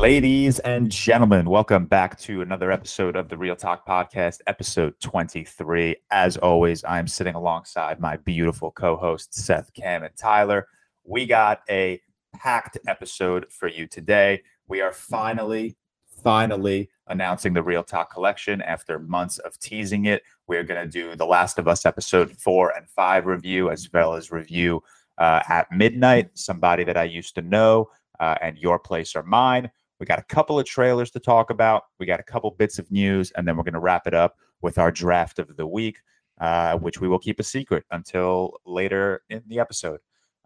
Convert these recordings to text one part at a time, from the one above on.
Ladies and gentlemen, welcome back to another episode of the ReelTok Podcast, episode 23. As always, I'm sitting alongside my beautiful co hosts, Seth, Cam, and Tyler. We got a packed episode for you today. We are finally, finally announcing the ReelTok collection after months of teasing it. We're going to do the Last of Us episode four and five review, as well as review uh, at midnight, somebody that I used to know, uh, and Your Place or Mine. We got a couple of trailers to talk about. We got a couple bits of news, and then we're going to wrap it up with our draft of the week, uh, which we will keep a secret until later in the episode.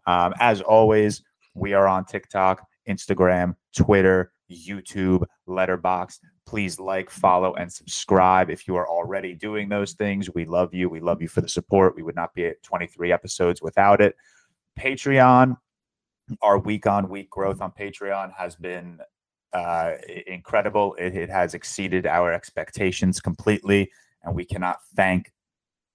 Um, as always, we are on TikTok, Instagram, Twitter, YouTube, Letterboxd. Please like, follow, and subscribe if you are already doing those things. We love you. We love you for the support. We would not be at 23 episodes without it. Patreon, our week on week growth on Patreon has been uh, incredible. It, it has exceeded our expectations completely. And we cannot thank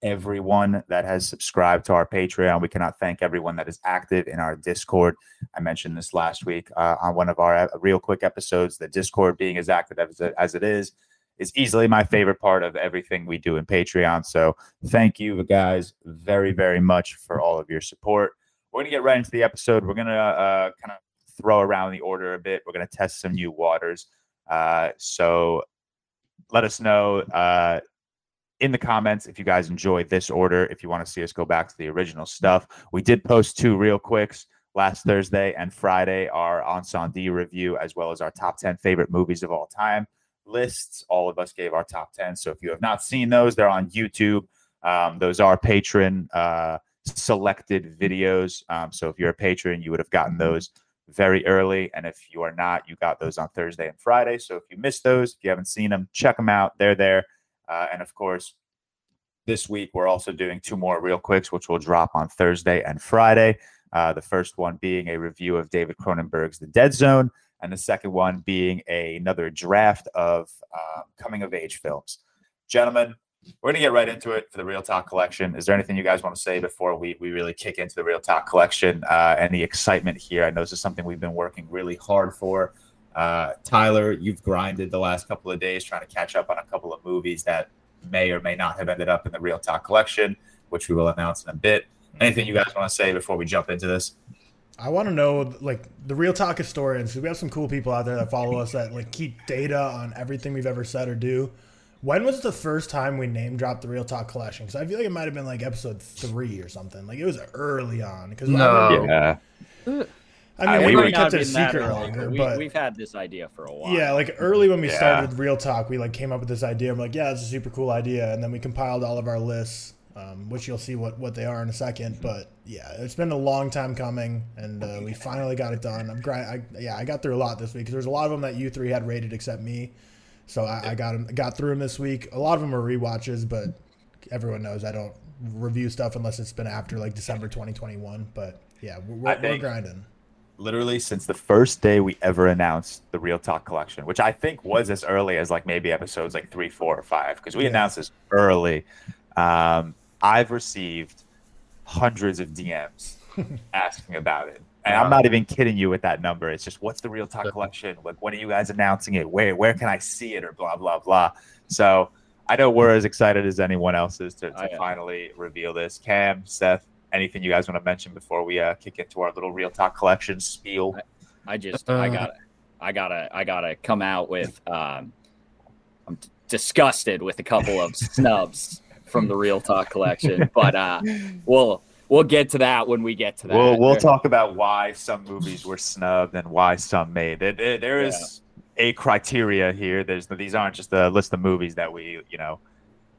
everyone that has subscribed to our Patreon. We cannot thank everyone that is active in our Discord. I mentioned this last week uh, on one of our real quick episodes. The Discord being as active as it, as it is is easily my favorite part of everything we do in Patreon. So thank you guys very very much for all of your support. We're gonna get right into the episode. We're gonna uh, kind of throw around the order a bit. We're gonna test some new waters. Uh, so let us know uh, in the comments if you guys enjoy this order, if you want to see us go back to the original stuff. We did post two real quicks last Thursday and Friday, our Ensemble review, as well as our top 10 favorite movies of all time lists. All of us gave our top 10. So if you have not seen those, they're on YouTube. Um, those are patron uh, selected videos. Um, so if you're a patron, you would have gotten those very early. And if you are not, you got those on Thursday and Friday. So if you missed those, if you haven't seen them, check them out. They're there. Uh, and of course, this week we're also doing two more real quicks, which will drop on Thursday and Friday. Uh, the first one being a review of David Cronenberg's The Dead Zone, and the second one being a, another draft of uh, coming of age films. Gentlemen, we're going to get right into it for the ReelTok collection. Is there anything you guys want to say before we, we really kick into the ReelTok collection uh, excitement here? I know this is something we've been working really hard for. Uh, Tyler, you've grinded the last couple of days trying to catch up on a couple of movies that may or may not have ended up in the ReelTok collection, which we will announce in a bit. Anything you guys want to say before we jump into this? I want to know, like, the ReelTok historians. We have some cool people out there that follow us that like keep data on everything we've ever said or do. When was the first time we name dropped the ReelTok collection? Because I feel like it might have been like episode three or something. Like it was early on. Because no. Yeah. I mean, Uh, we, we kept it a secret longer, we, but we've had this idea for a while. yeah, like early when we Yeah. started with ReelTok, we like came up with this idea. I'm like, yeah, it's a super cool idea, and then we compiled all of our lists, um, which you'll see what what they are in a second. But yeah, it's been a long time coming, and uh, we finally got it done. I'm grind. I, yeah, I got through a lot this week because there's a lot of them that you three had rated except me, so I, I got 'em- got through them this week. A lot of them are rewatches, but everyone knows I don't review stuff unless it's been after like December 2021. But yeah, we're, we're, we're grinding. literally since the first day we ever announced the ReelTok collection, which I think was as early as like maybe episodes like three, four, or five, because we Yeah. announced this early. Um, I've received hundreds of DMs asking about it. And I'm not even kidding you with that number. It's just what's the ReelTok collection? Like when are you guys announcing it? Where where can I see it or blah blah blah. So I know we're as excited as anyone else is to, to Oh, yeah. finally reveal this. Cam, Seth, anything you guys want to mention before we uh, kick into our little ReelTok collection spiel? I just Uh. I gotta I gotta I gotta come out with um I'm d- disgusted with a couple of snubs from the ReelTok collection, but uh we'll we'll get to that when we get to that. We'll we'll talk about why some movies were snubbed and why some made. There, there, there is a criteria here. There's these aren't just a list of movies that we you know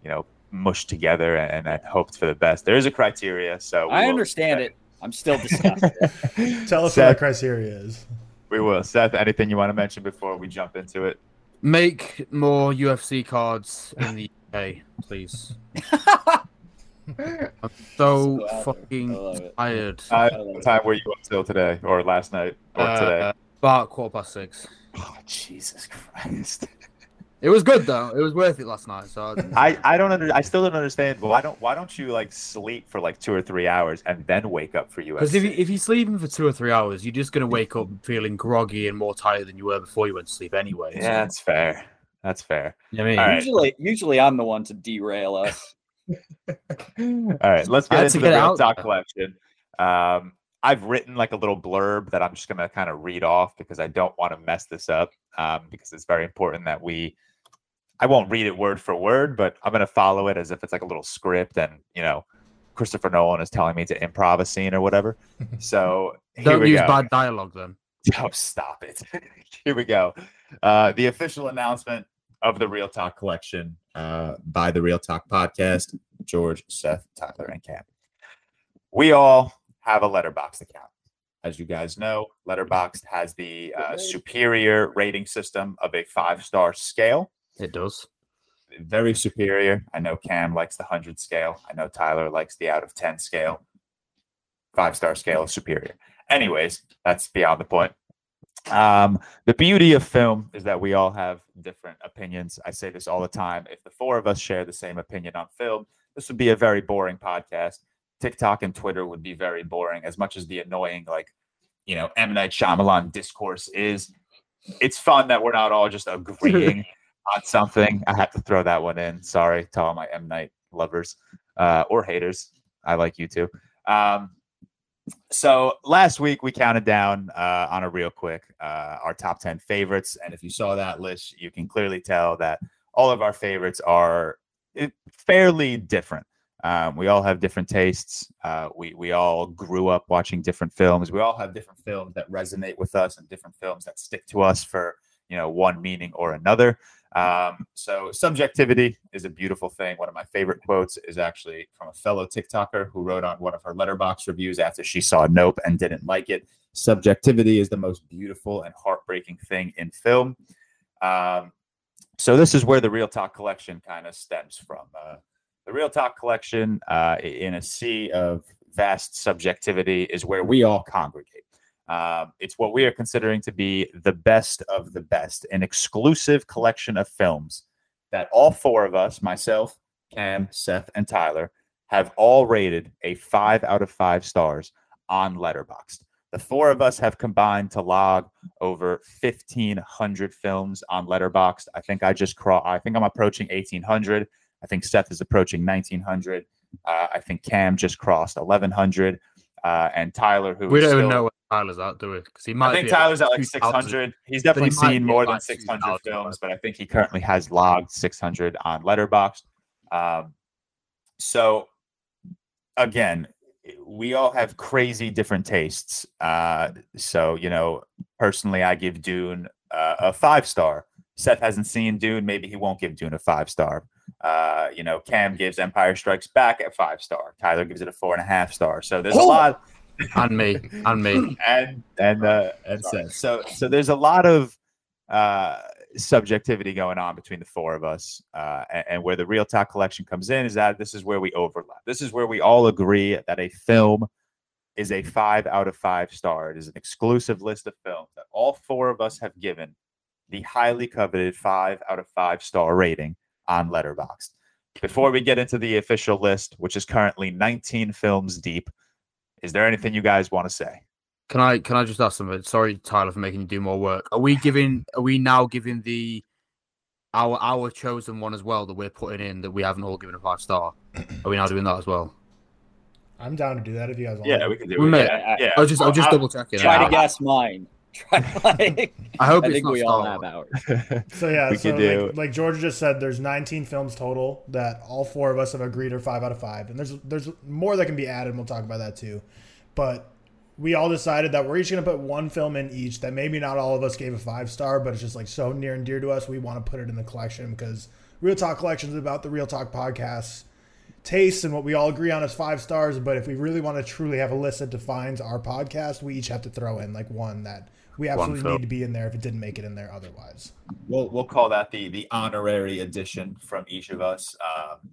you know mushed together and, and hoped for the best. There is a criteria. So I will- understand it. I'm still disgusted. Tell us Seth- what the criteria is. We will. Seth, anything you want to mention before we jump into it? Make more UFC cards in the UK, please. I'm so So out. I fucking love it. tired. Uh, what time were you up till today or last night or today? Uh, about quarter past six. Oh, Jesus Christ. It was good though. It was worth it last night. So I, I don't under, I still don't understand. Why don't why don't you like sleep for like two or three hours and then wake up for UFC? Because if, you, if you're sleeping for two or three hours, you're just going to wake up feeling groggy and more tired than you were before you went to sleep anyway. yeah, that's fair. That's fair. You know I mean? All right. Usually, usually I'm the one to derail us. All right, let's get into to the get real out talk collection. Um, I've written like a little blurb that I'm just gonna kind of read off because I don't want to mess this up. Um, because it's very important that we. I won't read it word for word, but I'm gonna follow it as if it's like a little script, and you know, Christopher Nolan is telling me to improv a scene or whatever. So here Don't use go. bad dialogue then. Oh, stop it. Here we go. Uh, the official announcement of the ReelTok collection uh, by the ReelTok podcast, George, Seth, Tyler, and Cam. We all have a Letterboxd account. As you guys know, Letterboxd has the uh, superior rating system of a five star scale. It does. Very superior. I know Cam likes the 100 scale. I know Tyler likes the out of 10 scale. Five star scale is superior. Anyways, that's beyond the point. Um, the beauty of film is that we all have different opinions. I say this all the time. If the four of us share the same opinion on film, this would be a very boring podcast. TikTok and Twitter would be very boring, as much as the annoying, like, you know, M. Night Shyamalan discourse is. It's fun that we're not all just agreeing on something. I have to throw that one in. Sorry to all my M. Night lovers uh, or haters. I like you too. Um, so last week we counted down uh, on a real quick uh, our top 10 favorites and if you saw that list you can clearly tell that all of our favorites are eh, fairly different. Um, we all have different tastes uh, we, we all grew up watching different films we all have different films that resonate with us and different films that stick to us for you know one meaning or another um, so subjectivity is a beautiful thing. One of my favorite quotes is actually from a fellow TikToker who wrote on one of her Letterboxd reviews after she saw Nope and didn't like it. Subjectivity is the most beautiful and heartbreaking thing in film. Um, so this is where the ReelTok collection kind of stems from. Uh, the ReelTok collection, uh, in a sea of vast subjectivity, is where we all congregate. Um, it's what we are considering to be the best of the best, an exclusive collection of films that all four of us, myself, Cam, Seth, and Tyler, have all rated a five out of five stars on Letterboxd. The four of us have combined to log over 1,500 films on Letterboxd. I think I just craw. I think I'm approaching 1,800. I think Seth is approaching 1,900. Uh, I think Cam just crossed 1,100. Uh, and Tyler, who We don't even still- know where Tyler's at, do we? Because he might. I think Tyler's at like 600. He's definitely he seen more than 600 films, but I think he currently has logged 600 on Letterboxd. Um, so, again, we all have crazy different tastes. Uh, so, you know, personally, I give Dune uh, a five star. Seth hasn't seen Dune. Maybe he won't give Dune a five star. Uh, you know, Cam gives Empire Strikes Back a five star. Tyler gives it a four and a half star. So there's a lot on me, on me. and and uh, and Seth. So so there's a lot of uh, subjectivity going on between the four of us, uh, and, and where the ReelTok collection comes in is that this is where we overlap. This is where we all agree that a film is a five out of five star. It is an exclusive list of films that all four of us have given the highly coveted five out of five star rating on Letterboxd. Before we get into the official list, which is currently 19 films deep, is there anything you guys want to say? Can I can I just ask something? Sorry, Tyler, for making you do more work. Are we giving? Are we now giving the our our chosen one as well that we're putting in that we haven't all given a five star? Are we now doing that as well? I'm down to do that if you guys want. Yeah, we can do it. may- Yeah, yeah. I was just I was just I'll- double checking. Try to guess mine. Try like, I hope I it's think not we all Star have Wars. ours. So yeah, We so could do- like, like George just said, there's 19 films total that all four of us have agreed are five out of five, and there's there's more that can be added. and We'll talk about that too, but we all decided that we're each gonna put one film in each that maybe not all of us gave a five star, but it's just like so near and dear to us. We want to put it in the collection because ReelTok Collection is about the ReelTok podcasts tastes and what we all agree on is five stars. But if we really want to truly have a list that defines our podcast, we each have to throw in like one that we absolutely need to be in there if it didn't make it in there otherwise. we'll we'll call that the the honorary edition from each of us. Um,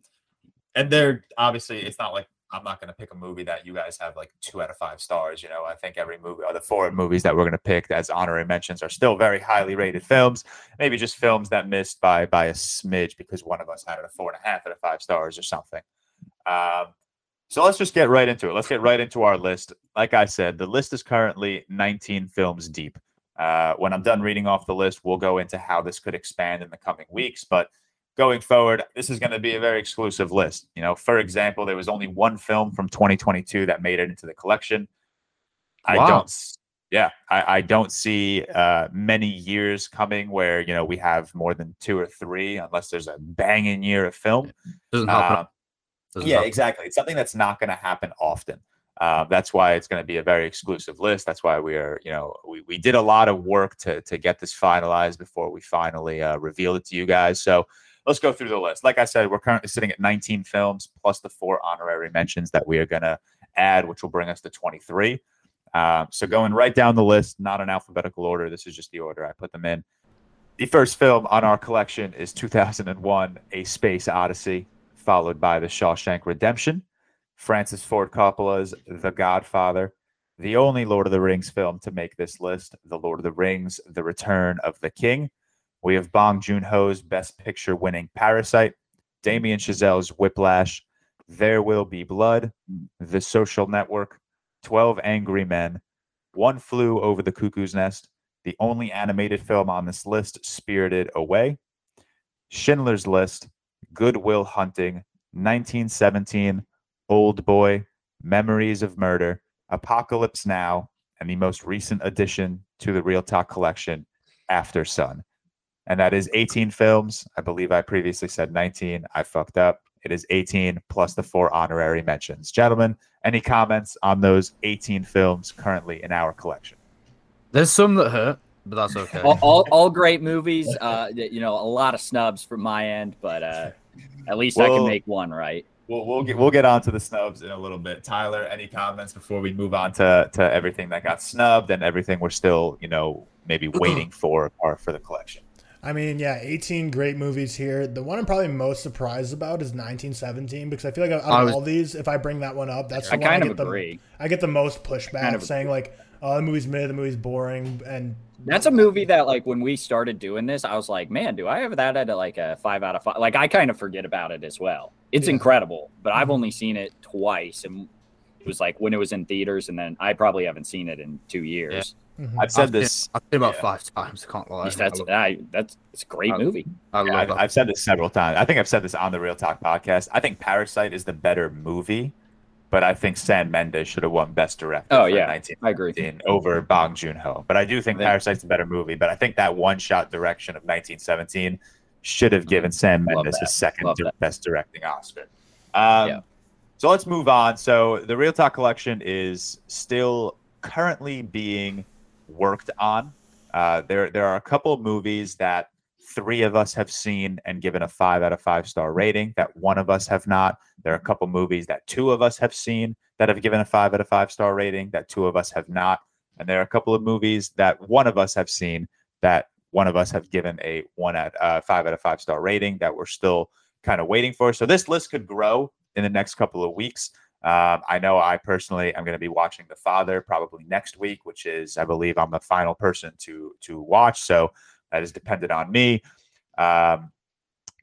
and they're obviously it's not like I'm not going to pick a movie that you guys have like two out of five stars. You know, I think every movie, or the four movies that we're going to pick as honorary mentions, are still very highly rated films. Maybe just films that missed by by a smidge because one of us had it a four and a half out of five stars or something. Um, so let's just get right into it. Let's get right into our list. Like I said, the list is currently 19 films deep. Uh, when I'm done reading off the list, we'll go into how this could expand in the coming weeks. But going forward, this is going to be a very exclusive list. You know, for example, there was only one film from 2022 that made it into the collection. I Wow. don't, yeah, I, I don't see uh, many years coming where you know we have more than two or three, unless there's a banging year of film. Doesn't. Um, Yeah, exactly. It's something that's not going to happen often. Um, that's why it's going to be a very exclusive list. That's why we are, you know, we, we did a lot of work to to get this finalized before we finally uh, revealed it to you guys. So let's go through the list. Like I said, we're currently sitting at 19 films plus the four honorary mentions that we are going to add, which will bring us to 23. Um, so going right down the list, not in alphabetical order. This is just the order I put them in. The first film on our collection is 2001: A Space Odyssey, followed by The Shawshank Redemption, Francis Ford Coppola's The Godfather, the only Lord of the Rings film to make this list, The Lord of the Rings: The Return of the King. We have Bong Joon Ho's Best Picture winning Parasite, Damien Chazelle's Whiplash, There Will Be Blood, The Social Network, 12 Angry Men, One Flew Over the Cuckoo's Nest, the only animated film on this list, Spirited Away, Schindler's List, Good Will Hunting, 1917, Old Boy, Memories of Murder, Apocalypse Now, and the most recent addition to the Real Talk collection, Aftersun. And that is 18 films. I believe I previously said 19. I fucked up. It is 18 plus the four honorary mentions. Gentlemen, any comments on those 18 films currently in our collection? There's some that hurt, but that's okay. all, all, all great movies. Uh, you know, a lot of snubs from my end, but uh, at least I can make one right. We'll, we'll get we'll get on to the snubs in a little bit. Tyler, any comments before we move on to to everything that got snubbed and everything we're still you know maybe waiting for or for the collection? I mean, yeah, 18 great movies here. The one I'm probably most surprised about is 1917 because I feel like out of I was- all these, if I bring that one up, that's the I one kind I of get agree. the I get the most pushback Kind of saying like, "Oh, the movie's mid, the movie's boring," and That's a movie that, like, when we started doing this, I was like, man, do I have that at like a five out of five? Like, I kind of forget about it as well. It's Yeah. incredible, but I've Mhm. only seen it twice, and it was like when it was in theaters, and then I probably haven't seen it in two years. Mhm. I've said I've seen- this. I've seen about yeah. five times. I can't lie. At least that's I love, I, that's it's a great Uh, movie. I love Yeah, I've. I've said this several times. I think I've said this on the ReelTok podcast. I think Parasite is the better movie, but I think Sam Mendes should have won Best Director. Oh, for yeah, 19 I agree. over Bong Joon Ho. But I do think think- Parasite's a better movie. But I think that one shot direction of 1917 should have given Sam Mendes his second di- best directing Oscar. Um, Yeah. So let's move on. So the Real Talk collection is still currently being worked on. Uh, there, there are a couple of movies that three of us have seen and given a five out of five star rating that one of us have not. There are a couple movies that two of us have seen that have given a five out of five star rating that two of us have not. And there are a couple of movies that one of us have seen that one of us have given a one at uh, five out of five star rating that we're still kind of waiting for. So this list could grow in the next couple of weeks. Um, I know I personally am going to be watching The Father probably next week, which is I believe I'm the final person to to watch. So that is dependent on me. Um,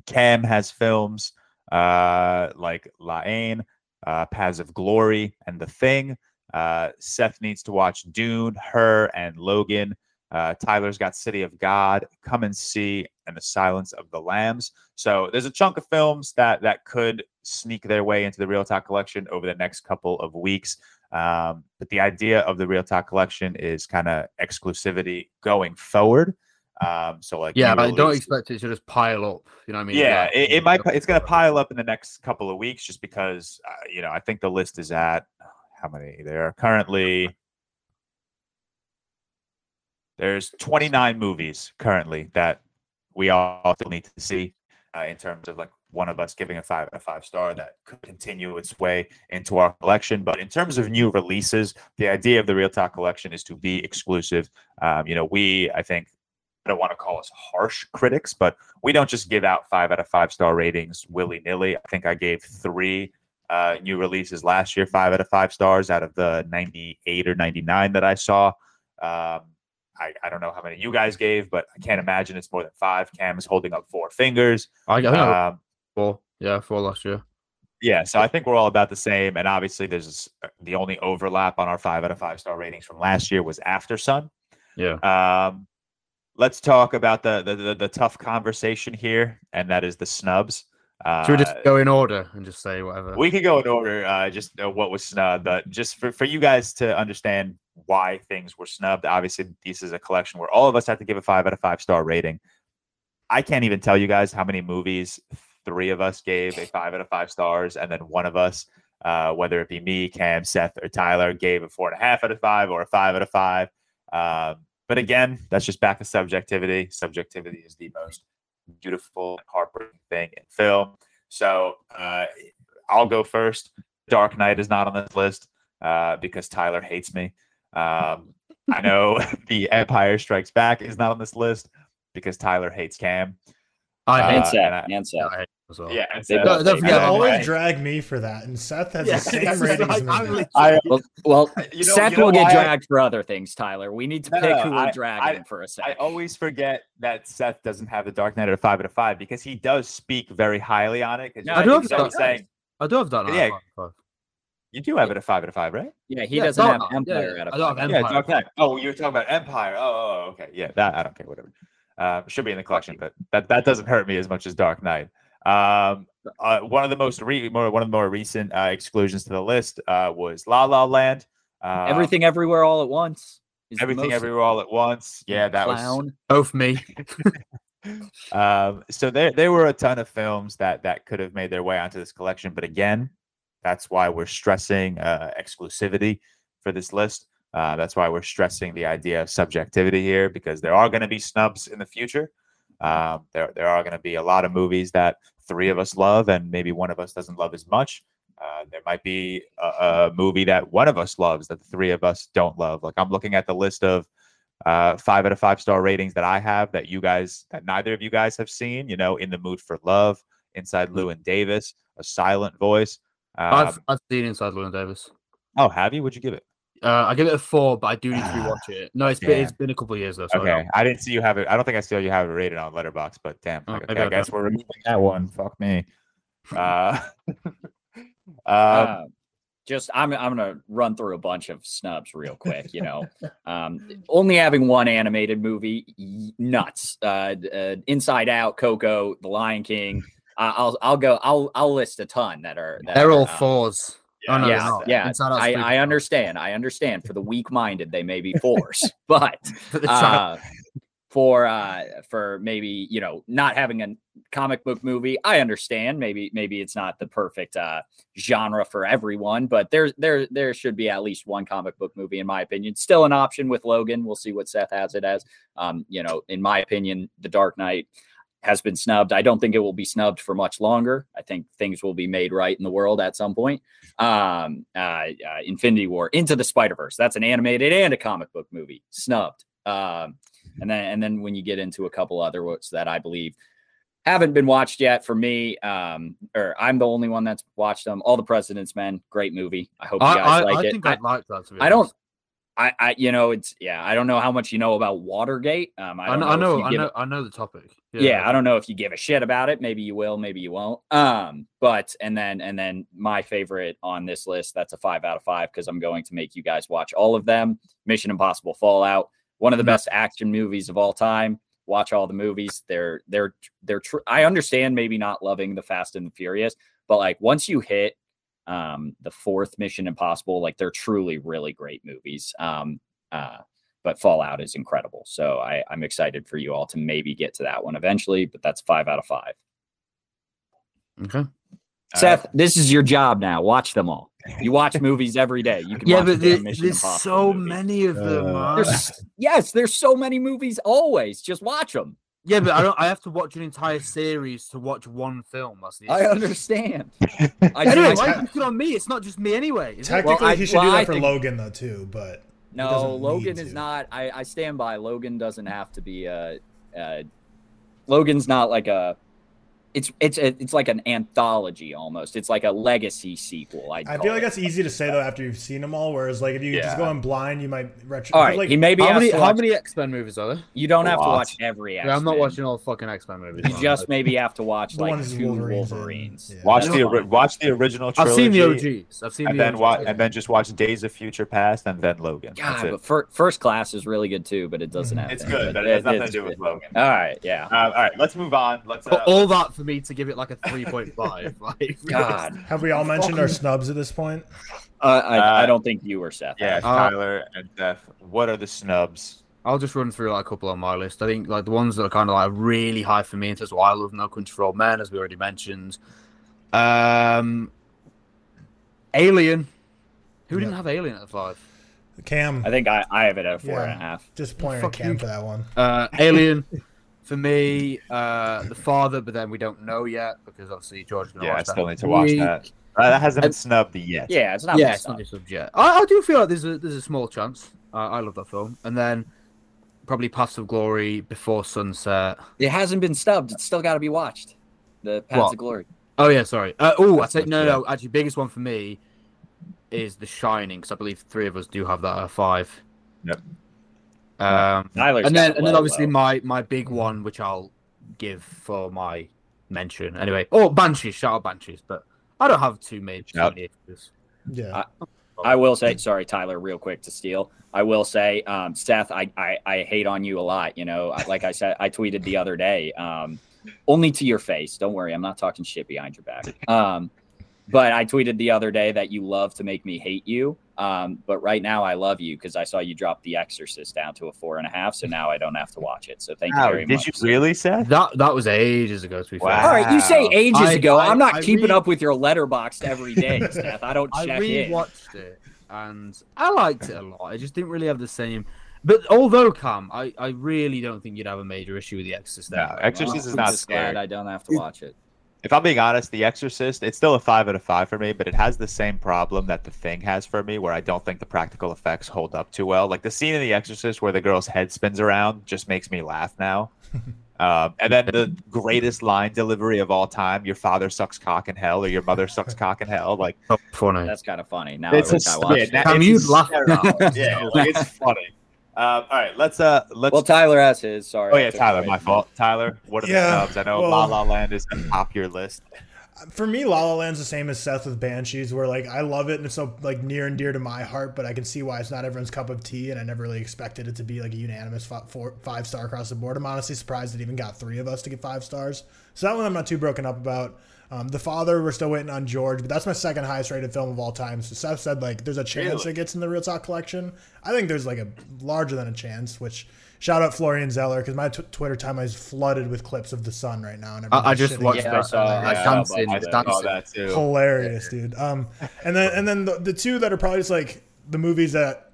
Cam has films uh, like La Haine, uh, Paths of Glory, and The Thing. Uh, Seth needs to watch Dune, Her, and Logan. Uh, Tyler's got City of God, Come and See, and The Silence of the Lambs. So there's a chunk of films that that could sneak their way into the ReelTok collection over the next couple of weeks. Um, but the idea of the ReelTok collection is kind of exclusivity going forward. Um, so like yeah, I don't expect it to just pile up. You know what I mean? yeah, Like, it, it might. It's going to pile up in the next couple of weeks, just because uh, you know I think the list is at how many? There are currently there's 29 movies currently that we all still need to see uh, in terms of like one of us giving a five out of five star that could continue its way into our collection. But in terms of new releases, the idea of the ReelTok collection is to be exclusive. Um, you know, we I think don't want to call us harsh critics, but we don't just give out five out of five star ratings willy nilly. I think I gave three uh, new releases last year, five out of five stars out of the 98 or 99 that I saw. Um, I, I don't know how many you guys gave, but I can't imagine it's more than five. Cam is holding up four fingers. I, I think Um, four. Yeah, four last year. yeah, so I think we're all about the same. And obviously, there's the only overlap on our five out of five star ratings from last year was Aftersun. Yeah. Um, let's talk about the, the the the tough conversation here, and that is the snubs. Uh, Should we just go in order and just say whatever? we could go in order, uh, just uh, what was snubbed, but just for, for you guys to understand why things were snubbed. Obviously, this is a collection where all of us have to give a five out of five star rating. I can't even tell you guys how many movies three of us gave a five out of five stars, and then one of us, uh, whether it be me, Cam, Seth, or Tyler, gave a four and a half out of five or a five out of five. Um, but again, that's just back to subjectivity. Subjectivity is the most beautiful, heartbreaking thing in film. So uh, I'll go first. Dark Knight is not on this list uh, because Tyler hates me. Um, I know the Empire Strikes Back is not on this list because Tyler hates Cam. I Uh, hate and and Seth, I- and Seth. I as well. Yeah, and They so- both- don't forget, You always I- drag me for that, and Seth has Yeah, the same ratings like- as I'm me. lit- I, Well, well you know, Seth you know will get why I- dragged for other things, Tyler. We need to No, pick no, who I- we're dragging for a second. I always forget that Seth doesn't have the Dark Knight at a five out of five because he does speak very highly on it. No, I do have he's Dark always saying I do have that. Yeah. Yeah. Five. you do have it at five out of five, right? yeah, he Yeah, doesn't have Knight, yeah, Empire yeah. at a I don't have Yeah, Empire. Dark Knight. Oh, you were talking about Empire. Oh, oh, oh, okay. Yeah, that I don't care. Whatever. Uh, should be in the collection, but that that doesn't hurt me as much as Dark Knight. Um, uh, one of the most re- more one of the more recent uh, exclusions to the list uh, was La La Land. Uh, Everything Everywhere All at Once. is everything, most everywhere, all at once. Yeah, that was clown. Both me. um, so there there were a ton of films that that could have made their way onto this collection, but again, that's why we're stressing uh, exclusivity for this list. Uh, that's why we're stressing the idea of subjectivity here because there are going to be snubs in the future. Um, there there are going to be a lot of movies that three of us love and maybe one of us doesn't love as much. Uh, there might be a, a movie that one of us loves that the three of us don't love. Like I'm looking at the list of uh, five out of five star ratings that I have that you guys that neither of you guys have seen. You know, In the Mood for Love, Inside Llewyn Davis, A Silent Voice. Um, I've I've seen Inside Llewyn Davis. oh, have you? Would you give it? Uh, I give it a four, but I do need to rewatch it. No, it's been it's been a couple of years though. So I Okay, don't- I didn't see you have it. I don't think I saw you have it rated on Letterboxd, but damn. Oh, okay, I I guess we're removing that one. Fuck me. Uh, um, Uh, just I'm I'm gonna run through a bunch of snubs real quick. You know, um, only having one animated movie, y- nuts. Uh, uh, Inside Out, Coco, The Lion King. Uh, I'll I'll go. I'll I'll list a ton that are. That They're are, all uh, fours. Oh, no, yeah, not. yeah. I, I understand. I understand. For the weak-minded, they may be but But uh, for uh, for maybe you know not having a comic book movie, I understand. Maybe maybe it's not the perfect uh, genre for everyone, but there there there should be at least one comic book movie, in my opinion. Still an option with Logan. We'll see what Seth has it as. Um, you know, in my opinion, The Dark Knight has been snubbed. I don't think it will be snubbed for much longer. I think things will be made right in the world at some point. Um, uh, uh, Infinity War, Into the Spider Verse. That's an animated and a comic book movie. Snubbed. Um, and then and then when you get into a couple other ones that I believe haven't been watched yet for me, um, or I'm the only one that's watched them. All the President's Men, great movie. I hope you guys I, like I it. think I- I'd like that. I don't. I, I, you know, it's yeah. I don't know how much you know about Watergate. Um, I, I don't know. I know. I know. I know the topic. yeah, I don't know if you give a shit about it. Maybe you will, maybe you won't. Um, but and then and then my favorite on this list, that's a five out of five because I'm going to make you guys watch all of them. Mission Impossible Fallout, one of the No. best action movies of all time. Watch all the movies. They're they're they're true. I understand maybe not loving the Fast and the Furious, but like once you hit um the fourth Mission Impossible, like they're truly really great movies. Um uh but Fallout is incredible. So I, I'm excited for you all to maybe get to that one eventually, but that's five out of five. Okay. all Seth, this is your job now. Watch them all. You watch movies every day. You can Yeah, watch but the there- there's Impossible so movies. many of them. Uh. There's, yes, there's so many movies always. Just watch them. Yeah, but I don't. I have to watch an entire series to watch one film. That's the I understand. I, Anyway, I- why are you picking on me? It's not just me anyway. is it? Technically, Well, I- he should well, do that I for think- Logan though too, but he no, doesn't Logan need is to. not. I, I stand by. Logan doesn't have to be a. Uh, Logan's not like a it's it's a, it's like an anthology almost. It's like a legacy sequel. I'd I feel like it. that's easy to say though after you've seen them all. Whereas like if you just Yeah. go in blind, you might retro. All right, like, he maybe How many how many X Men movies are there? You don't have to watch every. X Yeah, I'm not X-Men. watching all the fucking X Men movies. You man. just maybe have to watch like ones two Wolverines. Wolverines. in. Yeah. Watch the fine. watch the original Trilogy, I've seen the OGs. I've seen and the then OGs. wa- and then just watch Days of Future Past and then Logan. God, it. but fir- first class is really good too, but it doesn't have. It's good, but it has nothing to do with. Logan. All right, yeah. Uh, all right, let's move on. Let's. But Uh, all that for me to give it like a 3.5. like, God, Have we all mentioned our snubs at this point? uh, I, I Uh, don't think you were Seth. yeah, Uh, Tyler and Steph. What are the snubs? I'll just run through like a couple on my list. I think like the ones that are kind of like really high for me in terms of why I love No Country for Old Men, as we already mentioned. Um, Alien. Who didn't have Alien at the five? Cam, I think I, I have it at a four and a half. disappointed Cam you. for that one. Uh, Alien. For me, uh, the father, but then we don't know yet because obviously George. gonna Yeah, I watch that still need to watch week. that. Uh, that hasn't been And- snubbed yet. Yeah, it's not. yeah, messed it's not up. just. I, I do feel like there's a there's a small chance. Uh, I love that film, and then probably Paths of Glory, Before Sunset. It hasn't been snubbed. It's still got to be watched. The Paths What? of Glory. Oh yeah, sorry. Uh, oh, I That's say no, no. Actually, biggest one for me is The Shining, because I believe three of us do have that at five. Yep. Um, and then it and then obviously low. my my big one, which I'll give for my mention anyway. Oh, Banshees, shout out Banshees, but I don't have too many. too Shout. many. Yeah. I will say, sorry, Tyler, real quick to steal. I will say, um, Seth, I, I, I hate on you a lot. You know, like I said, I tweeted the other day, um, only to your face. Don't worry, I'm not talking shit behind your back. Um, but I tweeted the other day that you love to make me hate you. Um, but right now I love you because I saw you drop The Exorcist down to a four and a half. So now I don't have to watch it. So thank you Wow, very did much. you really, Seth? That that was ages ago. To be Wow. All right, you say ages I- ago. I- I'm not I keeping re- up with your Letterboxd every day, Seth. I don't I check in. rewatched it and I liked it a lot. I just didn't really have the same. But although Cam, I, I really don't think you'd have a major issue with the Exorcist. No, anyway. Exorcist is I'm not just glad. I don't have to watch it. If I'm being honest, The Exorcist, it's still a five out of five for me, but it has the same problem that The Thing has for me, where I don't think the practical effects hold up too well. Like the scene in The Exorcist where the girl's head spins around just makes me laugh now. um, and then the greatest line delivery of all time: "Your father sucks cock in hell," or "Your mother sucks cock in hell." Like Oh, funny. That's kind of funny. Now it's I wish I a watched yeah, it. that- it's you'd laugh. yeah, like, it's funny. Um, all right, let's uh, let's. Well, Tyler has his. Sorry. oh yeah, Tyler, away my fault. Tyler, what are the Yeah, snubs? I know well- La La Land is the top your list. For me, La La Land's the same as Seth with Banshees, where like I love it and it's so like near and dear to my heart, but I can see why it's not everyone's cup of tea, and I never really expected it to be like a unanimous fi- four, five star across the board. I'm honestly surprised it even got three of us to get five stars. So that one I'm not too broken up about. Um, the Father, we're still waiting on George, but that's my second highest rated film of all time. So Seth said like there's a chance Really? it gets in the ReelTok collection. I think there's like a larger than a chance. Which shout out Florian Zeller because my t- Twitter timeline is flooded with clips of the Son right now. And I- I just watched on Yeah, I it. saw. I Yeah, saw a dancing, I it. that too. hilarious, dude. Um, and then and then the, the two that are probably just like the movies that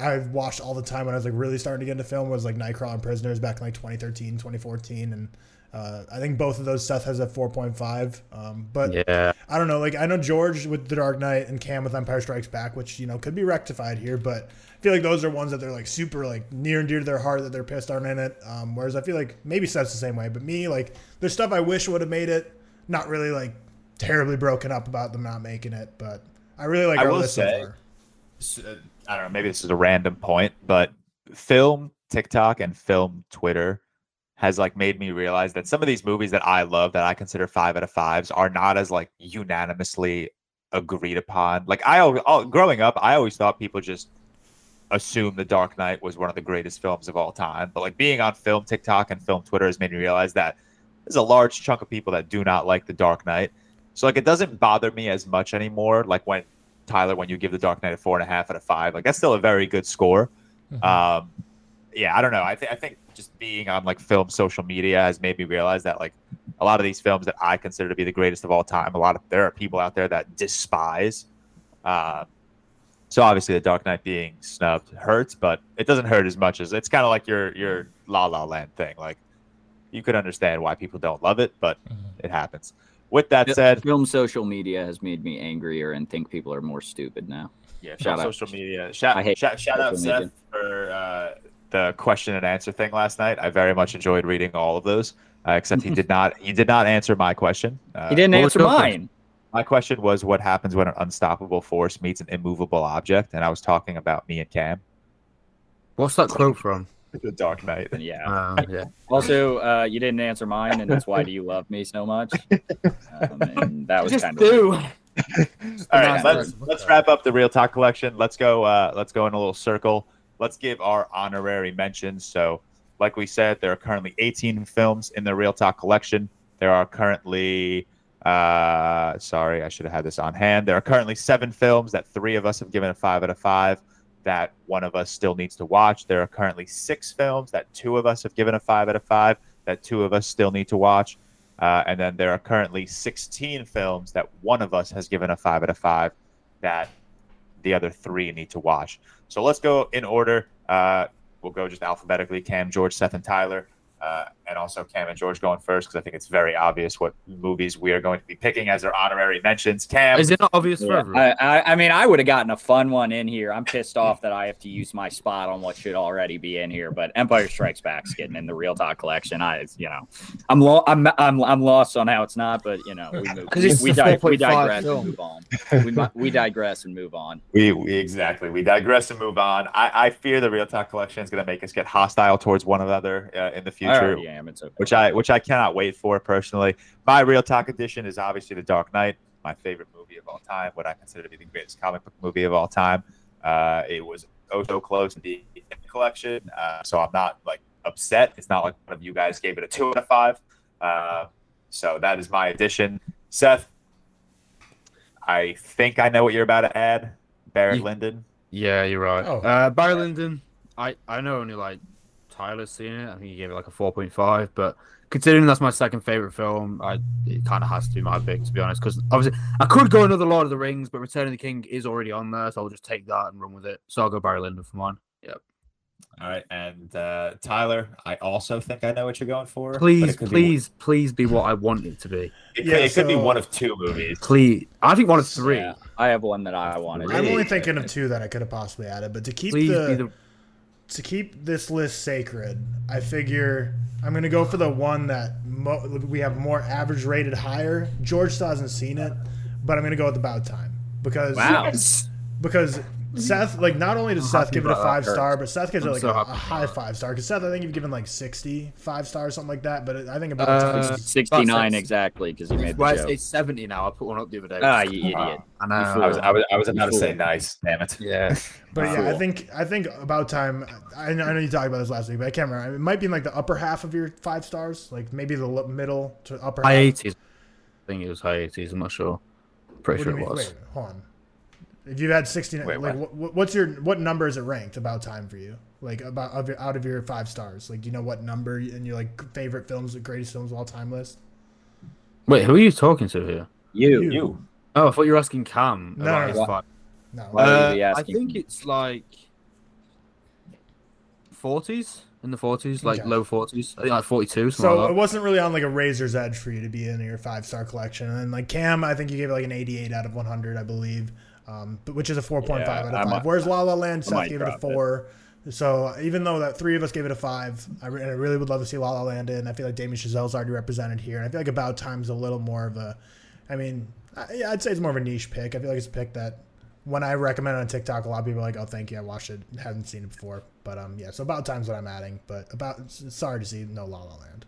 I've watched all the time when I was like really starting to get into film was like Nightcrawler and Prisoners back in like 2013, 2014, and uh, I think both of those Seth has a 4.5. Um, but Yeah. I don't know, like I know George with The Dark Knight and Cam with Empire Strikes Back, which you know could be rectified here, but I feel like those are ones that they're like super like near and dear to their heart that they're pissed aren't in it. Um, whereas I feel like maybe Seth's the same way, but me like there's stuff I wish would have made it, not really like terribly broken up about them not making it, but I really like I our will list say- so far. uh, I don't know, maybe this is a random point, but film TikTok and film Twitter has like made me realize that some of these movies that I love that I consider five out of fives are not as like unanimously agreed upon. Like I al- al- growing up, I always thought people just assumed The Dark Knight was one of the greatest films of all time. But like being on film TikTok and film Twitter has made me realize that there's a large chunk of people that do not like The Dark Knight. So like it doesn't bother me as much anymore. Like when Tyler, when you give The Dark Knight a four and a half out of five, like that's still a very good score. Um, yeah, I don't know. I think I think just being on like film social media has made me realize that like a lot of these films that I consider to be the greatest of all time, a lot of there are people out there that despise. Uh, so obviously, The Dark Knight being snubbed hurts, but it doesn't hurt as much as it's kind of like your your La La Land thing. Like you could understand why people don't love it, but it happens. With that Fi- said, Film social media has made me angrier and think people are more stupid now. Yeah, Shout shout out. social media. Shout, I hate shout, shout out social media. Seth for uh, the question and answer thing last night. I very much enjoyed reading all of those. uh, except he did not. He did not answer my question. Uh, He didn't answer mine. question? My question was, what happens when an unstoppable force meets an immovable object? And I was talking about me and Cam, What's that quote from? the Dark Knight. Yeah. Uh, yeah. Also, uh, you didn't answer mine, and that's why do you love me so much? Um, and that was Just kind do. of All right, let's let's wrap up the ReelTok collection. Let's go. Uh, let's go in a little circle. Let's give our honorary mentions. So, like we said, there are currently 18 films in the ReelTok collection. There are currently, uh, sorry, I should have had this on hand. There are currently seven films that three of us have given a five out of five. That one of us still needs to watch. There are currently six films that two of us have given a five out of five. That two of us still need to watch. Uh, and then there are currently 16 films that one of us has given a five out of five that the other three need to watch. So let's go in order. Uh, we'll go just alphabetically Cam, George, Seth, and Tyler. Uh, and also Cam and George going first because I think it's very obvious what movies we are going to be picking as our honorary mentions. Cam, Is it not obvious for Yeah, everyone? I, I, I mean, I would have gotten a fun one in here. I'm pissed off that I have to use my spot on what should already be in here, but Empire Strikes Back's getting in the ReelTok collection. I, you know, I'm lo- I'm, I'm I'm lost on how it's not, but you know, we move. 'Cause it's we, di- we digress film. and move on. We, we digress and move on. we, we exactly we digress and move on. I, I fear the ReelTok collection is going to make us get hostile towards one another uh, in the I future. already am. It's okay. which I which I cannot wait for personally. My ReelTok edition is obviously The Dark Knight, my favorite movie of all time, what I consider to be the greatest comic book movie of all time. Uh, it was oh so close to in the collection, uh, so I'm not like upset. It's not like one of you guys gave it a two out of five. Uh, so that is my edition. Seth, I think I know what you're about to add. Barrett Ye- Lyndon. Yeah, you're right. Oh. Uh, Barry Lyndon, I, I know only like Tyler's seen it. I think he gave it like a 4.5, but considering that's my second favorite film, I it kind of has to be my pick to be honest. Because obviously I could go another Lord of the Rings, but Return of the King is already on there, so I'll just take that and run with it. So I'll go Barry Lyndon for mine. Yep. All right, and uh, Tyler, I also think I know what you're going for. but Please, be- please, please be what I want it to be. it, could, Yeah, it could be one of two movies. Please, I think one of three. Yeah, I have one that I wanted. I'm only thinking of two that I could have possibly added, but to keep Please the, be the. To keep this list sacred, I figure I'm gonna go for the one that mo- we have more average rated higher. George still hasn't seen it, but I'm gonna go with About Time because Wow. because Seth like not only does I'm Seth give it a five Kurt. star, but Seth gives it I'm like so a, a high that. five star. Because Seth, I think you've given like 60 five stars, something like that. But I think About Uh, Time. 69 That's- exactly because he made the Well, it's, 70 now. I put one up the other day. Ah, you idiot. I know. I was, I was, I was about to say nice. Damn it. yeah. but yeah, I think I think About Time. I, I know you talked about this last week, but I can't remember. It might be in like the upper half of your five stars, like maybe the li- middle to upper. High half. 80s. I think it was high 80s. I'm not sure. Pretty What sure it mean? was. Wait, hold on. If you had 69, Wait, like what? what's your what number is it ranked About Time for you? Like about of your, out of your five stars, like do you know what number in your like favorite films, the greatest films of all time list? Wait, who are you talking to here? You. You. You. Oh, I thought you were asking Cam No, about no, his no. five. No, Uh, I think it's like 40s, in the 40s, like Okay. low 40s. I think like 42, So like it wasn't really on like a razor's edge for you to be in your five star collection. And like Cam, I think you gave it like an 88 out of 100, I believe, um, but which is a 4.5 Yeah, out of five. might- Whereas La La Land, I Seth might gave it a drop it. four. So even though that three of us gave it a five, I, re- I really would love to see La La Land in. I feel like Damien Chazelle's already represented here, and I feel like About Time's a little more of a. I mean, I, yeah, I'd say it's more of a niche pick. I feel like it's a pick that when I recommend it on TikTok, a lot of people are like, "Oh, thank you, I watched it, haven't seen it before." But um, yeah, so About Time's what I'm adding. But about sorry to see no La La Land.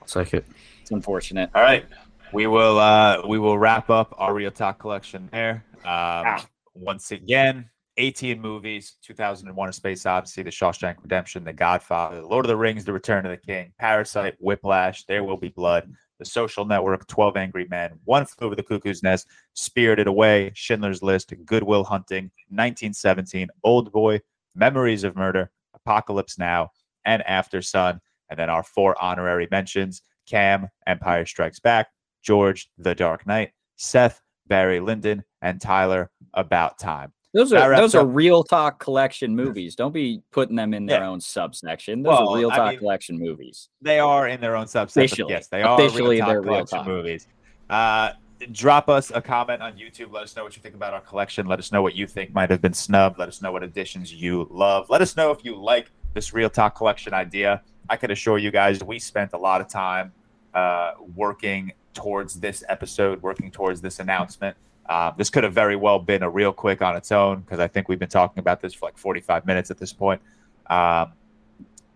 I'll take it. It's unfortunate. All right. We will uh we will wrap up our ReelTok collection there. Um, once again, 18 movies, 2001 A Space Odyssey, The Shawshank Redemption, The Godfather, The Lord of the Rings, The Return of the King, Parasite, Whiplash, There Will Be Blood, The Social Network, 12 Angry Men, One Flew Over the Cuckoo's Nest, Spirited Away, Schindler's List, Good Will Hunting, 1917, Old Boy, Memories of Murder, Apocalypse Now, and Aftersun. And then our four honorary mentions Cam, Empire Strikes Back, George, The Dark Knight, Seth, Barry Lyndon, and Tyler, About Time. Those are those are ReelTok collection movies. Don't be putting them in their Yeah. own subsection. Those Well, are real I talk mean- collection movies. They are in their own subsection. Yes, they are Officially, real talk real collection talk. movies. Uh, drop us a comment on YouTube. Let us know what you think about our collection. Let us know what you think might have been snubbed. Let us know what additions you love. Let us know if you like this ReelTok Collection idea. I can assure you guys, we spent a lot of time uh, working towards this episode, working towards this announcement. Uh, this could have very well been a real quick on its own because I think we've been talking about this for like 45 minutes at this point. Um,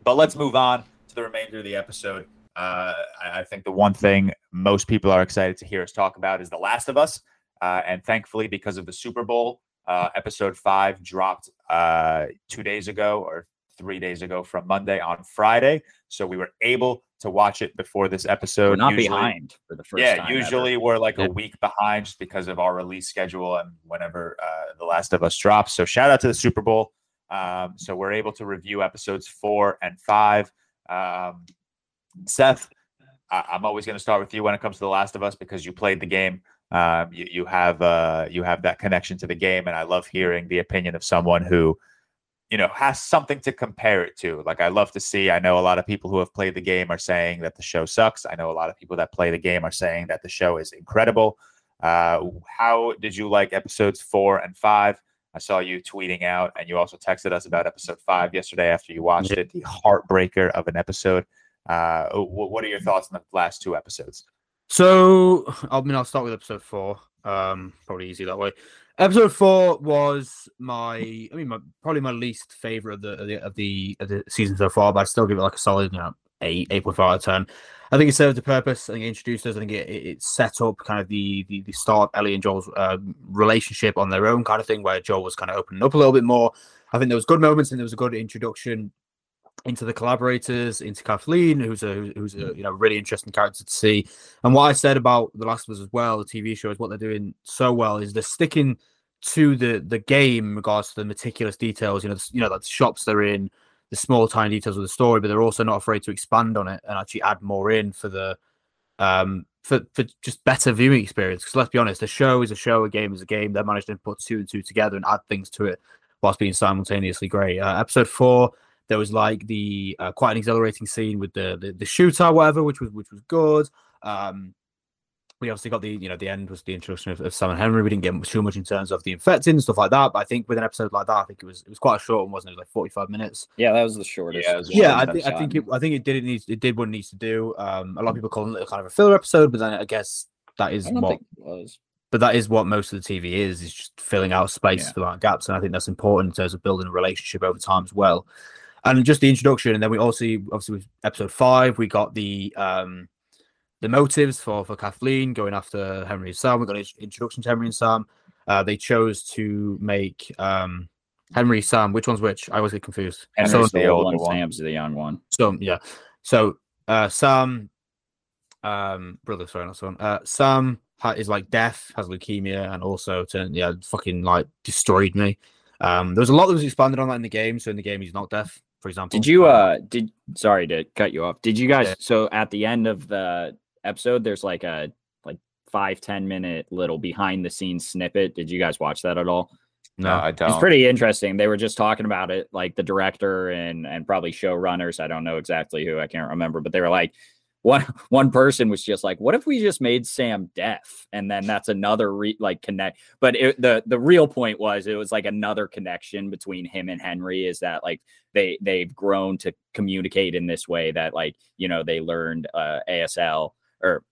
but let's move on to the remainder of the episode. Uh, I, I think the one thing most people are excited to hear us talk about is The Last of Us. Uh, and thankfully, because of the Super Bowl, uh, episode five dropped uh, two days ago or three days ago from Monday on Friday. So we were able to watch it before this episode. We're not Usually- behind for the first yeah, usually ever. we're like Yeah. a week behind just because of our release schedule and whenever uh, The Last of Us drops. So shout out to the Super Bowl. Um, so we're able to review episodes four and five. Um, Seth, I- I'm always going to start with you when it comes to The Last of Us because you played the game. Um, you, you have uh, you have that connection to the game, and I love hearing the opinion of someone who you know has something to compare it to. Like i love to see i know a lot of people who have played the game are saying that the show sucks. I know a lot of people that play the game are saying that the show is incredible. Uh, how did you like episodes four and five? I saw you tweeting out and you also texted us about episode five yesterday after you watched it the heartbreaker of an episode. Uh, what are your thoughts on the last two episodes? So I mean, I'll start with episode four. Um, probably easy that way. Episode four was my, I mean, my, probably my least favorite of the, of the of the of the season so far, but I still give it like a solid, you know, eight, eight point five out of ten. I think it served a purpose. I think it introduced us. I think it, it set up kind of the the, the start of Ellie and Joel's um, relationship on their own kind of thing, where Joel was kind of opening up a little bit more. I think there was good moments and there was a good introduction into the collaborators, into Kathleen, who's a who's a you know really interesting character to see. And what I said about The Last of Us as well, the TV show, is what they're doing so well is they're sticking to the the game in regards to the meticulous details. You know, the, you know, like the shops they're in, the small tiny details of the story, but they're also not afraid to expand on it and actually add more in for the um for for just better viewing experience. Because let's be honest, a show is a show, a game is a game. They're managed to put two and two together and add things to it whilst being simultaneously great. Uh, episode four there was like the uh, quite an exhilarating scene with the the, the shooter, whatever, which was which was good. Um, we obviously got the you know the end was the introduction of, of Sam and Henry. We didn't get too much in terms of the infecting and stuff like that. But I think with an episode like that, I think it was it was quite a short one, wasn't it? It was like forty five minutes. Yeah, that was the shortest. Yeah, was Yeah, I shortest think I think it. I think it did it needs it did what it needs to do. Um, a lot of people call it kind of a filler episode, but then I guess that is I don't what think it was. but that is what most of the TV is, is just filling out space, Yeah. filling out gaps. And I think that's important in terms of building a relationship over time as well. And just the introduction, and then we also obviously with episode five, we got the um the motives for for Kathleen going after Henry and Sam. We got an introduction to Henry and Sam. Uh, they chose to make um Henry Sam. Which one's which? I always get confused. Henry's So, the old one. Sam's the young one. so yeah. So uh Sam um brother, sorry, not son. Uh Sam is like deaf, has leukemia, and also turned yeah, fucking like destroyed me. Um there was a lot that was expanded on that in the game. So in the game he's not deaf, for example. Did you uh did sorry to cut you off. Did you guys Yeah. so at the end of the episode there's like a like five, ten minute little behind the scenes snippet. Did you guys watch that at all? no no. i don't It's pretty interesting. They were just talking about it, like the director and and probably showrunners. I don't know exactly who. I can't remember, but they were like, one one person was just like, "What if we just made Sam deaf?" And then that's another re- like connect. But it, the the real point was it was like another connection between him and Henry is that like they they've grown to communicate in this way that like you know they learned uh, ASL or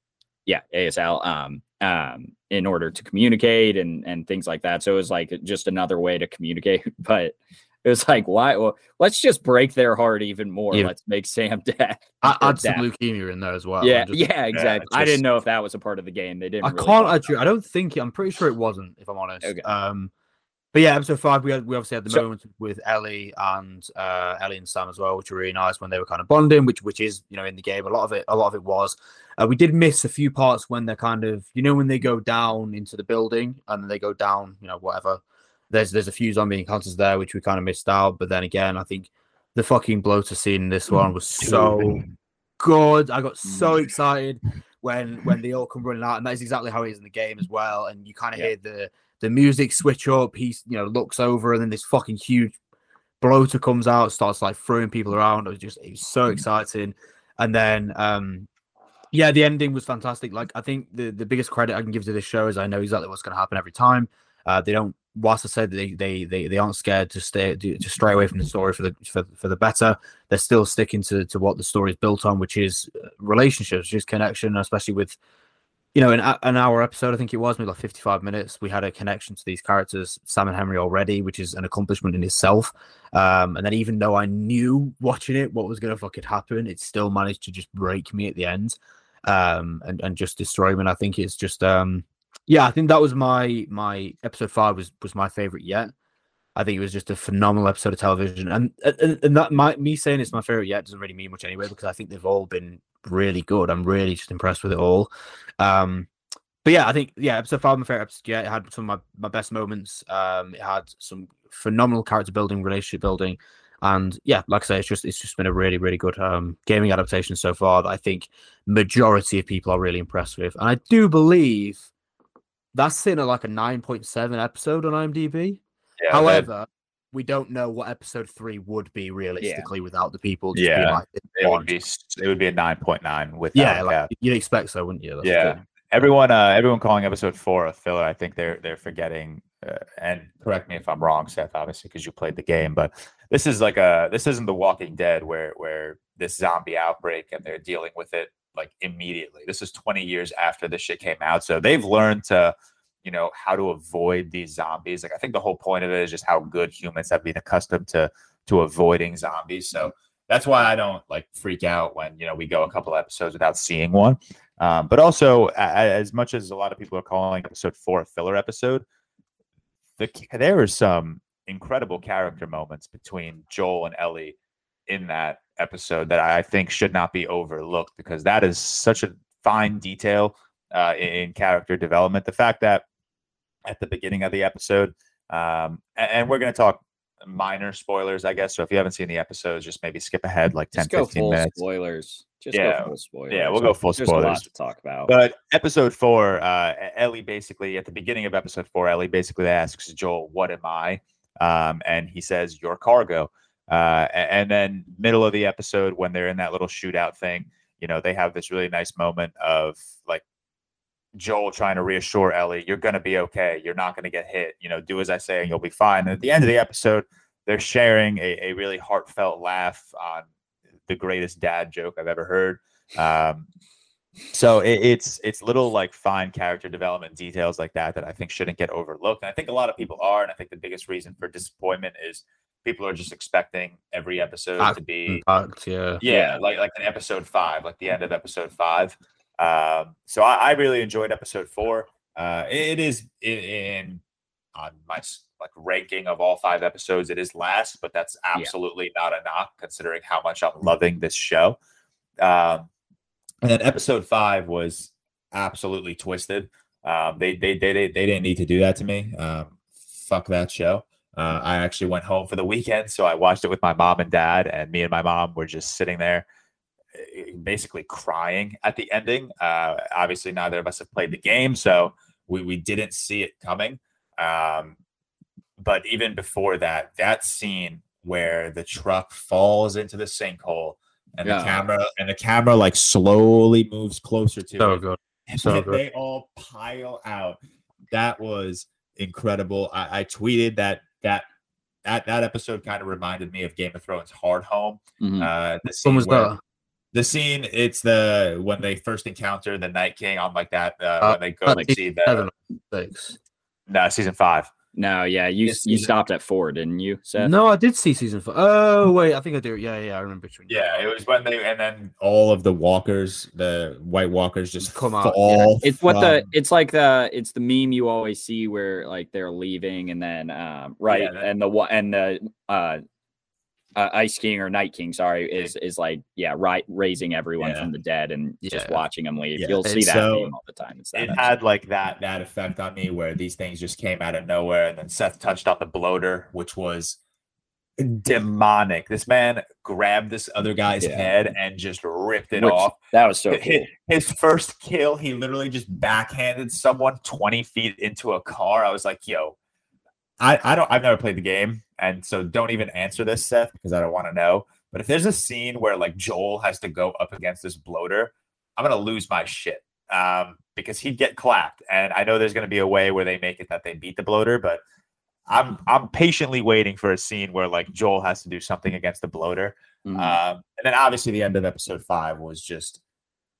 yeah ASL um um in order to communicate and and things like that. So it was like just another way to communicate. But it was like why? Well, let's just break their heart even more. Yeah. Let's make Sam deaf. I or add some leukemia in there as well. yeah, just- yeah, exactly. I just- didn't know if that was a part of the game. They didn't. I really can't actually. I don't think. I'm pretty sure it wasn't. If I'm honest. Okay. Um, but yeah, episode five, we had, we obviously had the So- moment with Ellie and uh, Ellie and Sam as well, which were really nice when they were kind of bonding, which which is you know in the game a lot of it. A lot of it was. Uh, we did miss a few parts when they're kind of you know when they go down into the building and then they go down you know whatever. There's there's a few zombie encounters there which we kind of missed out. But then again, I think the fucking bloater scene in this one was so good. I got so Mm. excited when when they all come running out, and that's exactly how it is in the game as well. And you kind of Yeah. hear the the music switch up. He's you know looks over, and then this fucking huge bloater comes out, starts like throwing people around. It was just it was so exciting. And then um yeah, the ending was fantastic. Like I think the the biggest credit I can give to this show is I know exactly what's going to happen every time. Uh, they don't whilst I said they they they, they aren't scared to stay to stray away from the story for the for, for the better, they're still sticking to to what the story is built on, which is uh, relationships, just connection, especially with you know, in an hour episode, I think it was maybe like 55 minutes. We had a connection to these characters, Sam and Henry already, which is an accomplishment in itself. Um, and then even though I knew watching it what was going to fucking happen, it still managed to just break me at the end um, and, and just destroy me. And I think it's just, um, yeah, I think that was my, my episode five was, was my favorite yet. I think it was just a phenomenal episode of television. And, and, and that my, me saying it's my favorite yet doesn't really mean much anyway, because I think they've all been really good. I'm really just impressed with it all. Um, but yeah, I think yeah, episode five, my favorite episode. Yeah, it had some of my, my best moments. Um, it had some phenomenal character building, relationship building, and yeah, like I say, it's just it's just been a really really good um, gaming adaptation so far that I think majority of people are really impressed with, and I do believe that's sitting at like a nine point seven episode on IMDb. Yeah, However, we don't know what episode three would be realistically yeah. without the people. yeah, like, it would be it would be a nine point nine with yeah, like, you'd expect so, wouldn't you? That's yeah, everyone, uh, everyone calling episode four a filler. I think they're they're forgetting. Uh, and correct me if I'm wrong, Seth. Obviously, because you played the game, but this is like a this isn't The Walking Dead where where this zombie outbreak and they're dealing with it like immediately. This is 20 years after this shit came out, so they've learned to you know how to avoid these zombies. Like i think the whole point of it is just how good humans have been accustomed to to avoiding zombies. So that's why i don't like freak out when you know we go a couple episodes without seeing one. Um, but also as much as a lot of people are calling episode four a filler episode the, there are some incredible character moments between joel and ellie in that episode that i think should not be overlooked because that is such a fine detail uh, in character development. The fact that at the beginning of the episode. Um, and, we're going to talk minor spoilers, I guess. So if you haven't seen the episodes, just maybe skip ahead like 10, 15 minutes. Spoilers. Just yeah, full spoilers. Yeah, we'll go full There's spoilers. a lot to talk about. But episode four, uh, Ellie basically at the beginning of episode four, Ellie basically asks Joel, "What am I?" Um, and he says, "Your cargo." Uh, and then middle of the episode, when they're in that little shootout thing, you know, they have this really nice moment of like Joel trying to reassure Ellie, you're going to be okay. You're not going to get hit. You know, do as I say and you'll be fine. And at the end of the episode, they're sharing a, a really heartfelt laugh on the greatest dad joke I've ever heard. Um, so it, it's it's little like fine character development details like that that I think shouldn't get overlooked. And I think a lot of people are. And I think the biggest reason for disappointment is people are just expecting every episode to be yeah yeah like like an episode five, like the end of episode five. Um, so I, I, really enjoyed episode four. Uh, it, it is in, in, on my like ranking of all five episodes. It is last, but that's absolutely yeah. not a knock considering how much I'm loving this show. Um, and then episode five was absolutely twisted. Um, they, they, they, they, they didn't need to do that to me. Um, fuck that show. Uh, I actually went home for the weekend, so I watched it with my mom and dad, and me and my mom were just sitting there basically crying at the ending. Uh, obviously, neither of us have played the game, so we, we didn't see it coming. Um, but even before that, that scene where the truck falls into the sinkhole and yeah. the camera and the camera like slowly moves closer to so it. Good. So and good. They all pile out. That was incredible. I, I tweeted that that that that episode kind of reminded me of Game of Thrones Hardhome. Mm-hmm. Uh, the scene where, the scene it's the when they first encounter the night king on like that uh, uh when they go like see the thanks. no season five no yeah you yes, you stopped at four didn't you Seth? no i did see season four. Oh wait i think i do yeah yeah i remember yeah it was when they and then all of the walkers the white walkers just come out yeah. it's what the it's like the it's the meme you always see where like they're leaving and then um right yeah, and the and the uh uh, Ice King or Night King, sorry, is is like yeah, right, raising everyone yeah. from the dead and yeah. just watching them leave. Yeah. You'll see that so all the time. it had like that that effect on me where these things just came out of nowhere, and then Seth touched on the bloater, which was demonic. This man grabbed this other guy's head and just ripped it which, off. That was so cool. His first kill, he literally just backhanded someone twenty feet into a car. I was like, yo. I, I don't I've never played the game and so don't even answer this, Seth, because I don't want to know. But if there's a scene where like Joel has to go up against this bloater, I'm gonna lose my shit. Um, because he'd get clapped. And I know there's gonna be a way where they make it that they beat the bloater, but I'm I'm patiently waiting for a scene where like Joel has to do something against the bloater. Mhm. Um, and then obviously the end of episode five was just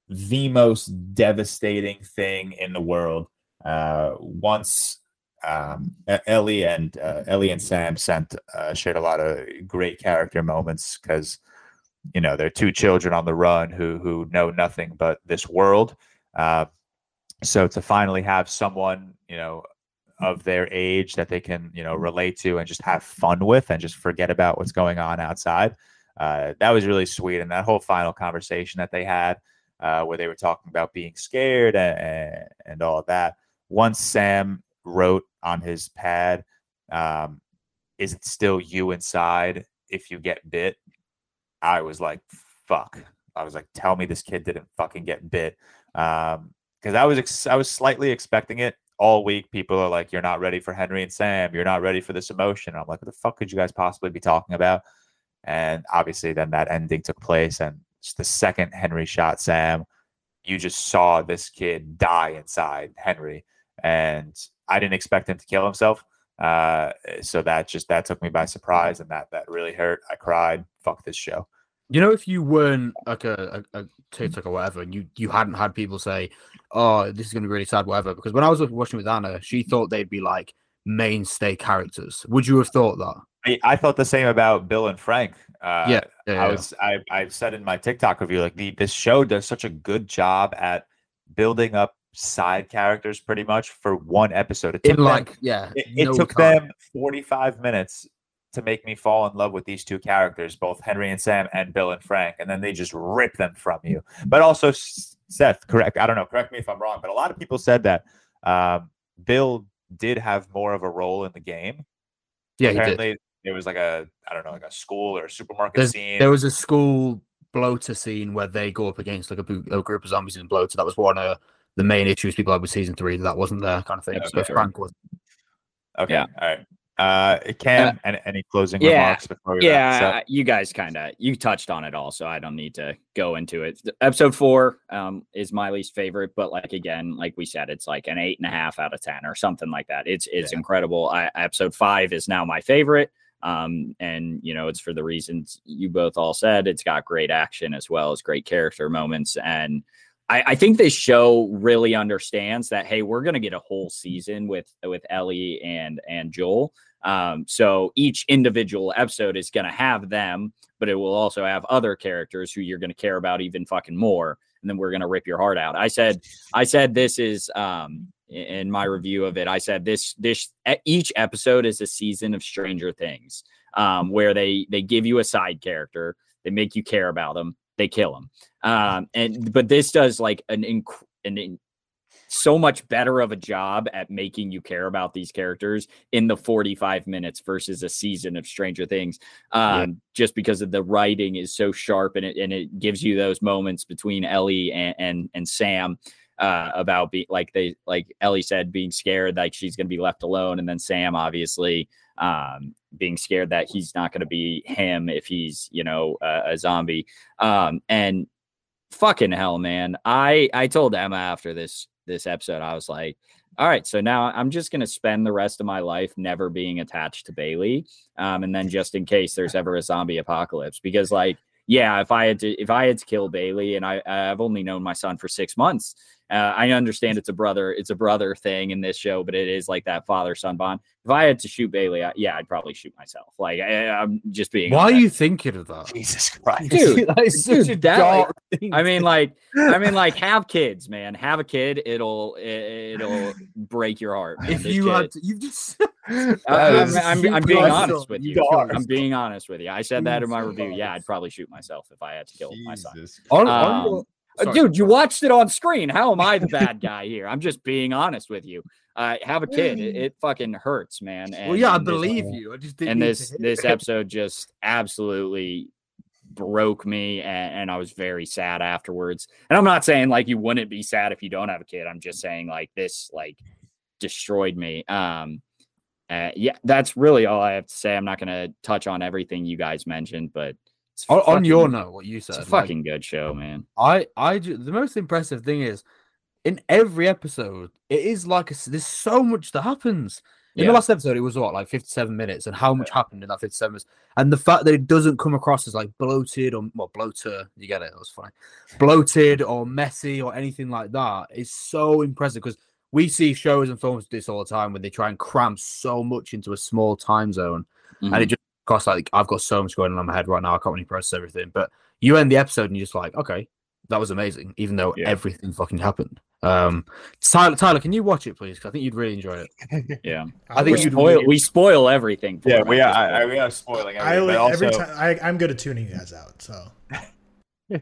the most devastating thing in the world. Uh, once um, Ellie and uh, Ellie and Sam sent uh, shared a lot of great character moments because you know they're two children on the run who who know nothing but this world. Uh, so to finally have someone you know of their age that they can you know relate to and just have fun with and just forget about what's going on outside uh, that was really sweet and that whole final conversation that they had uh, where they were talking about being scared and, and all of that once sam wrote on his pad um, is it still you inside if you get bit? I was like fuck. I was like tell me this kid didn't fucking get bit. Um because i was ex- i was slightly expecting it all week. People are like you're not ready for henry and sam. You're not ready for this emotion. I'm like what the fuck could you guys possibly be talking about? And obviously then that ending took place and the second henry shot sam you just saw this kid die inside henry. And i didn't expect him to kill himself uh, so that just that took me by surprise and that that really hurt i cried fuck this show You know, if you weren't like a, a, a TikTok or whatever, and you you hadn't had people say, "Oh, this is going to be really sad," whatever. Because when I was watching with Anna, she thought they'd be like mainstay characters. Would you have thought that? I, I felt the same about Bill and Frank. Uh, Yeah, yeah, I yeah. was I I said in my TikTok review like the this show does such a good job at building up side characters pretty much for one episode. It took In them, like, yeah, it, it no took time. them 45 minutes to make me fall in love with these two characters, both Henry and Sam and Bill and Frank, and then they just rip them from you. But also Seth, correct? I don't know, correct me if I'm wrong, but a lot of people said that um, Bill did have more of a role in the game Yeah, he did. apparently there was like a I don't know like a school or a supermarket There's, scene. there was a school bloater scene where they go up against like a, a group of zombies in bloater. That was one of the main issues people had with season three. That wasn't there, kind of thing. Yeah, so sure. Frank was. okay, Yeah. all right. Uh, Cam, any, any closing yeah, remarks before we yeah, up? you guys kind of you touched on it all, so I don't need to go into it. Episode four um, is my least favorite, but like again, like we said, it's like an eight and a half out of ten or something like that. It's it's Yeah. incredible. I, episode five is now my favorite, um, and you know it's for the reasons you both all said. It's got great action as well as great character moments, and I, I think this show really understands that. Hey, we're gonna get a whole season with with Ellie and and Joel. Um, so each individual episode is going to have them, but it will also have other characters who you're going to care about even fucking more. And then we're going to rip your heart out. I said, I said this is um in my review of it. I said this this each episode is a season of Stranger Things, um, where they they give you a side character, they make you care about them, they kill them. Um, and but this does like an inc- an in, so much better of a job at making you care about these characters in the 45 minutes versus a season of Stranger Things. Um, just because of the writing is so sharp and it and it gives you those moments between Ellie and and, and Sam uh, about being like they like Ellie said being scared like she's gonna be left alone, and then Sam obviously um being scared that he's not gonna be him if he's you know uh, a zombie. Um and fucking hell, man. I I told Emma after this this episode, I was like, all right, so now I'm just gonna spend the rest of my life never being attached to Bailey. Um, and then just in case there's ever a zombie apocalypse, because like, yeah, if I had to if I had to kill Bailey and I I've only known my son for six months. Uh, I understand it's a brother, it's a brother thing in this show, but it is like that father son bond. If I had to shoot Bailey, I, yeah, I'd probably shoot myself. Like I, I'm just being. Why are you thinking of that? Jesus Christ. Dude, that is such dude, a that, like, dark thing. I mean, like, I mean, like, have kids, man. Have a kid. It'll, it, will break your heart. Man. if This you kid- had, to, you've just. I, I'm, I'm, I'm being honest with you. dark. I'm being honest with you. I said that in my review. Yeah, I'd probably shoot myself if I had to kill my son. On, Um, on your, sorry. Dude, you watched it on screen. How am I the bad guy here? I'm just being honest with you. Uh, have a kid. It, it fucking hurts, man. well, yeah, I and this- believe you. I just and this this episode just absolutely broke me and, and i was very sad afterwards and i'm not saying like you wouldn't be sad if you don't have a kid i'm just saying like this like destroyed me um uh, yeah that's really all i have to say i'm not going to touch on everything you guys mentioned but on, on your note, what you said, it's a like, fucking good show man I, I, the most impressive thing is in every episode, it is like a there's so much that happens. In Yeah. the last episode, it was what like fifty-seven minutes, and how much happened in that fifty-seven minutes, and the fact that it doesn't come across as like bloated or well, bloater, you get it? That was funny, bloated or messy or anything like that is so impressive because we see shows and films do this all the time when they try and cram so much into a small time zone, Mhm. and it just costs like I've got so much going on in my head right now, I can't really process everything. But you end the episode and you're just like, okay, that was amazing, even though Yeah. everything fucking happened. Um, Tyler, Tyler, can you watch it, please? 'Cause I think you'd really enjoy it. yeah. I think you'd spoil, really- we spoil everything. for Yeah, we are. I, I, we are spoiling I everything. li- also, every time I, I'm good at tuning you guys out. So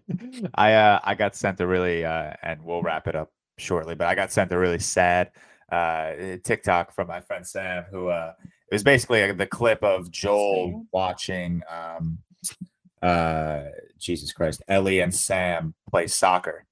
I uh, I got sent a really uh, and we'll wrap it up shortly, but I got sent a really sad uh, TikTok from my friend Sam, who uh, it was basically uh, the clip of Joel watching um, uh, Jesus Christ, Ellie and Sam play soccer,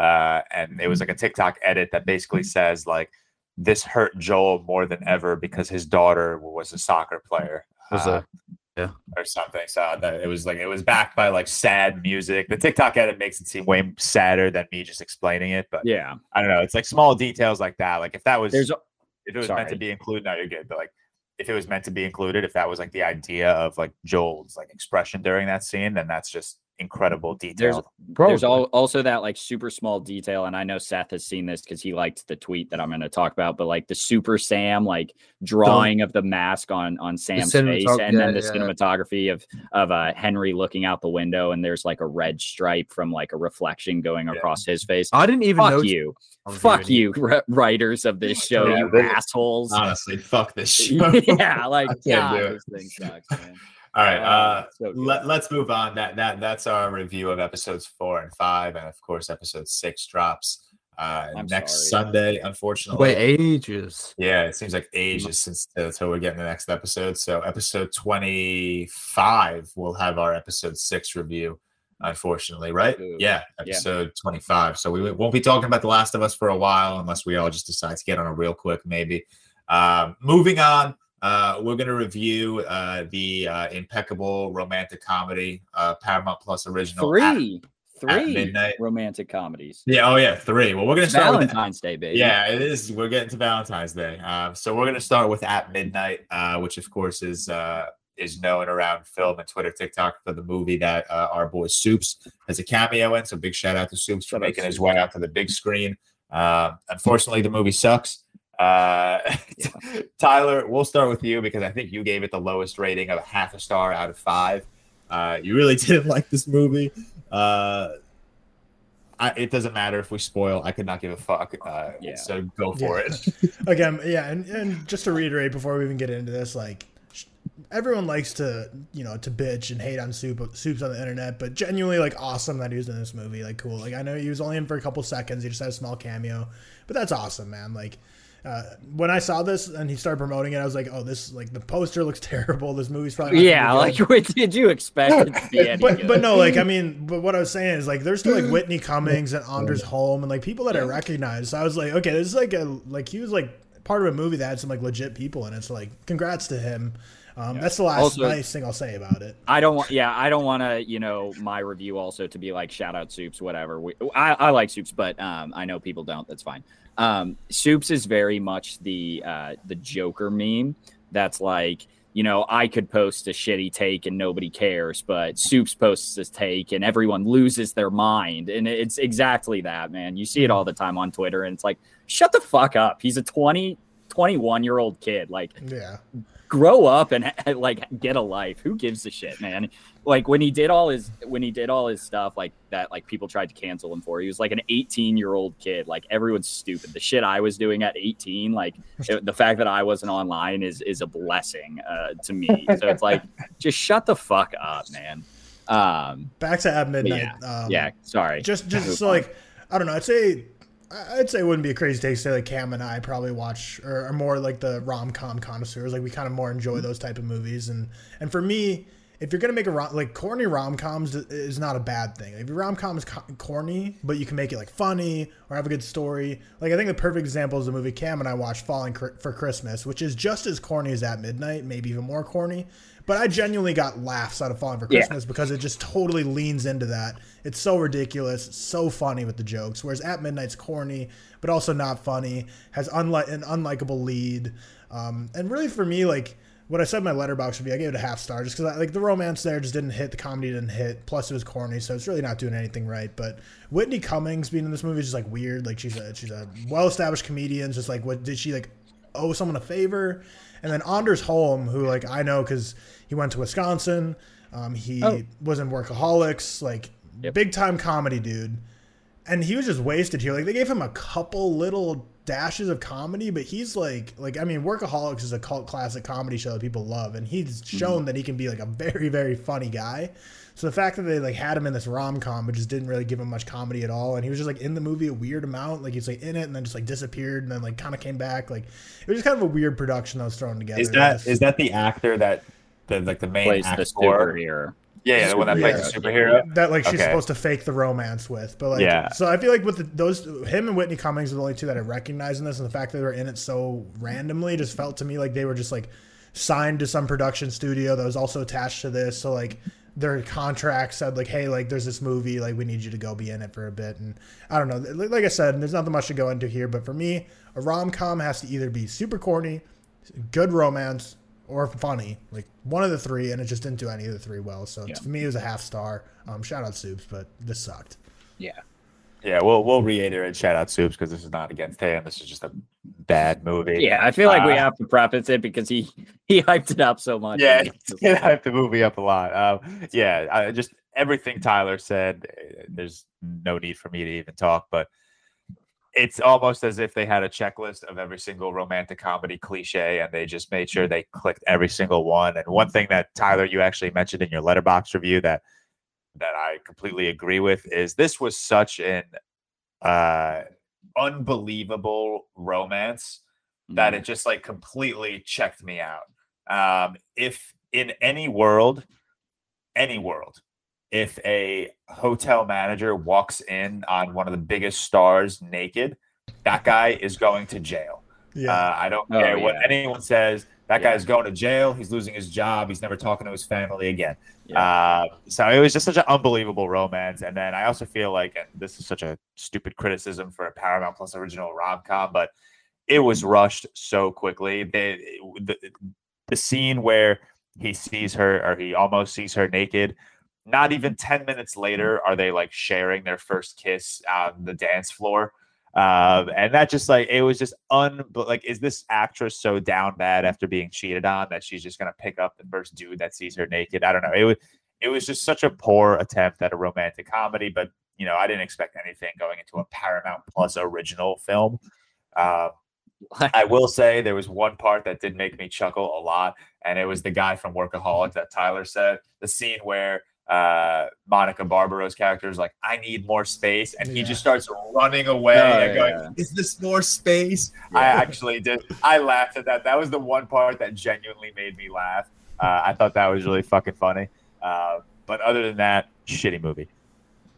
uh, and it was like a TikTok edit that basically says like this hurt Joel more than ever because his daughter was a soccer player. Was Uh, a- or something. So that it was like it was backed by like sad music. The TikTok edit makes it seem way sadder than me just explaining it. But Yeah. I don't know. It's like small details like that. Like if that was There's if it was meant to be included, now you're good. But like if it was meant to be included, if that was like the idea of like Joel's like expression during that scene, then that's just incredible there's detail. there's Probably. al- also that like super small detail and i know seth has seen this because he liked the tweet that i'm going to talk about but like the super sam like drawing of the mask on on sam's face cinematog- and then the yeah. cinematography of of uh henry looking out the window and there's like a red stripe from like a reflection going Yeah. across his face I didn't even fuck know. you fuck you ri- writers of this show Yeah, you assholes Honestly, fuck this yeah like I can't God, do it. this thing sucks man All right. Uh, so let, let's move on. That that that's our review of episodes four and five, and of course, episode six drops uh, I'm next sorry. Sunday. Unfortunately, Wait ages. Yeah, it seems like ages since until we're getting the next episode. So episode twenty five, we'll have our episode six review. Unfortunately, right? Ooh, Yeah, yeah. episode twenty five. So we won't be talking about The Last of Us for a while, unless we all just decide to get on a real quick, maybe. Um, moving on, uh, we're going to review uh, the uh, impeccable romantic comedy, uh, Paramount Plus original. at- three at three midnight. romantic comedies yeah, oh yeah, three. Well, we're going to start with valentine's day baby yeah, it is. We're getting to Valentine's Day. Um, so we're gonna start with at midnight, uh, which of course is uh, is known around film and Twitter, TikTok for the movie that uh, our boy Supes has a cameo in. So big shout out to Supes for making his way out to the big screen. Uh, unfortunately, the movie sucks. Uh, Tyler, we'll start with you because I think you gave it the lowest rating of a half a star out of five. Uh, you really didn't like this movie. Uh, I, it doesn't matter if we spoil. I could not give a fuck. Uh, Yeah. So go for Yeah. it. again, yeah, and, and just to reiterate before we even get into this, like everyone likes to you know to bitch and hate on soup supes on the internet, but genuinely like awesome that he was in this movie. Like cool. Like I know he was only in for a couple seconds. He just had a small cameo, but that's awesome, man. Like. Uh, when I saw this and he started promoting it, I was like, "Oh, this like the poster looks terrible. This movie's probably not gonna Yeah, be like good." what did you expect it to be any but good? but no, like I mean, but what I was saying is like there's still like Whitney Cummings and Anders Holm and like people that I recognize. So I was like, okay, this is like a like he was like part of a movie that had some like legit people in it. So like, congrats to him. Um, That's the last Also- nice thing I'll say about it. I don't want. Yeah, I don't want to. You know, my review also to be like shout out supes, whatever. We, I I like supes, but um, I know people don't. That's fine. Um, supes is very much the uh the Joker meme. That's like. You know, I could post a shitty take and nobody cares, but Supes posts this take and everyone loses their mind. And it's exactly that, man. You see it all the time on Twitter, and it's like, shut the fuck up. He's a 20, 21 year old kid. Like, Yeah, grow up and like get a life. Who gives a shit man? Like when he did all his when he did all his stuff like that like people tried to cancel him for he was like an 18 year old kid. Like everyone's stupid. The shit i was doing at 18 like it- the fact that i wasn't online is is a blessing uh to me. So it's like just shut the fuck up man. Um back to at midnight. yeah, um, yeah sorry. Just just so like I don't know. I'd say I'd say it wouldn't be a crazy take to say like Cam and I probably watch or are more like the rom com connoisseurs. Like we kind of more enjoy mm-hmm. those type of movies. And and for me, if you're gonna make a rom- like corny rom coms is not a bad thing. If your rom com is co- corny, but you can make it like funny or have a good story. Like I think the perfect example is the movie Cam and I watched Falling for Christmas, which is just as corny as At Midnight, maybe even more corny. But I genuinely got laughs out of Falling for Christmas yeah. because it just totally leans into that. It's so ridiculous, so funny with the jokes. Whereas At Midnight's corny, but also not funny, has unlike an unlikable lead, um, and really for me, like what I said in my would be, I gave it a half star just because like the romance there just didn't hit, the comedy didn't hit. Plus, it was corny, so it's really not doing anything right. But Whitney Cummings being in this movie is just like weird. Like she's a she's a well established comedian. Just like what did she like owe someone a favor? And then Anders Holm, who like I know because he went to Wisconsin. Um, he oh. was in Workaholics, like yep. big time comedy dude. And he was just wasted here. Like they gave him a couple little dashes of comedy, but he's like like I mean, Workaholics is a cult classic comedy show that people love, and he's shown mm-hmm. that he can be like a very very funny guy. So the fact that they like had him in this rom com, but just didn't really give him much comedy at all, and he was just like in the movie a weird amount, like he's like in it and then just like disappeared and then like kind of came back, like it was just kind of a weird production that was thrown together. Is that is that the actor that the like the main plays actor? the superhero? Yeah, yeah, the one that plays yeah. the superhero that like she's okay. supposed to fake the romance with, but like, yeah. So I feel like with the, those, him and Whitney Cummings are the only two that I recognize in this, and the fact that they were in it so randomly just felt to me like they were just like signed to some production studio that was also attached to this. So like their contract said like, hey, like there's this movie, like we need you to go be in it for a bit, and I don't know. Like I said, there's nothing much to go into here, but for me, a rom com has to either be super corny, good romance, or funny, like one of the three, and it just didn't do any of the three well. So yeah. for me, it was a half star. Um, shout out Supes, but this sucked. Yeah. Yeah, we'll we'll reiterate shout out Supes because this is not against him. This is just a bad movie. Yeah, I feel like uh, we have to preface it because he he hyped it up so much. Yeah, he hyped the movie up a lot. Um, yeah, I, just everything Tyler said. Eh, there's no need for me to even talk, but it's almost as if they had a checklist of every single romantic comedy cliche and they just made sure they clicked every single one. And one thing that Tyler, you actually mentioned in your Letterboxd review that that I completely agree with is this was such an uh, unbelievable romance that mm-hmm. it just like completely checked me out. Um, if in any world, any world, if a hotel manager walks in on one of the biggest stars naked, that guy is going to jail. Yeah. Uh, I don't oh, care yeah. what anyone says. That yeah. guy's going to jail. He's losing his job. He's never talking to his family again. Yeah. Uh, so it was just such an unbelievable romance. And then I also feel like, and this is such a stupid criticism for a Paramount Plus original rom com, but it was rushed so quickly. They, the, the scene where he sees her or he almost sees her naked not even 10 minutes later are they like sharing their first kiss on the dance floor. Um, and that just like it was just un like is this actress so down bad after being cheated on that she's just gonna pick up the first dude that sees her naked? I don't know. It was it was just such a poor attempt at a romantic comedy, but you know, I didn't expect anything going into a Paramount Plus original film. Um, I will say there was one part that did make me chuckle a lot, and it was the guy from Workaholic that Tyler said. The scene where uh, Monica Barbaro's character is like, I need more space. And yeah. he just starts running away oh, and going, yeah. Is this more space? Yeah. I actually did. I laughed at that. That was the one part that genuinely made me laugh. Uh, I thought that was really fucking funny. Uh, but other than that, shitty movie.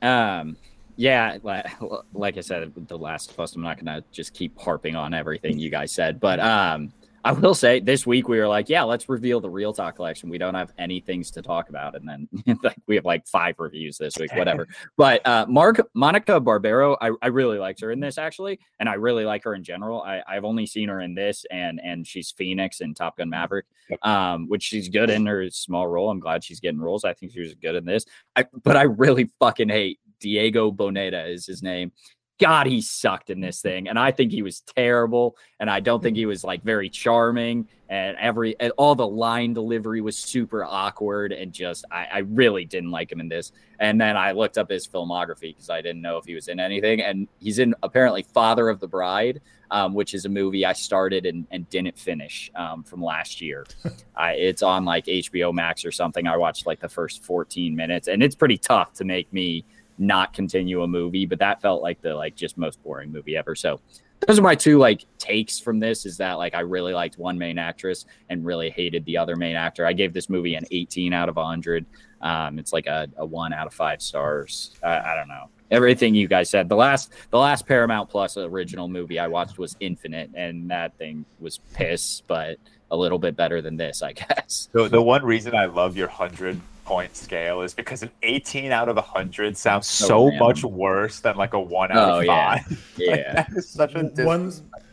Um, yeah, like, like I said, the last of us, I'm not gonna just keep harping on everything you guys said, but um, I will say this week we were like, yeah, let's reveal the ReelTok collection. We don't have any things to talk about, and then like we have like five reviews this week, whatever. but uh, Mark Monica Barbaro, I, I really liked her in this actually, and I really like her in general. I, I've only seen her in this, and and she's Phoenix in Top Gun Maverick, um, which she's good in her small role. I'm glad she's getting roles. I think she was good in this. I, but I really fucking hate Diego Boneta is his name. God, he sucked in this thing, and I think he was terrible. And I don't think he was like very charming. And every and all the line delivery was super awkward, and just I, I really didn't like him in this. And then I looked up his filmography because I didn't know if he was in anything, and he's in apparently Father of the Bride, um, which is a movie I started and, and didn't finish um, from last year. I, it's on like HBO Max or something. I watched like the first 14 minutes, and it's pretty tough to make me not continue a movie, but that felt like the like just most boring movie ever. So those are my two like takes from this is that like I really liked one main actress and really hated the other main actor. I gave this movie an 18 out of 100. Um, it's like a, a one out of five stars. I, I don't know everything you guys said. The last the last Paramount Plus original movie I watched was Infinite, and that thing was piss, but a little bit better than this, I guess. The, the one reason I love your hundred point scale is because an 18 out of 100 sounds so, so much worse than like a one out oh, of five. Yeah, like, yeah. that is such a one.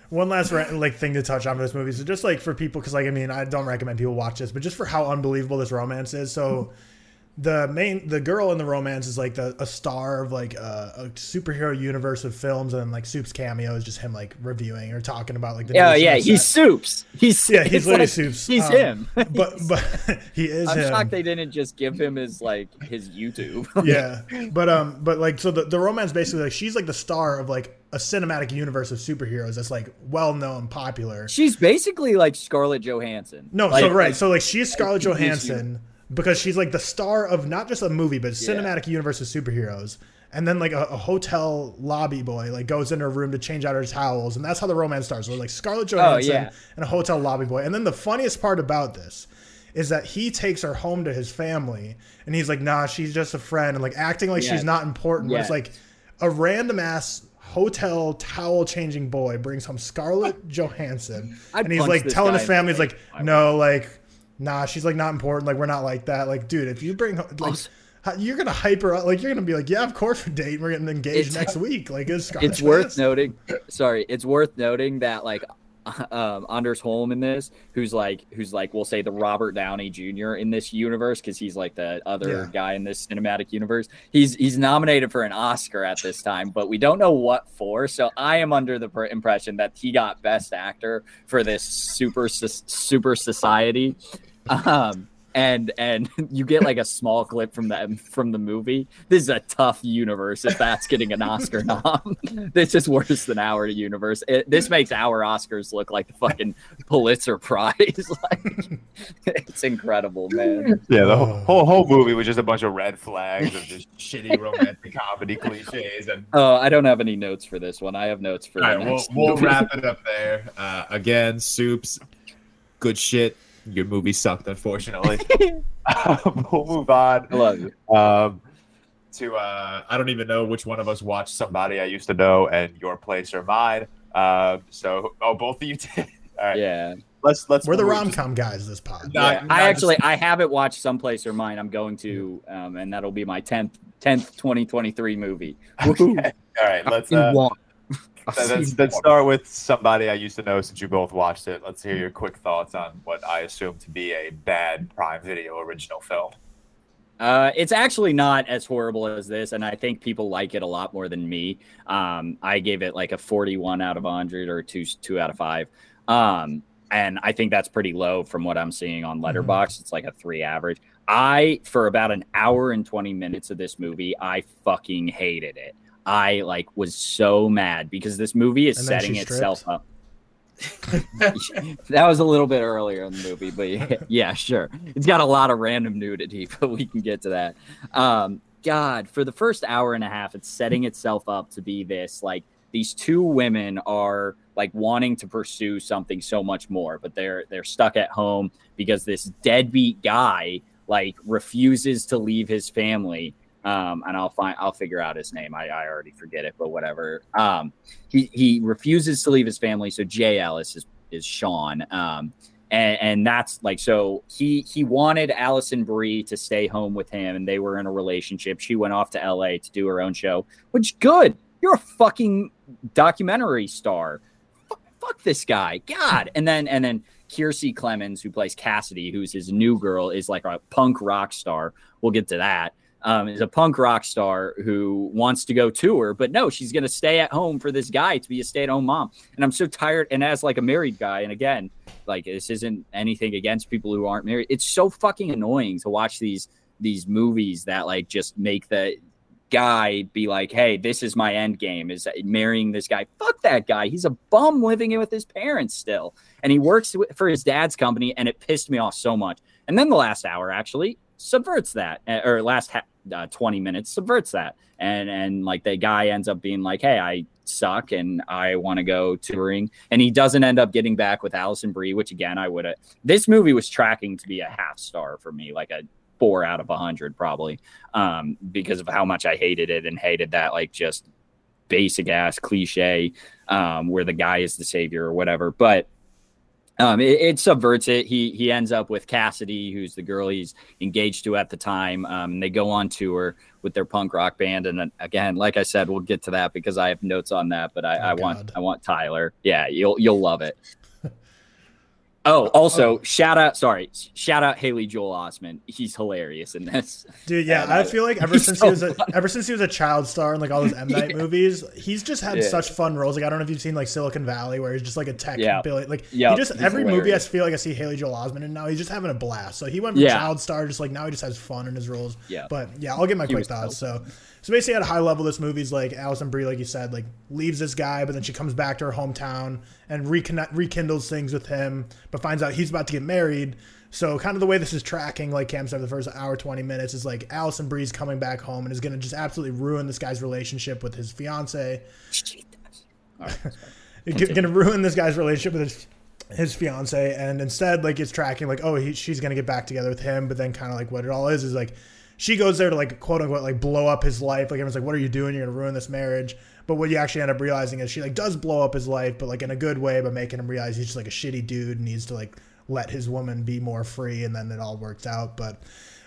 One last like thing to touch on for this movie, so just like for people, because like I mean, I don't recommend people watch this, but just for how unbelievable this romance is. So, the main the girl in the romance is like the, a star of like a, a, superhero universe of films and like Soup's cameo is just him like reviewing or talking about like the yeah yeah he's Soup's. He's yeah he's literally like, Soup's. he's um, him. but but he is I'm him. shocked they didn't just give him his like his YouTube. Yeah but um but like so the, the romance basically like she's like the star of like a cinematic universe of superheroes that's like well known popular. She's basically like Scarlett Johansson. No like, so right like, so like she's Scarlett Johansson because she's like the star of not just a movie but cinematic yeah. universe of superheroes and then like a, a, hotel lobby boy like goes into her room to change out her towels and that's how the romance starts so like scarlett oh, johansson oh, yeah. and a hotel lobby boy and then the funniest part about this is that he takes her home to his family and he's like nah she's just a friend and like acting like she's not important yeah. it's like a random ass hotel towel changing boy brings home scarlett johansson I'd and he's like telling his family he's like no like nah, she's like not important. Like we're not like that. Like, dude, if you bring like. You're gonna hype her up, like you're gonna be like, yeah, of course we're dating. We're getting engaged it's, next week. Like it's it's worth noting. Sorry, it's worth noting that like um, Anders Holm in this, who's like who's like we'll say the Robert Downey Jr. in this universe because he's like the other yeah. guy in this cinematic universe. He's he's nominated for an Oscar at this time, but we don't know what for. So I am under the impression that he got Best Actor for this super super society um, and and you get like a small clip from the from the movie. This is a tough universe if that's getting an Oscar nom. this is worse than our universe. It, this makes our Oscars look like the fucking Pulitzer Prize. like, it's incredible, man. Yeah, the whole, whole whole movie was just a bunch of red flags of just shitty romantic comedy cliches. And oh, I don't have any notes for this one. I have notes for. All right, we'll, we'll wrap it up there. Uh, again, supes, good shit your movie sucked, unfortunately. um, we'll move on. I love you. Um, to uh, I don't even know which one of us watched somebody I used to know and your place or mine. Uh, so oh, both of you did. All right. Yeah. Let's let's. We're the rom com guys. This pod. Not, yeah. not I actually just... I haven't watched someplace or mine. I'm going to, um, and that'll be my tenth tenth 2023 movie. Okay. All right. Let's. Uh, let's, let's start with somebody I used to know since you both watched it. Let's hear your quick thoughts on what I assume to be a bad Prime Video original film. Uh, it's actually not as horrible as this, and I think people like it a lot more than me. Um, I gave it like a 41 out of 100 or two two out of five, um, and I think that's pretty low from what I'm seeing on Letterboxd. Mm-hmm. It's like a three average. I for about an hour and 20 minutes of this movie, I fucking hated it. I like was so mad because this movie is setting itself up. that was a little bit earlier in the movie, but yeah, yeah, sure. It's got a lot of random nudity, but we can get to that. Um, God, for the first hour and a half, it's setting itself up to be this like these two women are like wanting to pursue something so much more, but they're they're stuck at home because this deadbeat guy like refuses to leave his family um, and I'll find I'll figure out his name. I, I already forget it, but whatever. Um, he he refuses to leave his family, so Jay Ellis is is Sean. Um, and, and that's like so he he wanted Alison Brie to stay home with him, and they were in a relationship. She went off to LA to do her own show, which good. You're a fucking documentary star. Fuck, this guy, God. And then and then Kiersey Clemons, who plays Cassidy, who's his new girl, is like a punk rock star. We'll get to that um, is a punk rock star who wants to go tour, but no, she's going to stay at home for this guy to be a stay at home mom. And I'm so tired. And as like a married guy, and again, like this isn't anything against people who aren't married. It's so fucking annoying to watch these these movies that like just make the guy be like, "Hey, this is my end game is marrying this guy." Fuck that guy. He's a bum living in with his parents still, and he works for his dad's company, and it pissed me off so much. And then the last hour actually subverts that, eh, or last ha- uh, 20 minutes subverts that and and like the guy ends up being like hey i suck and I want to go touring. And he doesn't end up getting back with Alison Brie, which again, I would have. This movie was tracking to be a half star for me, like a four out of a hundred probably, um, because of how much I hated it and hated that like just basic ass cliche um, where the guy is the savior or whatever. But um, it, it, subverts it. He he ends up with Cassidy, who's the girl he's engaged to at the time. Um, they go on tour with their punk rock band, and again, like I said, we'll get to that because I have notes on that. But I, oh, I want I want Tyler. Yeah, you'll you'll love it. Oh, oh, also oh. shout out, sorry, shout out Haley Joel Osment. He's hilarious in this. Dude, yeah, I feel like ever since so he was a, ever since he was a child star in like all those M Night yeah. movies, he's just had yeah. such fun roles. Like I don't know if you've seen like Silicon Valley, where he's just like a tech yeah. Billy. Like yep. he just every hilarious. movie I feel like I see Haley Joel Osment, and now he's just having a blast. So he went from yeah. child star, just like now he just has fun in his roles. Yeah, but yeah, I'll get my he quick thoughts. So. So basically, at a high level, this movie's like Alison Brie, like you said, like leaves this guy, but then she comes back to her hometown and reconnect, rekindles things with him, but finds out he's about to get married. So kind of the way this is tracking, like Cam said, the first hour twenty minutes is like Alison Brie's coming back home and is going to just absolutely ruin this guy's relationship with his fiance. Right, going to ruin this guy's relationship with his his fiance, and instead, like it's tracking like, oh, he, she's going to get back together with him, but then kind of like what it all is is like she goes there to like quote unquote like blow up his life. Like everyone's like, "What are you doing? You're gonna ruin this marriage." But what you actually end up realizing is she like does blow up his life, but like in a good way, by making him realize he's just like a shitty dude and needs to like let his woman be more free, and then it all works out. But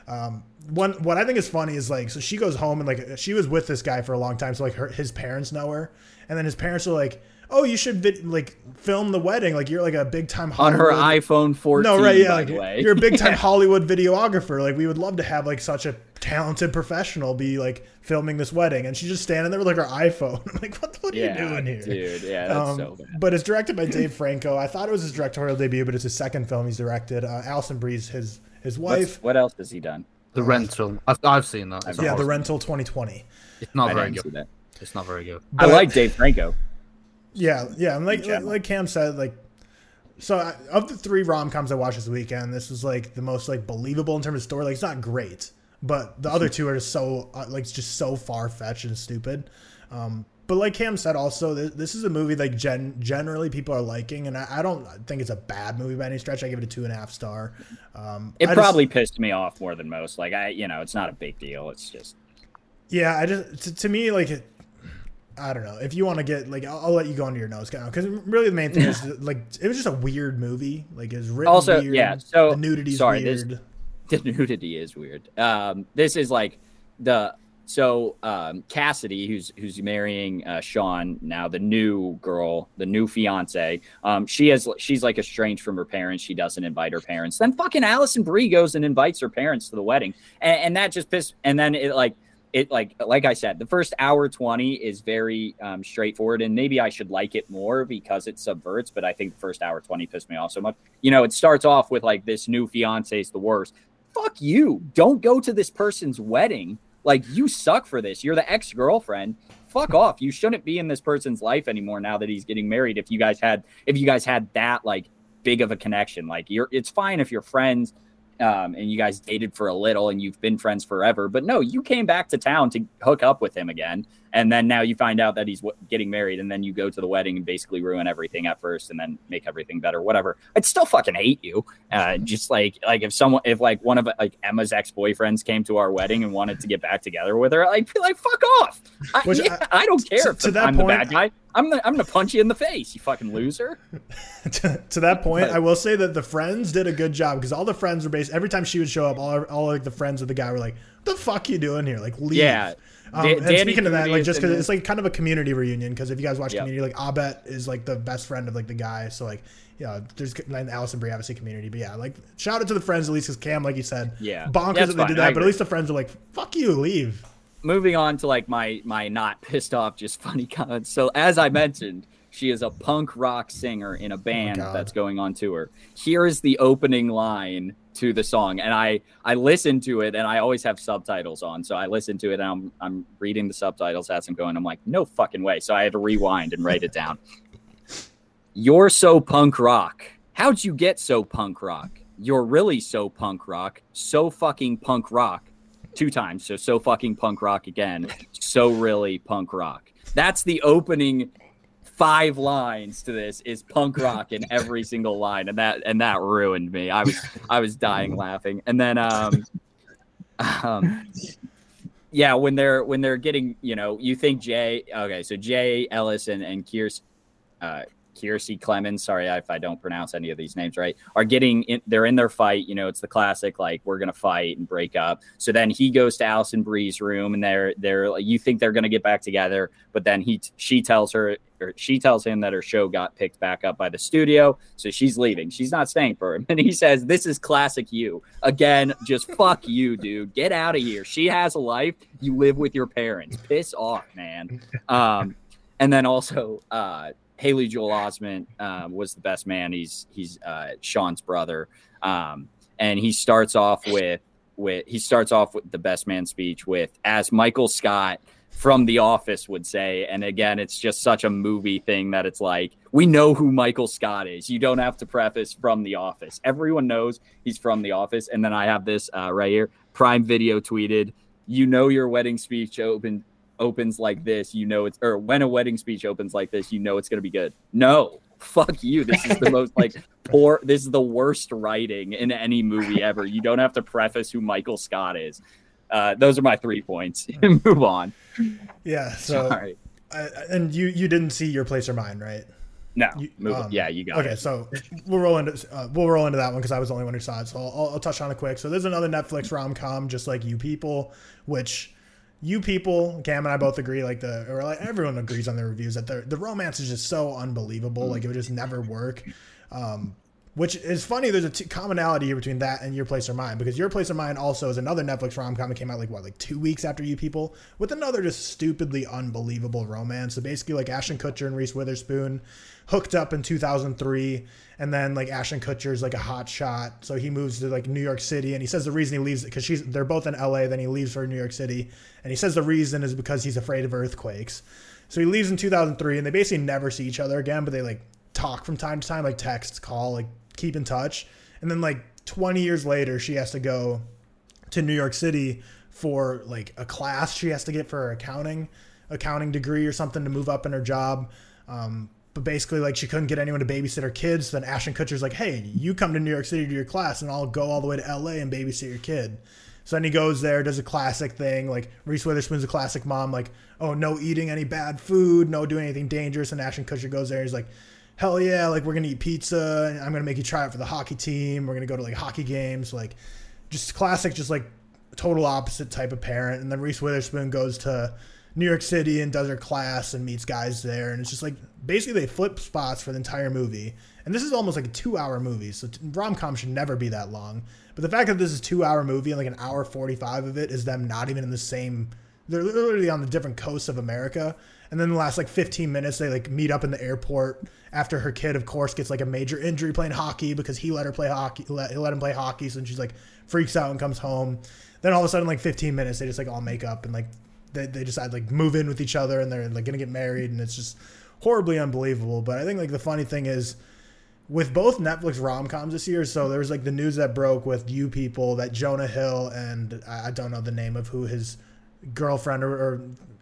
um, one what I think is funny is like so she goes home and like she was with this guy for a long time, so like her his parents know her, and then his parents are like oh, you should vid- like film the wedding. Like you're like a big time on her iPhone 14. No, right? Yeah, like, you're a big time yeah. Hollywood videographer. Like we would love to have like such a talented professional be like filming this wedding, and she's just standing there with like her iPhone. I'm like, what, what are yeah, you doing here, dude? Yeah, that's um, so bad. But it's directed by Dave Franco. I thought it was his directorial debut, but it's his second film he's directed. Uh, Alison Brie's his his wife. What's, what else has he done? The uh, Rental. I've, I've seen that. It's yeah, The Rental 2020. It's not I very good. It's not very good. But, I like Dave Franco. Yeah, yeah, and like, like like Cam said, like so I, of the three rom coms I watched this weekend, this was like the most like believable in terms of story. Like it's not great, but the other two are just so uh, like just so far fetched and stupid. Um, but like Cam said, also this, this is a movie like gen- generally people are liking, and I, I, don't think it's a bad movie by any stretch. I give it a two and a half star. Um, it I probably just, pissed me off more than most. Like I, you know, it's not a big deal. It's just yeah. I just to, to me like it, I don't know. If you want to get like I'll, I'll, let you go into your notes because really the main thing is like it was just a weird movie. Like it's written also weird. yeah so the nudity sorry weird. This, the nudity is weird. Um this is like the so um Cassidy who's who's marrying uh, Sean now the new girl the new fiance um she has she's like estranged from her parents. She doesn't invite her parents. Then fucking Alison Brie goes and invites her parents to the wedding. And, and that just pissed and then it like it like like I said, the first hour twenty is very um, straightforward, and maybe I should like it more because it subverts. But I think the first hour twenty pissed me off so much. You know, it starts off with like this new fiance is the worst. Fuck you! Don't go to this person's wedding. Like you suck for this. You're the ex girlfriend. Fuck off. You shouldn't be in this person's life anymore now that he's getting married. If you guys had if you guys had that like big of a connection, like you're it's fine if you're friends um, and you guys dated for a little and you've been friends forever. But no, you came back to town to hook up with him again. And then now you find out that he's w- getting married. And then you go to the wedding and basically ruin everything at first and then make everything better, whatever. I'd still fucking hate you. Uh, just like, like if someone, if like one of like Emma's ex boyfriends came to our wedding and wanted to get back together with her, I'd be like, fuck off. I, yeah, I, I don't care to, if to that I'm point, the bad guy. I'm gonna, I'm gonna punch you in the face, you fucking loser. to, to, that point, but, I will say that the friends did a good job because all the friends were based. Every time she would show up, all all like the friends of the guy were like, "The fuck you doing here? Like, leave." Yeah. Um, and speaking of that, like just because it's like kind of a community reunion. Because if you guys watch yep. Community, like Abed is like the best friend of like the guy. So like, yeah, there's like Alison Brie obviously Community, but yeah, like shout out to the friends at least because Cam, like you said, yeah, bonkers that they did that. But at least the friends are like, "Fuck you, leave." moving on to like my my not pissed off, just funny comments. So as I mentioned, she is a punk rock singer in a oh band oh that's going on tour. Here is the opening line to the song, and I I listen to it, and I always have subtitles on, so I listen to it, and I'm I'm reading the subtitles as I'm going. I'm like, no fucking way. So I had to rewind and write it down. You're so punk rock. How'd you get so punk rock? You're really so punk rock. So fucking punk rock two times. So so fucking punk rock again. So really punk rock. That's the opening five lines to this is punk rock in every single line, and that and that ruined me. I was I was dying laughing, and then um, um yeah, when they're when they're getting, you know, you think Jay. Okay, so Jay Ellis and and Kiersey, uh, Kiersey Clemons. Sorry if I don't pronounce any of these names right. Are getting in, they're in their fight. You know, it's the classic like we're gonna fight and break up. So then he goes to Alison Brie's room and they're they're like you think they're gonna get back together, but then he she tells her she tells him that her show got picked back up by the studio, so she's leaving. She's not staying for him, and he says, "This is classic you again. Just fuck you, dude. Get out of here. She has a life. You live with your parents. Piss off, man." Um, and then also, uh, Haley Joel Osment uh, was the best man. He's he's uh, Sean's brother, um, and he starts off with with he starts off with the best man speech with as Michael Scott from The Office would say. And again, it's just such a movie thing that it's like, we know who Michael Scott is. You don't have to preface from The Office. Everyone knows he's from The Office. And then I have this uh, right here Prime Video tweeted, You know, your wedding speech open, opens like this. You know, it's, or when a wedding speech opens like this, you know, it's going to be good. No. Fuck you. This is the most like poor. This is the worst writing in any movie ever. You don't have to preface who Michael Scott is. Uh, those are my three points. Move on. Yeah. So, I, and you you didn't see your place or mine, right? No. You, um, yeah, you got okay, it. so we'll roll into uh, we'll roll into that one because I was the only one who saw it. So I'll, I'll touch on it quick. So there's another Netflix rom com, just like you people, which you people, Cam and I both agree, like the or like everyone agrees on the reviews that the the romance is just so unbelievable. Like it would just never work. Um, which is funny. There's a t- commonality here between that and Your Place or Mine because Your Place or Mine also is another Netflix rom com that came out like what, like two weeks after You People with another just stupidly unbelievable romance. So basically, like Ashton Kutcher and Reese Witherspoon hooked up in 2003, and then like Ashton Kutcher's like a hot shot, so he moves to like New York City, and he says the reason he leaves because she's they're both in LA, then he leaves for New York City, and he says the reason is because he's afraid of earthquakes. So he leaves in 2003, and they basically never see each other again, but they like talk from time to time, like text, call, like keep in touch. And then like 20 years later, she has to go to New York City for like a class she has to get for her accounting accounting degree or something to move up in her job. Um, but basically, like she couldn't get anyone to babysit her kids. So then Ashton Kutcher's like, "Hey, you come to New York City to your class, and I'll go all the way to LA and babysit your kid." So then he goes there, does a classic thing. Like Reese Witherspoon's a classic mom, like, "Oh, no eating any bad food, no doing anything dangerous." And Ashton Kutcher goes there, he's like, hell yeah, like we're gonna eat pizza and I'm gonna make you try it for the hockey team. We're gonna go to like hockey games, like just classic, just like total opposite type of parent. And then Reese Witherspoon goes to New York City and does her class and meets guys there, and it's just like basically they flip spots for the entire movie. And this is almost like a two-hour movie, so rom com should never be that long. But the fact that this is two-hour movie and like an hour forty-five of it is them not even in the same. They're literally on the different coasts of America, and then the last like 15 minutes they like meet up in the airport after her kid of course gets like a major injury playing hockey because he let her play hockey let, he let him play hockey. So she's like freaks out and comes home. Then all of a sudden like 15 minutes they just like all make up and like they, they decide like move in with each other and they're like gonna get married and it's just horribly unbelievable. But i think like the funny thing is with both Netflix rom coms this year, so there was like the news that broke with you people that Jonah Hill and I don't know the name of who his girlfriend or, or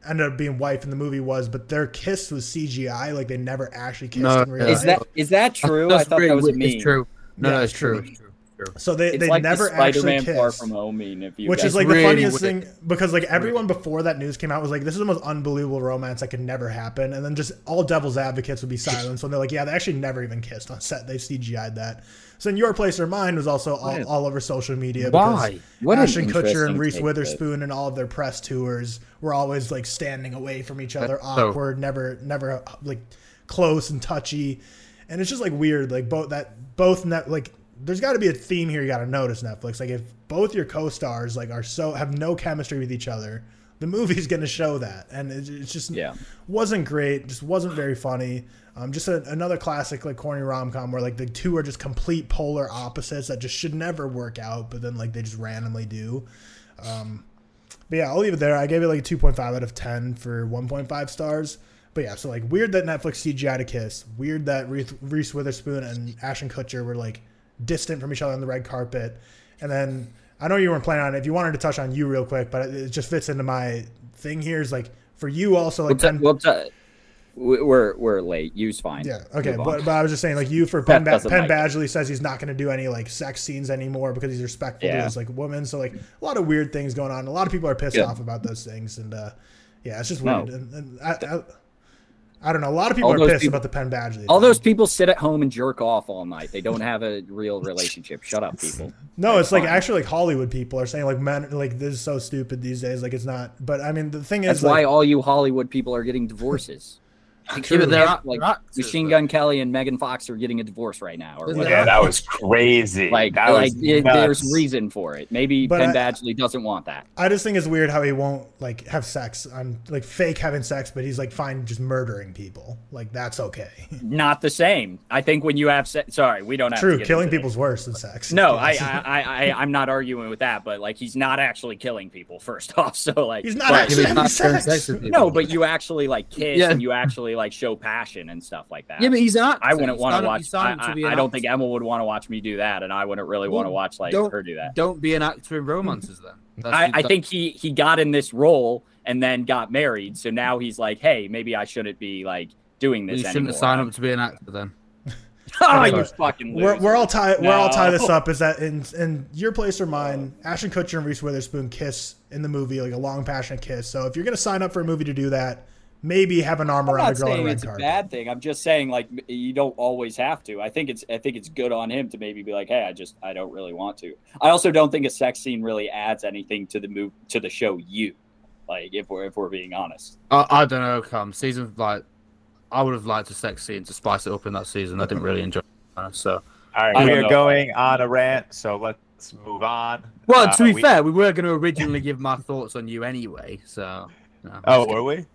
ended up being wife in the movie was, but their kiss was CGI. Like they never actually kissed no, in real Is that is that true? That's I thought that was me. It's true. No, yeah, no, it's true. It's true. So they, they like never the actually kissed. Far from home mean, if you which is like really the funniest thing because like everyone before that news came out was like this is the most unbelievable romance that could never happen, and then just all devil's advocates would be silenced when they're like, yeah, they actually never even kissed on set. They CGI'd that. So in your place or mine was also all, all over social media. Why? What Ashton Kutcher and Reese Witherspoon and all of their press tours were always like standing away from each other, That's awkward, so... never never like close and touchy, and it's just like weird. Like both that both net like there's got to be a theme here you got to notice Netflix. Like if both your co-stars like are so have no chemistry with each other, the movie's going to show that, and it, it's just yeah wasn't great. Just wasn't very funny. Um, just a, another classic like corny rom com where like the two are just complete polar opposites that just should never work out, but then like they just randomly do. Um, but yeah, I'll leave it there. I gave it like a 2.5 out of 10 for 1.5 stars. But yeah, so like weird that Netflix CGI to kiss. Weird that Reese Witherspoon and Ashton Kutcher were like distant from each other on the red carpet. And then I know you weren't planning on it. If you wanted to touch on you real quick, but it just fits into my thing here is like for you also We'll like t- Penn, we'll t- we- we're we're late. You's fine. yeah okay Move on. but, but I was just saying like you for Penn, ba- doesn't Penn like it. Badgley says he's not going to do any like sex scenes anymore because he's respectful to his like woman so like a lot of weird things going on a lot of people are pissed Yeah. off about those things and uh yeah it's just No. weird and, and I, I, I don't know a lot of people All are pissed people- about the Penn Badgley All thing. those people sit at home and jerk off all night. They don't have a real relationship. Shut up, people. No, it's like actually like Hollywood people are saying like men like this is so stupid these days. Like it's not. But I mean the thing is That's is why like, all you Hollywood people are getting divorces. Yeah, but they're act- like they're actors, Machine. Gun Kelly and Megan Fox are getting a divorce right now, or Yeah, that was crazy. Like, that like was it- there's reason for it. Maybe But Penn I- Badgley doesn't want that. I just think it's weird how he won't like have sex on like fake having sex, but he's like fine just murdering people. Like that's okay. Not the same. I think when you have se- sorry, we don't have to True, get killing into people's worse than sex. No, I, I, I, I, I'm not arguing with that, but like he's not actually killing people. First off, so like He's not but- actually- Yeah, he's not having having sex. sex with people. No, but you actually like kiss Yeah. and you actually like show passion and stuff like that. yeah, but he's an actor. I wouldn't want to watch. he's I, to I, I don't think Emma would want to watch me do that, and I wouldn't really Well, want to watch like her do that. Don't be an actor in romances hmm. then. That's I, I think he he got in this role and then got married, so now he's like, hey, maybe I shouldn't be like doing you this shouldn't anymore. have signed up to be an actor then. oh, you Anyway, fucking We're, we're all tie we're all tie this up is that in in your place or mine, Ashton Kutcher and Reese Witherspoon kiss in the movie like a long passionate kiss. So if you're gonna sign up for a movie to do that, maybe have an arm I'm around not a girl on a saying red it's a bad thing. I'm just saying like you don't always have to. I think it's I think it's good on him to maybe be like, hey, I just I don't really want to. I also don't think a sex scene really adds anything to the move to the show. You like if we're if we're being honest. I, I don't know. Come season like, I would have liked a sex scene to spice it up in that season. I didn't really enjoy. it, So All right, we are know. going on a rant, so let's move on. well, Uh, to be we- fair, we were going to originally give my thoughts on you anyway. So no, Oh, were we?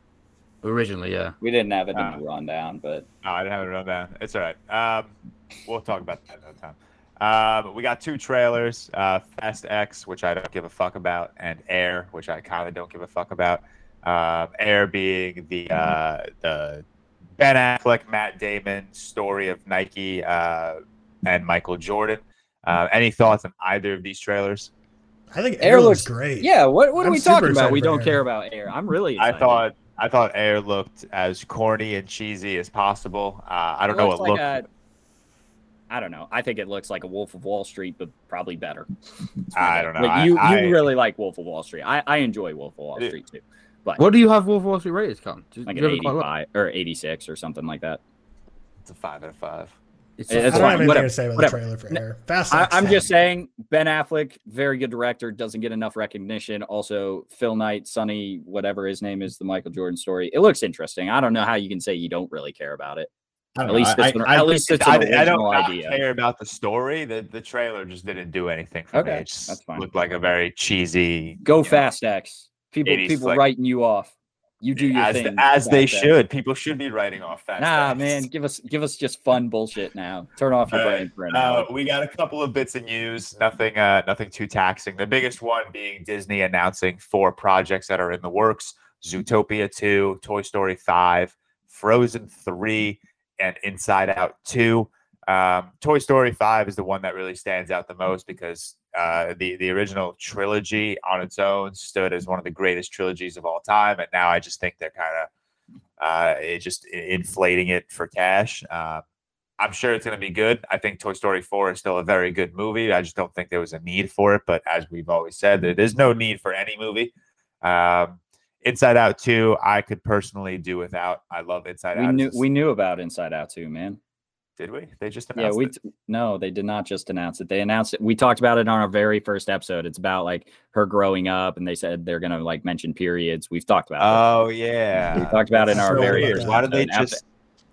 Originally, yeah. We didn't have it in Uh, the rundown, but No, I didn't have it written down. It's all right. Um, we'll talk about that another time. Um, we got two trailers: uh, Fast X, which I don't give a fuck about, and Air, which I kind of don't give a fuck about. Um, Air being the uh, the Ben Affleck, Matt Damon story of Nike uh, and Michael Jordan. Uh, any thoughts on either of these trailers? I think Air Air looks looks- great. yeah. What what are I'm we talking about? We don't Air. care about air. I'm really. I thought I thought Air looked as corny and cheesy as possible. Uh, I don't know what like looked. a- I don't know. I think it looks like a Wolf of Wall Street, but probably better. I don't know. Like, I- you I- you really like Wolf of Wall Street. I, I enjoy Wolf of Wall Street too. But what do you have Wolf of Wall Street rated? Come, Like an 85 or 86 or something like that. It's a five out of five. It's, I don't have anything whatever, to say about whatever. the trailer for Air. Fast I, I'm just saying, Ben Affleck, very good director, doesn't get enough recognition. Also, Phil Knight, Sonny, whatever his name is, the Michael Jordan story. It looks interesting. I don't know how you can say you don't really care about it. At know. least I- it's an- I- at I least it's an I, I don't idea. care about the story. The the trailer just didn't do anything for me. Okay, It just that's fine. looked like a very cheesy. Go you know, Fast X. People people flick. writing you off. You do your as, thing. as they should. People should be writing off fast. Nah, X. man, give us give us just fun bullshit now. Turn off your All brain right. for an Uh, hour. we got a couple of bits of news. Nothing. Uh, nothing too taxing. The biggest one being Disney announcing four projects that are in the works: Zootopia two, Toy Story five, Frozen three, and Inside Out two. Um, Toy Story five is the one that really stands out the most because uh, the the original trilogy on its own stood as one of the greatest trilogies of all time, and now I just think they're kind of uh, it just inflating it for cash. Uh, I'm sure it's going to be good. I think Toy Story 4 is still a very good movie. I just don't think there was a need for it. But as we've always said, there- there's no need for any movie. Um, Inside Out 2, I could personally do without. I love Inside We Out. knew we knew about Inside Out 2, man. Did we? They just Yeah, announced we it. no, they did not just announce it. They announced it. We talked about it on our very first episode. It's about like her growing up, and they said they're gonna like mention periods. We've talked about it. Oh yeah, We talked about it in our so very Why did they just?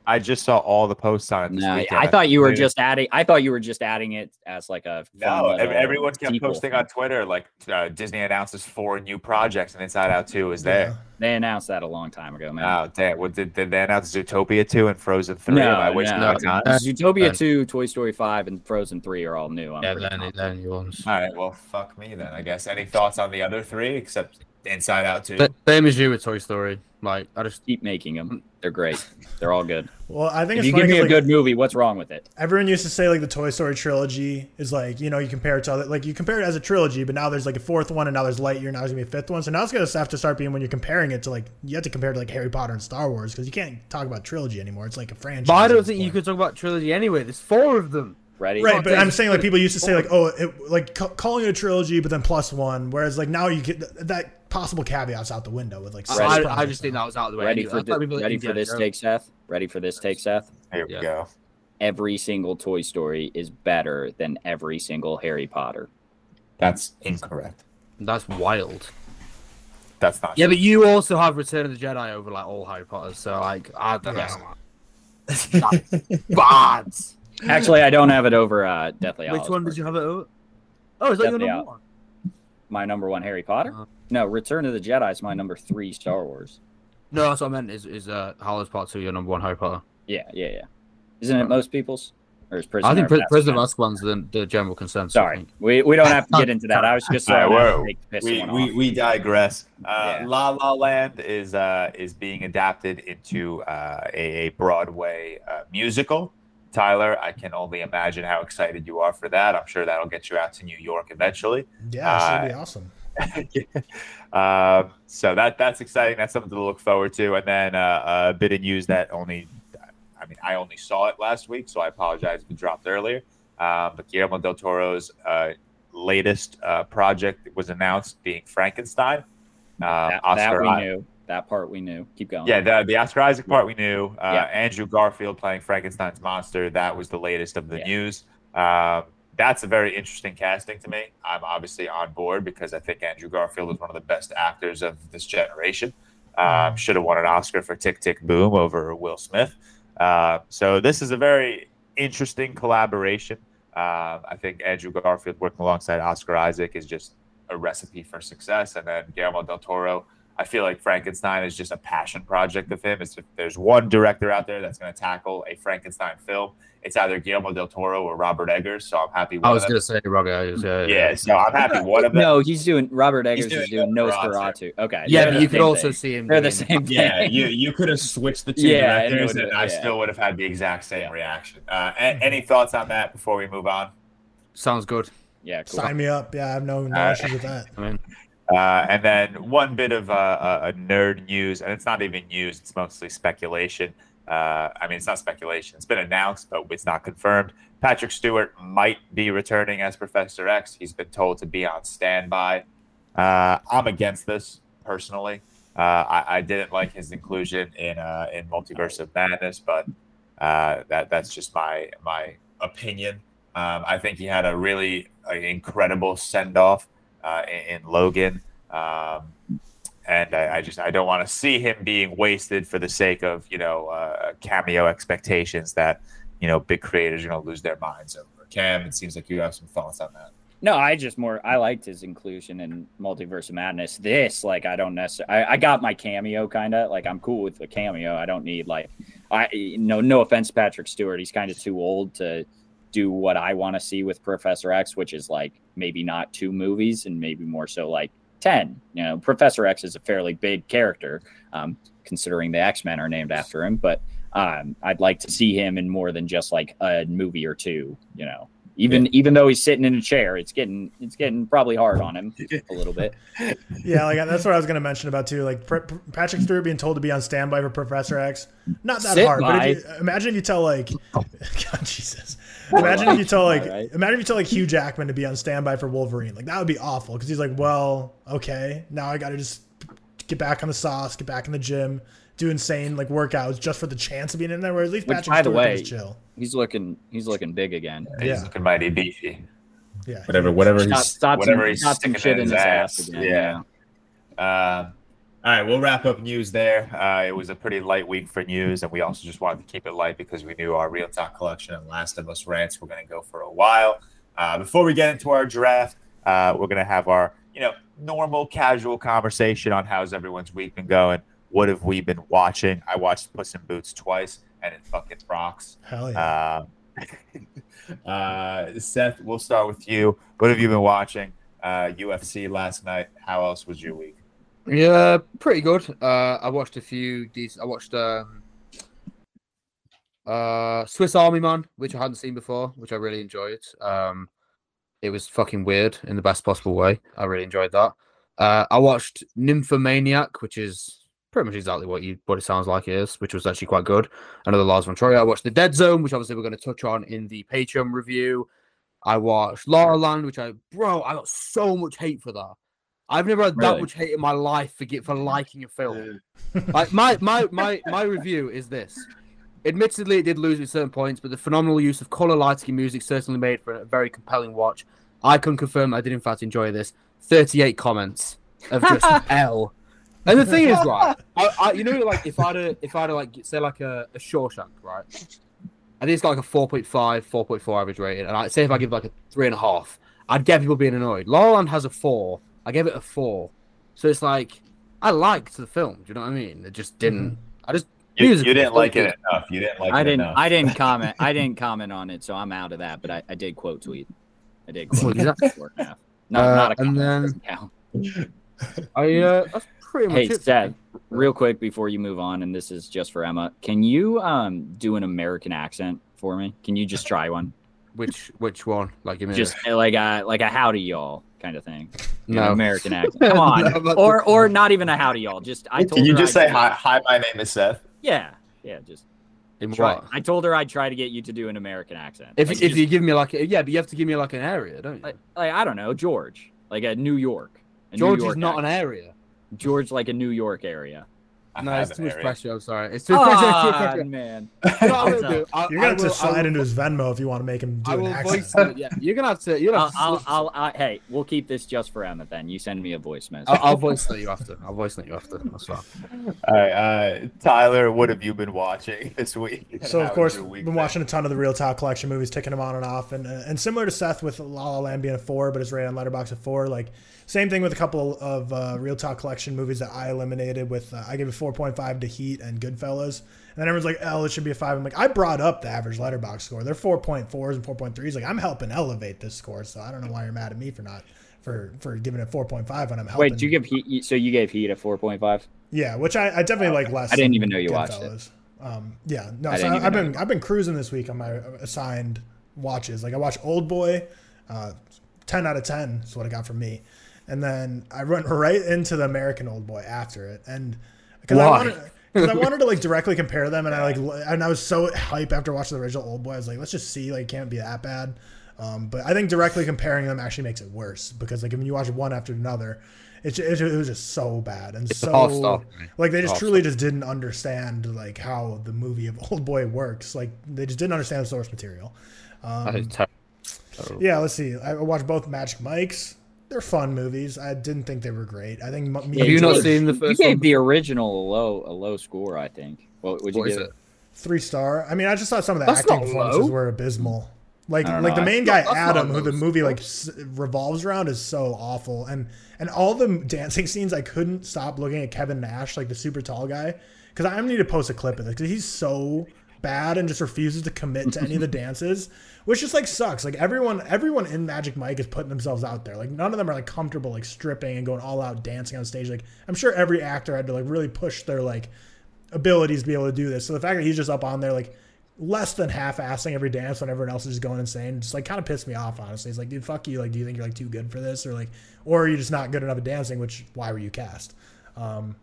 I just saw all the posts on it. No, weekend. I thought you were just adding. I thought you were just adding it as like a. No, ev- little everyone kept sequel posting thing. on Twitter like uh, Disney announces four new projects, and Inside Out Two is there. Yeah. They announced that a long time ago, man. Oh damn! What did, did they announce Zootopia two and Frozen three? No, I wasting no. my time? Uh, Zootopia Ben. two, Toy Story five, and Frozen three are all new. I'm yeah, then then you ones. All right, well, fuck me then. I guess. Any thoughts on the other three except Inside Out too. Same as you with Toy Story. Like I just Keep making them. They're great. They're all good. Well, I think If it's you give me a like, good movie, what's wrong with it? everyone used to say like the Toy Story trilogy is like you know you compare it to other like you compare it as a trilogy, but now there's like a fourth one, and now there's Lightyear, now there's gonna be a fifth one. So now it's gonna have to start being when you're comparing it to like you have to compare it to like Harry Potter and Star Wars because you can't talk about trilogy anymore. It's like a franchise. But I don't think you point. could talk about trilogy anyway. There's four of them. Ready? Right, oh, but I'm saying like people used to say like oh. oh it, like ca- calling it a trilogy, but then plus one, whereas like now you get that possible caveats out the window with like. I, I, I just think that was out of the way. Ready anyway. for That's like like ready for this Jones. take, Seth? Ready for this take, Seth? Here we Yeah. go. Every single Toy Story is better than every single Harry Potter. That's incorrect. That's wild. That's not. Yeah, true. but you also have Return of the Jedi over like all Harry Potter, so like I don't Yeah. know. Bad. Actually, I don't have it over uh, Deathly Which Hallows one did you have it over? Oh, is that your number Hallows. one? My number one Harry Potter? Uh-huh. No, Return of the Jedi is my number three Star Wars. No, that's what I meant. Is is uh, Hallows Part Two your number one Harry Potter? Yeah, yeah, yeah. Isn't it most people's? Or is Prisoner I think of Pri- Azkaban? Prisoner of Azkaban's the, the general consensus. I Sorry, think. we, we don't have to get into that. I was just All right, throwing out whoa. to take the piss we, we, we digress. Uh, Yeah. La La Land is uh, is being adapted into uh, a, a Broadway uh, musical. Tyler, I can only imagine how excited you are for that. I'm sure that'll get you out to New York eventually. Yeah, it should be Uh, awesome. um, so that that's exciting. That's something to look forward to. And then uh, a bit of news that only, I mean, I only saw it last week, so I apologize if it dropped earlier. Um, but Guillermo del Toro's uh, latest uh, project was announced, being Frankenstein. Um, that, that Oscar we I- knew. That part we knew. Keep going. Yeah, the, the Oscar Isaac part we knew. Uh, Yeah. Andrew Garfield playing Frankenstein's monster. That was the latest of the Yeah. news. Um, that's a very interesting casting to me. I'm obviously on board because I think Andrew Garfield is one of the best actors of this generation. Um, should have won an Oscar for Tick Tick Boom over Will Smith. Uh, so this is a very interesting collaboration. Um, I think Andrew Garfield working alongside Oscar Isaac is just a recipe for success. And then Guillermo del Toro, I feel like Frankenstein is just a passion project of him. It's if there's one director out there that's going to tackle a Frankenstein film, it's either Guillermo del Toro or Robert Eggers. So I'm happy. One I was gonna say Robert Eggers. Yeah, yeah, so I'm happy one of them. No, he's doing Robert Eggers doing is doing Nosferatu. Nosferatu. Okay. Yeah, they're but you could same also thing. see him. They're the same thing. Yeah, you you could have switched the two Yeah, directors, would've- and I yeah. still would have had the exact same Yeah. reaction. Uh, a- any thoughts on that before we move on? Sounds good. Yeah, cool. Sign me up. Yeah, I have no, no Uh, issues with that. I mean, Uh, and then one bit of uh, uh, a nerd news, and it's not even news; it's mostly speculation. Uh, I mean, it's not speculation; it's been announced, but it's not confirmed. Patrick Stewart might be returning as Professor X. He's been told to be on standby. Uh, I'm against this personally. Uh, I, I didn't like his inclusion in uh, in Multiverse of Madness, but uh, that that's just my my opinion. Um, I think he had a really uh, incredible send off uh, in, in Logan. Um, and I, I just I don't want to see him being wasted for the sake of you know uh, cameo expectations that you know big creators are going to lose their minds over. Cam, it seems like you have some thoughts on that. No, I just more I liked his inclusion in Multiverse of Madness. This, like, I don't necessarily. I, I got my cameo, kind of like I'm cool with the cameo. I don't need like, I no no offense, Patrick Stewart. He's kind of too old to do what I want to see with Professor X, which is like maybe not two movies and maybe more so like ten. You know, Professor X is a fairly big character, um, considering the X Men are named after him. But um, I'd like to see him in more than just like a movie or two. You know, even even though he's sitting in a chair, it's getting it's getting probably hard on him a little bit. Yeah, like that's what I was going to mention about too. Like Pr- Pr- Patrick Stewart being told to be on standby for Professor X, not that Sit hard. But if you, imagine if you tell like, God Jesus, imagine if you tell like, Right. imagine if you tell like Hugh Jackman to be on standby for Wolverine. Like that would be awful because he's like, well, okay, now I got to just get back on the sauce, get back in the gym, do insane like workouts just for the chance of being in there. Whereas at least Which, Patrick by the Stewart way, can just chill. He's looking he's looking big again. Yeah. He's looking mighty beefy. Yeah, Whatever, whatever Stop, he's stop whatever some, he's stop sticking shit in in his his ass. ass again. Yeah. Um, all right, we'll wrap up news there. Uh, it was a pretty light week for news, and we also just wanted to keep it light because we knew our ReelTok collection and Last of Us rants were going to go for a while. Uh, before we get into our draft, uh, we're going to have our you know normal, casual conversation on how's everyone's week been going. What have we been watching? I watched Puss in Boots twice, and it fucking rocks. hell yeah. Um, uh, Seth, we'll start with you. What have you been watching? Uh, UFC last night. How else was your week? Yeah, pretty good. Uh, I watched a few. These I watched um, uh, Swiss Army Man, which I hadn't seen before, which I really enjoyed. Um, it was fucking weird in the best possible way. I really enjoyed that. Uh, I watched Nymphomaniac, which is pretty much exactly what you what it sounds like it is, which was actually quite good. Another Lars von Trier. I watched The Dead Zone, which obviously we're going to touch on in the Patreon review. I watched La La Land, which I bro, I got so much hate for that. I've never had that much hate in my life for get, for liking a film. like my my my my review is this. Admittedly, it did lose at certain points, but the phenomenal use of color lighting and music certainly made for a very compelling watch. I can confirm I did in fact enjoy this. Thirty-eight comments of just L. And the thing is, right? I, I, you know, like if I'd a, if I'd a, like say like a, a Shawshank, right? I think it's got like a 4.5, 4.4 average rating, and I say if I give like a three and a half, I'd get people being annoyed. La La Land has a four. I gave it a four, so it's like I liked the film. Do you know what I mean? It just didn't. I just You, you didn't like it enough. You didn't like I it didn't. enough. I didn't comment. I didn't comment on it, so I'm out of that. But I, I did quote tweet. I did quote. What is that? tweet. Yeah. No, Uh, not a and comment. then- doesn't count. I uh, that's pretty much Hey, it. Seth, real quick before you move on, and this is just for Emma. Can you um do an American accent for me? Can you just try one? Which which one? Like give me Just uh, like a like a howdy y'all kind of thing. An no. American accent. Come on. No, or doing or not even a howdy y'all. Just I told Can you her just I'd say hi? Hi, my name is Seth. Yeah, yeah. Just In try. what? I told her I'd try to get you to do an American accent. If Like, if just- you give me like a, yeah, but you have to give me like an area, don't you? like, like I don't know, George, like a New York. A New George is York not an area. George, like a New York area. I No, it's an too much area. pressure. I'm sorry. It's too much pressure. Too much Ah, pressure. man. You know what I'm What's gonna do? I, You're gonna have will- to I slide will- into his Venmo if you want to make him do I an accent. voice it. Yeah, you're gonna have to. You're gonna I'll, have to. I'll, I'll, I, hey, we'll keep this just for Emma. Then you send me a voice message. I'll, I'll voice that you after. I'll voice that you after. That's fine. All right, uh, Tyler, what have you been watching this week? So of course, your week been watching a ton of the ReelTok collection movies, ticking them on and off, and uh, and similar to Seth with La La Land being a four, but it's rated on Letterboxd at four. Like same thing with a couple of uh, ReelTok collection movies that I eliminated. With uh, I gave it four point five to Heat and Goodfellas, and then everyone's like, "Oh, it should be a five. I'm like, I brought up the average Letterboxd score. They're four point fours and four point threes. Like I'm helping elevate this score, so I don't know why you're mad at me for not for for giving it four point five when I'm helping. Wait, you give Heat? So you gave Heat a four point five? Yeah, which I, I definitely like less. I didn't even know you watched it. Goodfellas. Um, yeah, no, I so I, have been you I've been cruising this week on my assigned watches. Like I watch Old Boy, uh, ten out of ten is what it got from me, and then I went right into the American Old Boy after it, and because I wanted. Because I wanted to like directly compare them, and I like, and I was so hype after watching the original Old Boy. I was like, let's just see, like, it can't be that bad. Um, but I think directly comparing them actually makes it worse because like when you watch one after another, it, it, it was just so bad and It's so like they just truly just didn't understand like how the movie of Old Boy works. Like they just didn't understand the source material. Um, yeah, let's see. I watched both Magic Mike's. They're fun movies. I didn't think they were great. I think me Have you not seen the You gave one? the original a low a low score, I think. What would you What is give? it? three star? I mean, I just thought some of the That's acting not performances low. were abysmal. Like like know. the main guy that's Adam, who the movie like s- revolves around, is so awful. And and all the dancing scenes, I couldn't stop looking at Kevin Nash, like the super tall guy, because I need to post a clip of this because he's so bad and just refuses to commit to any of the dances, which just like sucks. Like everyone, everyone in Magic Mike is putting themselves out there. Like none of them are like comfortable like stripping and going all out dancing on stage. Like I'm sure every actor had to like really push their like abilities to be able to do this. So the fact that he's just up on there like less than half-assing every dance when everyone else is just going insane, just like kind of pissed me off. Honestly, it's like, dude, fuck you. Like, do you think you're like too good for this, or like, or are you just not good enough at dancing? Which why were you cast? Um,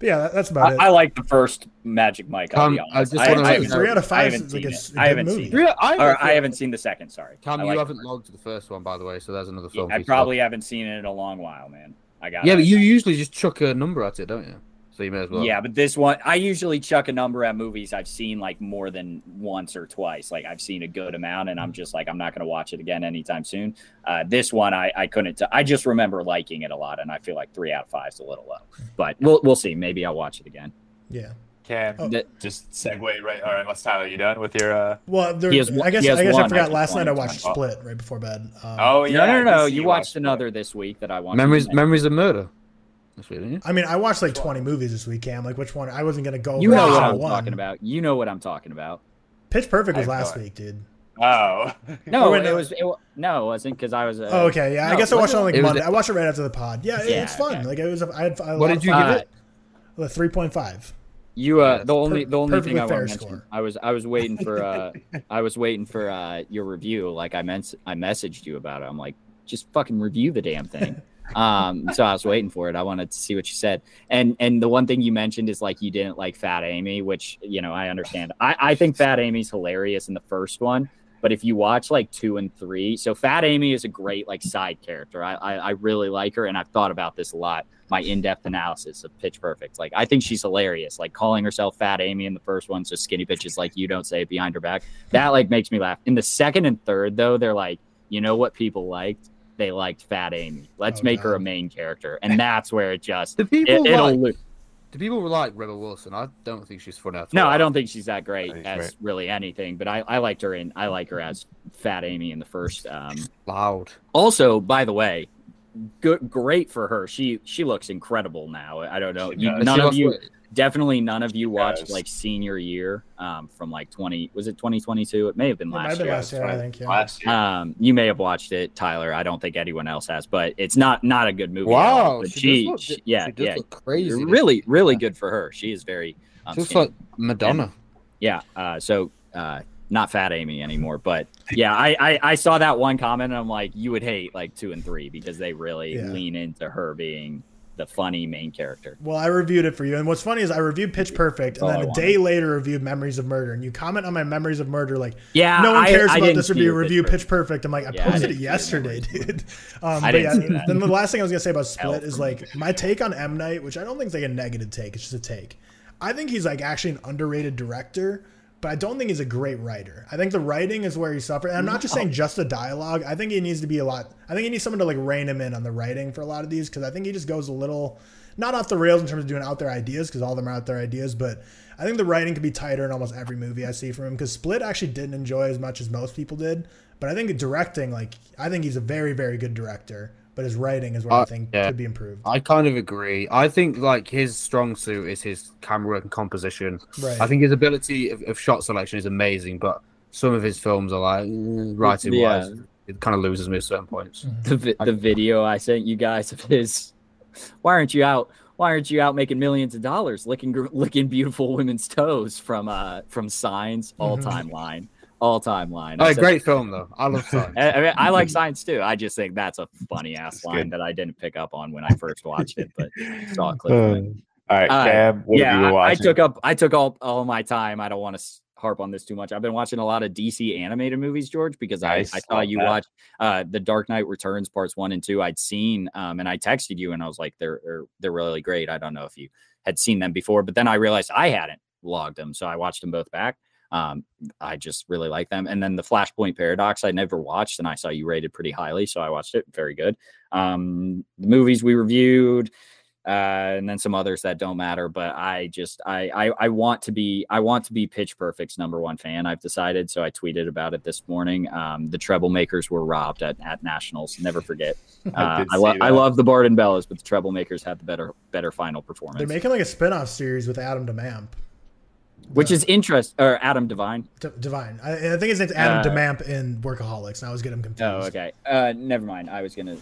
but yeah, that, that's about I, it. I like the first Magic Mike. I'll Um, be I honest. just I, wanna I let you haven't- know- Three out of I five haven't is like a, it. s- I good haven't movie. seen it. I Or haven't, I haven't seen the second. Sorry. Cam, I you like haven't the first. logged the first one, by the way, so there's another film. for I probably watch. haven't seen it in a long while, man. I got. Yeah, but you usually just chuck a number at it, don't you? So you may as well. Yeah, but this one, I usually chuck a number at movies I've seen like more than once or twice. Like I've seen a good amount, and I'm just like, I'm not going to watch it again anytime soon. Uh, this one, I, I couldn't. T- I just remember liking it a lot, and I feel like three out of five is a little low. But we'll we'll see. Maybe I'll watch it again. Yeah. Cam, Oh. Just segue right. All right, let's Tyler. You done with your? uh Well, there, has I guess I guess I forgot I last night I watched Split right before bed. Um, Oh yeah. no, no, no, I no. see You watched it. another this week that I watched. Memories, memories of murder. That's what didn't you? I mean, I watched like 20 movies this week, Cam. Like, which one? I wasn't gonna go. You know what I'm one. talking about. You know what I'm talking about. Pitch Perfect was last week, dude. Oh. No, Or wait, it was it, no, it wasn't because I was. Uh, Oh, okay, yeah. I guess I watched it on like It was- Monday. I watched it right after the pod. Yeah, Yeah, it's fun. okay. Like it was. A, I had. I What did you give Uh, it? A three point five. You uh the only per- the only thing I want to mention score. I was I was waiting for uh I was waiting for uh your review like I meant I messaged you about it I'm like just fucking review the damn thing um so I was waiting for it I wanted to see what you said and and the one thing you mentioned is like you didn't like Fat Amy which you know I understand I I think Fat Amy's hilarious in the first one but if you watch like two and three so Fat Amy is a great like side character I I, I really like her and I've thought about this a lot my in-depth analysis of Pitch Perfect. Like I think she's hilarious. Like calling herself Fat Amy in the first one, so skinny bitches like you don't say it behind her back. That like makes me laugh. In the second and third though, they're like, you know what people liked? They liked Fat Amy. Let's Oh, make her a main character, and that's where it just Do people it, will like? Do people like Rebel Wilson? I don't think she's funny at No. I don't think she's that great I think as great. really anything. But I, I liked her in I like her as Fat Amy in the first. Um, Loud. also, by the way, good great for her. She she looks incredible now. I don't know. She You, does. none of you weight. Definitely none of you watched like senior year um from like 20 was it 2022 it may have been It might have last been year last year, I think. Yeah. Last year. um you may have watched it tyler i don't think anyone else has but it's not not a good movie at all, Wow. but She, she, does look, she- yeah she does yeah look crazy. really really good for her she is very um, She looks like Madonna. yeah uh so uh not fat amy anymore but yeah I, I i saw that one comment and i'm like you would hate like two and three because they really Yeah. lean into her being the funny main character Well, I reviewed it for you, and what's funny is I reviewed Pitch Perfect, and Oh, then a day later reviewed Memories of Murder, and you comment on my Memories of Murder like yeah no one cares I about didn't this review. Review Pitch Pitch Perfect. I'm like I Yeah, posted didn't it yesterday, dude. Um, I but didn't yeah, see that. then the last thing I was gonna say about Split is like my take on M Night, which I don't think is like a negative take. It's just a take. I think he's like actually an underrated director, but I don't think he's a great writer. I think the writing is where he suffered. And I'm not just saying just the dialogue. I think he needs to be a lot. I think he needs someone to like rein him in on the writing for a lot of these because I think he just goes a little not off the rails in terms of doing out there ideas because all of them are out there ideas, but I think the writing could be tighter in almost every movie I see from him because Split actually didn't enjoy as much as most people did. But I think directing, like, I think he's a very, very good director, but his writing is where I Uh, think yeah. could be improved. I kind of agree. I think like his strong suit is his camera work and composition. Right. I think his ability of, of shot selection is amazing, but some of his films are like writing wise, Yeah. it kind of loses me at certain points. the, vi- the video I sent you guys of his. Why aren't you out? Why aren't you out making millions of dollars licking licking beautiful women's toes from uh from Signs all time line all time line. Oh, I said- great film though. I love Signs. I, I, mean, I like science too. I just think that's a funny ass line good. that I didn't pick up on when I first watched it, but saw a clip. of it. All right, Uh, Cam. What have you yeah, I, I took up I took all all my time. I don't want to harp on this too much. I've been watching a lot of DC animated movies, George, because Nice, I, I saw you that. watch uh the Dark Knight Returns parts one and two. I'd seen um and I texted you and I was like, they're they're, they're really great. I don't know if you had seen them before, but then I realized I hadn't logged them, so I watched them both back. Um, I just really like them. And then the Flashpoint Paradox, I never watched, and I saw you rated pretty highly, so I watched it. Very good. Um, the movies we reviewed, uh, and then some others that don't matter. But I just I, I I want to be I want to be Pitch Perfect's number one fan. I've decided, so I tweeted about it this morning. Um, the Treblemakers were robbed at, at nationals. Never forget. Uh, did I, lo- I love the Barden Bellas, but the Treblemakers had the better better final performance, They're making like a spin off series with Adam DeMamp. Which is interest or Adam DeVine. D- DeVine. I, I think his name's Adam Uh, DeMamp in Workaholics, and I was getting him confused. Oh, okay. Uh, never mind. I was gonna.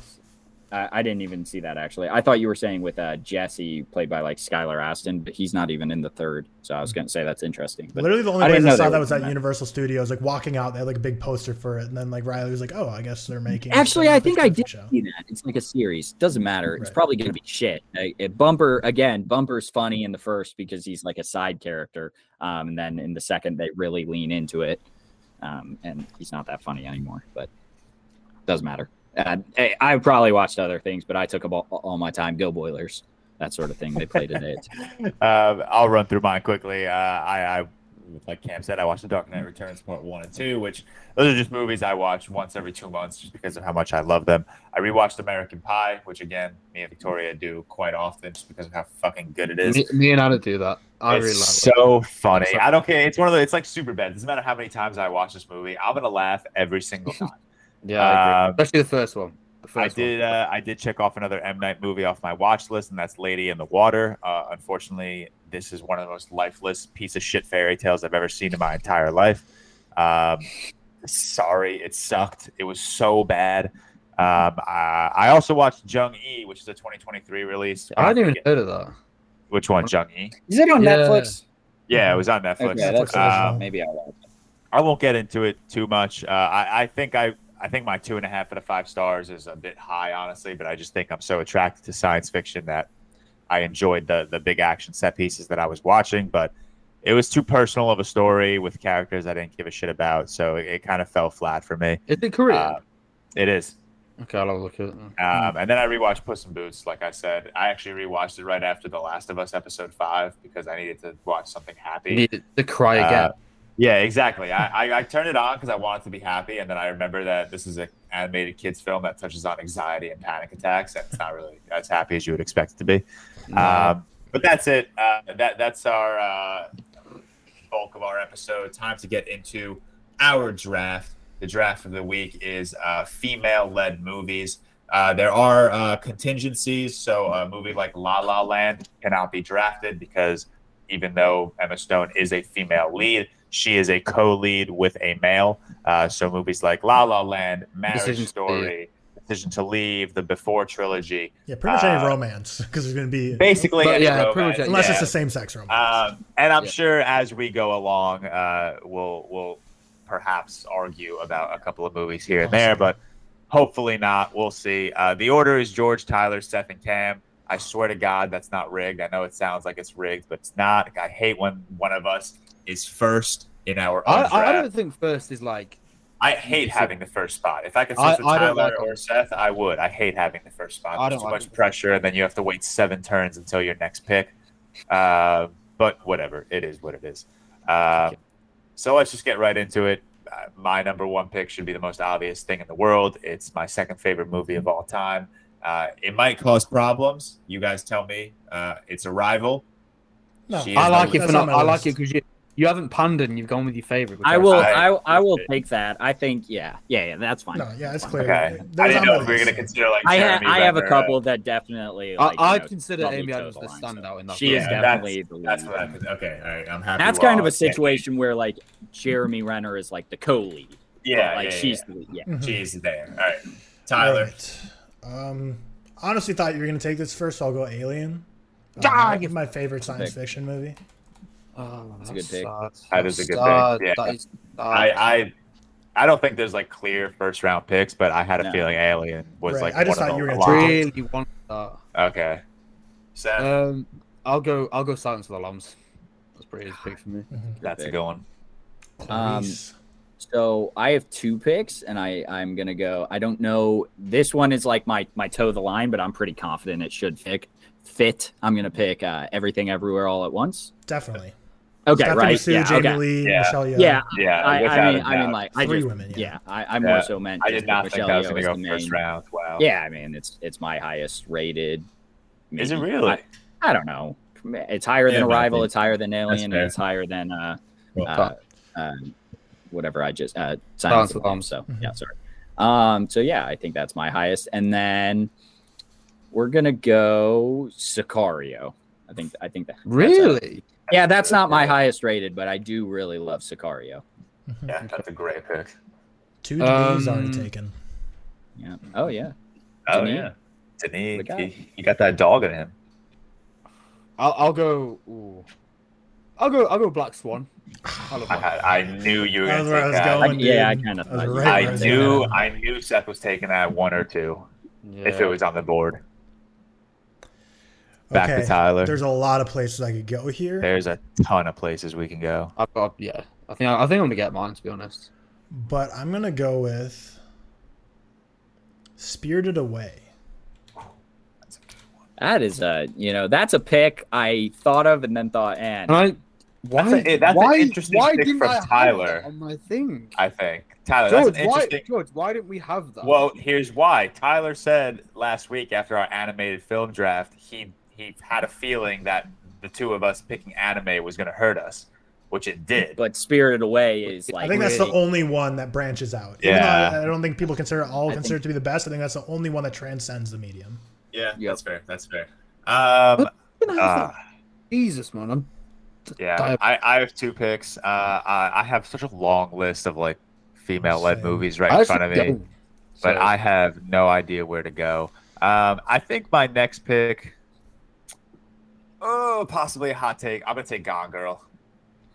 I, I didn't even see that actually. I thought you were saying with uh, Jesse, played by like Skylar Astin, but he's not even in the third. So I was gonna say that's interesting. But Literally, the only I place I saw that was at that. Universal Studios. Like walking out, they had like a big poster for it, and then like Riley was like, "Oh, I guess they're making." Actually, I think I did show." see that. It's like a series. Doesn't matter. It's Right. probably gonna be shit. It- Bumper again. Bumper's funny in the first because he's like a side character, um, and then in the second they really lean into it, um, and he's not that funny anymore. But doesn't matter. Uh, I, I probably watched other things, but I took up all, all my time. Go Boilers, that sort of thing. They played today. Um, I'll run through mine quickly. Uh, I, I, like Cam said, I watched The Dark Knight Returns Part One and Two, which those are just movies I watch once every two months, just because of how much I love them. I rewatched American Pie, which again, me and Victoria do quite often, just because of how fucking good it is. Me, me and I don't do that. I it's really like it. so funny. I don't care. It's one of the. It's like super bad. Doesn't matter how many times I watch this movie. I'm gonna laugh every single time. Yeah, Um, especially the first one. The I did. One. Uh, I did check off another M Night movie off my watch list, and that's Lady in the Water. Uh, unfortunately, this is one of the most lifeless piece of shit fairy tales I've ever seen in my entire life. Um, sorry, it sucked. It was so bad. Um, I, I also watched Jung E, which is a 2023 release. I hadn't even heard of that. Which one, Jung E? Is it on Yeah. Netflix? Yeah, it was on Netflix. Okay, Um, Um, maybe I'll watch it. I won't get into it too much. Uh, I, I think I, I think my two and a half out of five stars is a bit high, honestly. But I just think I'm so attracted to science fiction that I enjoyed the the big action set pieces that I was watching. But it was too personal of a story with characters I didn't give a shit about, so it, it kind of fell flat for me. Is it Korean? Uh, it is. okay, I'll look at it. Um, and then I rewatched Puss in Boots. Like I said, I actually rewatched it right after The Last of Us episode five because I needed to watch something happy. Needed to cry Uh, again. Yeah, exactly. I, I, I turned it on because I wanted to be happy, and then I remember that this is an animated kids film that touches on anxiety and panic attacks, and it's not really as happy as you would expect it to be. Um, but that's it. Uh, that that's our uh, bulk of our episode. Time to get into our draft. The draft of the week is uh, female-led movies. Uh, there are uh, contingencies, so a movie like La La Land cannot be drafted because even though Emma Stone is a female lead, she is a co-lead with a male. Uh, so movies like La La Land, Marriage Decision to Story, Decision to Leave, the Before trilogy, Yeah, pretty much any Uh, romance because there's going to be basically But any yeah, pretty much any- unless yeah. it's the same sex romance. Um, and I'm Yeah. sure as we go along, uh, we'll we'll perhaps argue about a couple of movies here and there, but hopefully not. We'll see. Uh, the order is George, Tyler, Seth, and Cam. I swear to God, that's not rigged. I know it sounds like it's rigged, but it's not. I hate when one of us is first in our own I. I don't think first is like I hate having the first spot. If I could I- switch with I don't Tyler like or it. Seth, I would. I hate having the first spot. There's too like much it. pressure, and then you have to wait seven turns until your next pick. Uh, but whatever, it is what it is. Uh, so let's just get right into it. Uh, my number one pick should be the most obvious thing in the world. It's my second favorite movie of all time. Uh, it might cause problems. You guys tell me. Uh, it's Arrival. No. She is I like it for not. I like it because you you haven't pandered and you've gone with your favorite. I will. I- I, I will okay. take that. I think. Yeah. Yeah. Yeah. That's fine. no, yeah, it's clear. Okay. That I didn't know if we were going to consider like. I, ha- I have a Renner, couple that definitely. I, Like, you I'd know, consider probably Amy toe Adams the the line, standout so in that. She is Yeah, definitely the That's lead. what I could. Okay, all right. I'm happy. That's kind of a on the same situation where like Jeremy Renner is like the co-lead. Yeah, like yeah, she's yeah. the lead. Yeah. Mhm. She's there. All right, Tyler. Right. Um, honestly, thought you were gonna take this first. So I'll go Alien. Uh, Ah, my- favorite science fiction movie. Oh, That's a good pick. sad. That is a good Sad. pick, yeah. That is sad. I, I, I don't think there's like clear first round picks, but I had a No. feeling Alien was Right, like. I just one of thought you were gonna a really want that. Okay. Seth, Um, I'll go. I'll go Silence of the Lambs. That's pretty easy pick for me. that's a pick. good one. Um, So I have two picks, and I I'm gonna go. I don't know. This one is like my my toe the line, but I'm pretty confident it should fit. Fit. I'm gonna pick uh, everything everywhere all at once. Definitely. Okay, Stephanie right? Sue, yeah. Jamie okay. Lee, Yeah. Michelle Yeoh. Yeah. Yeah, I, without I a mean, I mean, like I Three just, women, yeah. yeah. I, I Yeah. more so meant. I did not that think Michelle I was going to the go first round. Wow. Yeah, I mean, it's it's my highest rated. Is it really? I, I don't know. It's higher than Yeah, Arrival. It's higher than Alien. And it's higher than uh, Well, uh, uh, whatever I just uh, Silence Silence of of the the Lambs. So Mhm. yeah, sorry. Um, so yeah, I think that's my highest, and then we're gonna go Sicario. I think I think that that's a- Really? Yeah, that's not my highest rated, but I do really love Sicario. Yeah, that's a great pick. Two D's Um, already taken. Yeah. Oh yeah. Oh Denis. yeah, Denis, The guy. he, he got that dog in him. I'll, I'll go. Ooh. I'll go. I'll go Black Swan. I love Black I, I knew you were going to take that. going. I- yeah, I kinda I was thought you right I knew. I knew Seth was taking that one or two Yeah. if it was on the board. Back Okay, to Tyler. There's a lot of places I could go here, There's a ton of places we can go. I've. Yeah. I think. I, I think I'm gonna get mine. To be honest. but I'm gonna go with Spirited Away. That is a you know that's a pick I thought of and then thought and And I. Why? That's a- that's an why, interesting why pick didn't from I Tyler. on my thing? I think Tyler. George, that's an why? interesting. George, why didn't we have that? Well, here's why. Tyler said last week after our animated film draft, he he had a feeling that the two of us picking anime was going to hurt us, which it did. but Spirited Away is like I think that's the only one that branches out. Even Yeah. I, I don't think people consider it all I consider it to be the best. I think that's the only one that transcends the medium. yeah, Yep. that's fair. That's fair. Um, uh. Jesus, man. I'm yeah, I, I have two picks. Uh, I, I have such a long list of like female led Same. movies right I in front of me, don't. but So- I have no idea where to go. Um, I think my next pick, oh, possibly a hot take. I'm gonna take Gone Girl.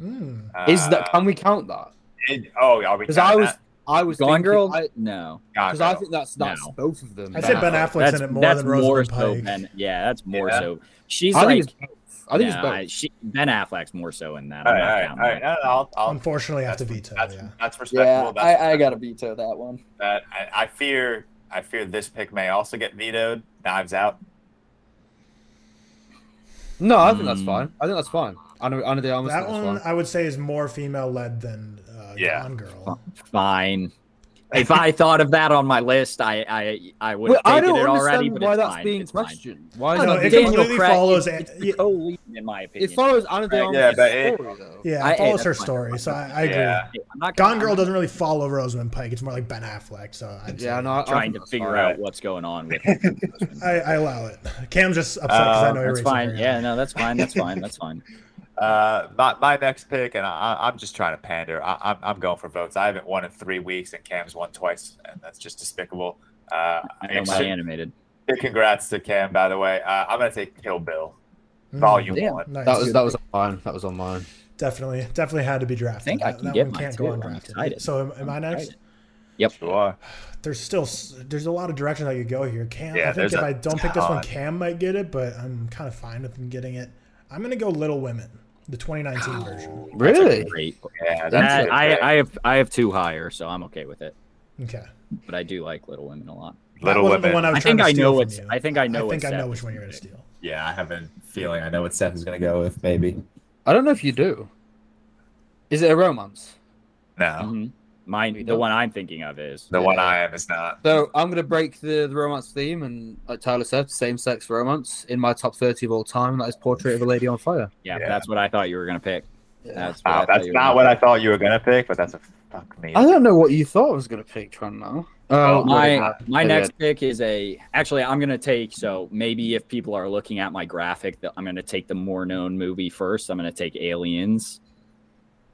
Mm. is that Uh, can we count that? it- oh, are we? Because I was that? I was Gone thinking- Girl? I- no. Because I think that's that's No. both of them. I said say Ben Affleck. Affleck's that's, in it more that's than more so Pike. Ben, yeah, that's more Yeah. so. She's I like, think it's both. I think no, it's both. I- she, Ben Affleck's more so in that. All I'm right, not all right, all counting that. No, no, I'll, I'll, Unfortunately, I have to veto. that's, yeah. that's respectable. that's I, I gotta veto that one. that. I, I fear, I fear this pick may also get vetoed. Knives Out. No, I think that's fine. I think that's fine. Anna, Ana de Armas. That one fine. I would say is more female led than uh, Yeah. Gone Girl. Fine. If I thought of that on my list, I I, I would Well, have I taken don't it already. But why it's that's fine. being it's fine. questioned. Why I is No, it know, being- completely Craig follows is- it- is the yeah. co-lead, in my opinion. It follows Ana de Armas' yeah, but it- though. Yeah, I- it follows hey, her that's fine. story, so I, I agree. Yeah. I'm not Gone Girl doesn't really follow Rosamund Pike. It's more like Ben Affleck. So I'd Yeah, say- no, I, I trying think to figure fine. out what's going on with. I, I allow it. Cam's just upset because I Uh, know you're that's fine. Yeah, no, that's fine. That's fine. That's fine. Uh, my, my next pick, and I, I'm just trying to pander. I, I'm, I'm going for votes. I haven't won in three weeks, and Cam's won twice, and that's just despicable. Uh, I know my animated. big congrats to Cam, by the way. Uh, I'm gonna take Kill Bill, Mm, Volume Damn. One. nice. That was that was on mine. That was on mine. definitely definitely had to be drafted. I think I That- can that get one mine can't too. go I'm undrafted. So am, am I I'm next? excited. Sure. There's still there's a lot of directions I could go here. Cam, Yeah, I think there's if I don't pick this one. Cam might get it, but I'm kind of fine with him getting it. I'm gonna go Little Women, the 2019 version. Really? Great. Yeah, that's That, a I. I have I have two higher, so I'm okay with it. Okay. But I do like Little Women a lot. Little Women. the one I was I trying think to I know from what's- I think I know I think what I know which one you're gonna gonna steal. Yeah, I have a feeling I know what Seth is gonna go with. Maybe. I don't know if you do. Is it a romance? No, Mhm. Mine, We the don't. one I'm thinking of is the one I am is not. So I'm gonna break the, the romance theme and, like Tyler said, same-sex romance in my top 30 of all time. That is Portrait of a Lady on Fire. yeah, Yeah. that's what I thought you were gonna pick. That's what I Wow, that's not gonna what I thought you were gonna pick, but that's a fuck me. I don't know what you thought I was gonna pick, Tron. Now. Oh, Uh, my uh, my yeah. next pick is a actually I'm gonna take so maybe if people are looking at my graphic that I'm gonna take the more known movie first. I'm gonna take Aliens.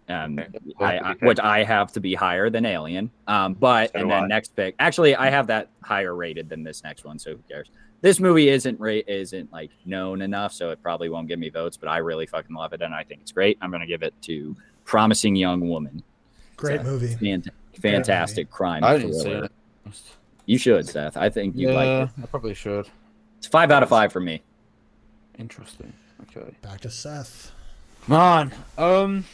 Um, I, I, which I have to be higher than Alien. Um, but So and then I. next pick, actually, I have that higher rated than this next one. So who cares? This movie isn't rate isn't like known enough, so it probably won't give me votes. But I really fucking love it, and I think it's great. I'm gonna give it to Promising Young Woman. Great So- movie. Fant- fantastic crime I didn't see thriller. it. You should, Seth. I think you Yeah, like it. I probably should. It's five out of five for me. Interesting. Okay. Back to Seth. Man, um,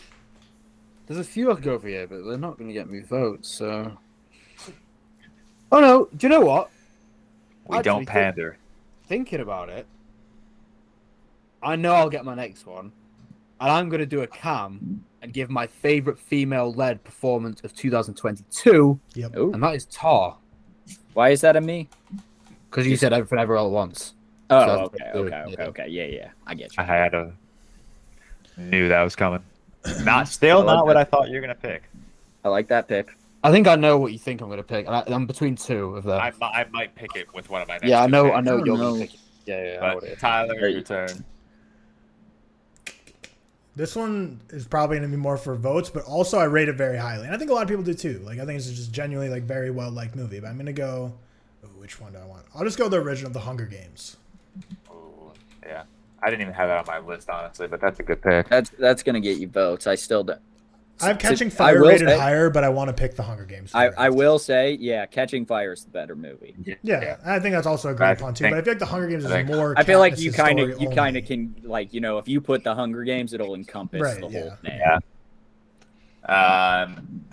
there's a few I could go for here, but they're not going to get me votes. So, oh no, do you know what? we Actually, don't think- pander. Thinking about it, I know I'll get my next one, and I'm going to do a cam and give my favorite female-led performance of 2022, Yep. Ooh, and that is Tar, why is that a me? because you said everything ever all at once. Oh, So, okay, okay, okay, yeah. okay. Yeah, yeah. I get you. I had a knew that was coming. Not still like not what I thought you were gonna pick. I like that pick. I think I know what you think I'm going to pick. I, I'm between two of them. I, I might pick it with one of my next yeah, I know. picks, I know Oh, you're no. going to pick. it. Yeah, yeah. I know what it But. Tyler, Right. your turn. This one is probably gonna be more for votes, but also I rate it very highly, and I think a lot of people do too. Like I think it's just genuinely like very well liked movie. But I'm gonna go. ooh, which one do I want? I'll just go the original, The Hunger Games. Ooh, yeah, I didn't even have that on my list honestly, but that's a good pick. That's that's gonna get you votes. I still don't. I'm Catching I Fire will rated say- higher, but I want to pick The Hunger Games. I. I will say, yeah, Catching Fire is the better movie. Yeah, I think that's also a great I pun too. think- But I feel like The Hunger Games is I think- more. I feel like you kind of you kind of can like you know if you put the Hunger Games, it'll encompass Right, the yeah. whole thing. Yeah. Um,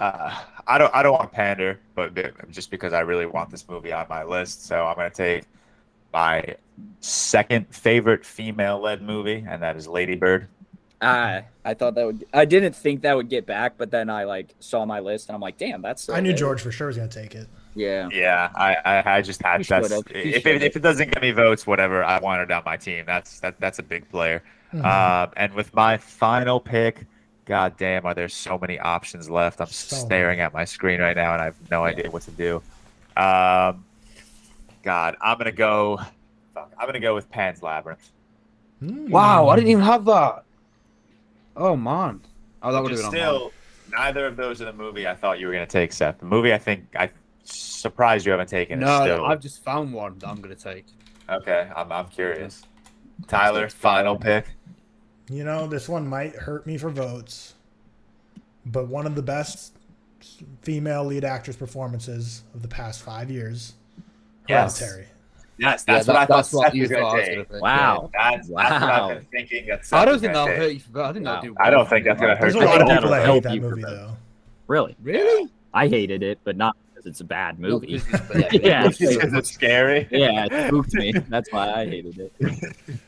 uh, I don't I don't want to pander, but just because I really want this movie on my list, so I'm gonna take my second favorite female-led movie, and that is Lady Bird. I I thought that would. I didn't think that would get back, but then I like saw my list and I'm like, damn, that's. so I knew good. George for sure was gonna take it. Yeah. Yeah, I I, I just had He that's if it, if it doesn't get me votes, whatever. I want it on my team. That's that that's a big player. Mhm. Um, and with my final pick, god damn, are there so many options left? I'm So staring at my screen right now and I have no idea what to do. Um, God, I'm gonna go. Fuck, I'm gonna go with Pan's Labyrinth. Hmm. Wow, I didn't even have that. Oh man. Oh, that would Which have is been on mine. still neither of those are the movie I thought you were gonna take, Seth. The movie I think I surprised you haven't taken. is No, still... I've just found one that I'm gonna take. okay. I'm I'm curious. Tyler, final pick. You know, this one might hurt me for votes, but one of the best female lead actress performances of the past five years. Yes. Hereditary. Yes, Yeah, that's that- what I thought that's what Seth you was gonna thought I was take. gonna pick. Wow. That's, that's what Wow. I've been thinking. That I don't was think gonna that'll hurt you. For, I think that'll Wow. do. I don't think that's gonna hurt There's a lot of people that hate help that you movie, though. Really? Really? I hated it, but not because it's a bad movie. It's- Yeah. Because it's scary. yeah, it spooked me. That's why I hated it.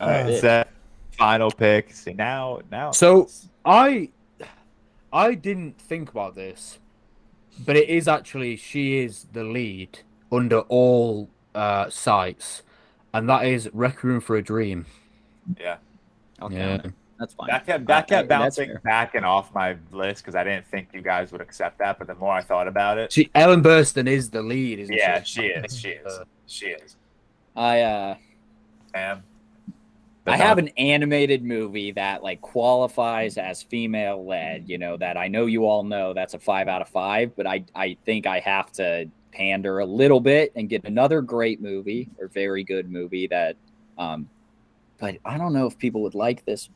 All right, Uh, Seth, final pick. See now, now. So I, I didn't think about this, but it is actually she is the lead under all uh, sites, and that is Requiem for a Dream. yeah, Okay, Yeah. that's fine. that kept that Uh, kept that's bouncing back and off my list because I didn't think you guys would accept that. But the more I thought about it, She Ellen Burstyn is the lead, isn't yeah, she? she is. She is. Uh, She is. I uh, Sam. I have an animated movie that like qualifies as female led. You know that I know you all know that's a five out of five, but I I think I have to pander a little bit and get another great movie or very good movie that. Um, but I don't know if people would like this.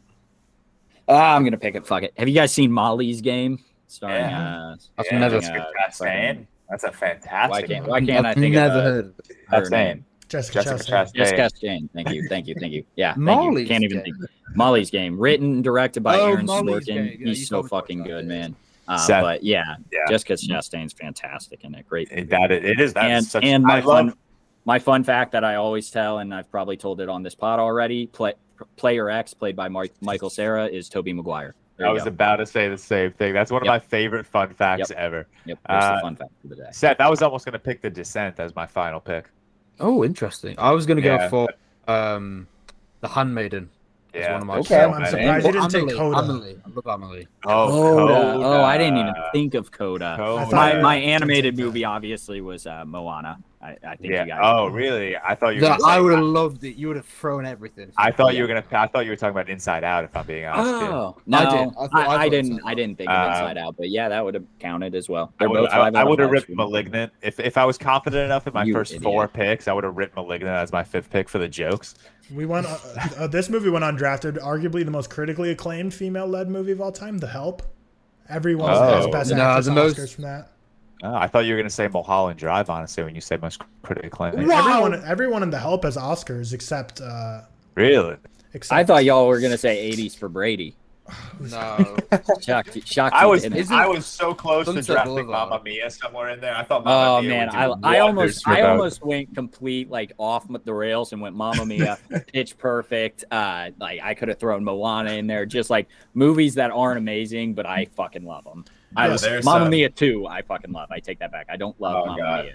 Ah, I'm gonna pick it. Fuck it. Have you guys seen Molly's Game? Starring Yeah. uh, I've Yeah, never- that's good Chastain. That's a fantastic. Why can't why can't I I've think never of uh, heard of it. her Chastain. name? Jessica, Jessica Chastain. Chastain. Jessica Chastain. Thank you, thank you, thank you. Yeah, thank Molly's you. Can't even Game. think. Molly's Game, written and directed by Oh, Aaron Molly's Sorkin. Game. Yeah, He's so told me about fucking good, yeah. man. Uh, Seth. but yeah, Yeah. Jessica Chastain's fantastic in it. Great. It, movie. that it, it is. That's and such. and my I fun love. my fun fact that I always tell, and I've probably told it on this pod already. Play, Player X, played by Mar- Michael Cera, is Tobey Maguire. There I was go. about to say the same thing. That's one of Yep. my favorite fun facts ever. Yep, there's uh, the fun fact for the day. Seth, I was almost going to pick The Descent as my final pick. Oh, interesting. I was gonna go for um, the Handmaiden. As Yeah. one of my Okay. I'm man. surprised you didn't take Amelie, Coda. Amelie. I love Amelie. Oh, Oh, Coda. oh, I didn't even think of Coda. Coda. My my animated movie obviously was uh, Moana. I, I think Yeah. you guys. Oh, really? I thought you were. That, gonna I would have loved it. You would have thrown everything. I thought you were gonna. I thought you were talking about Inside Out. If I'm being honest. too. Oh no, I I, did. I, I, I didn't. I didn't think of Uh, Inside Out, but yeah, that would have counted as well. I They're would, both five I, would have five ripped for. Malignant if if I was confident enough in my You first idiot. four picks. I would have ripped Malignant as my fifth pick for the jokes. We went. Uh, uh, this movie went undrafted. Arguably the most critically acclaimed female-led movie of all time, The Help. Everyone Oh. has best No, actress the most- Oscars from that. Oh, I thought you were gonna say Mulholland Drive. Honestly, when you said most critically acclaimed. Wow. Everyone, everyone in The Help has Oscars except. Uh, Really? except I thought y'all were gonna say '80s for Brady. No. Shocked, shocked. I was I was so close to Sunset drafting Mamma Mia somewhere in there. I thought Mamma Oh Mia man, I, I almost I those. almost went complete like off the rails and went Mamma Mia, Pitch Perfect. Uh, like I could have thrown Moana in there, just like movies that aren't amazing, but I fucking love them. I Yeah, was, there's Mamma Mia too. I fucking love. I take that back. I don't love Oh, Mamma God. Mia.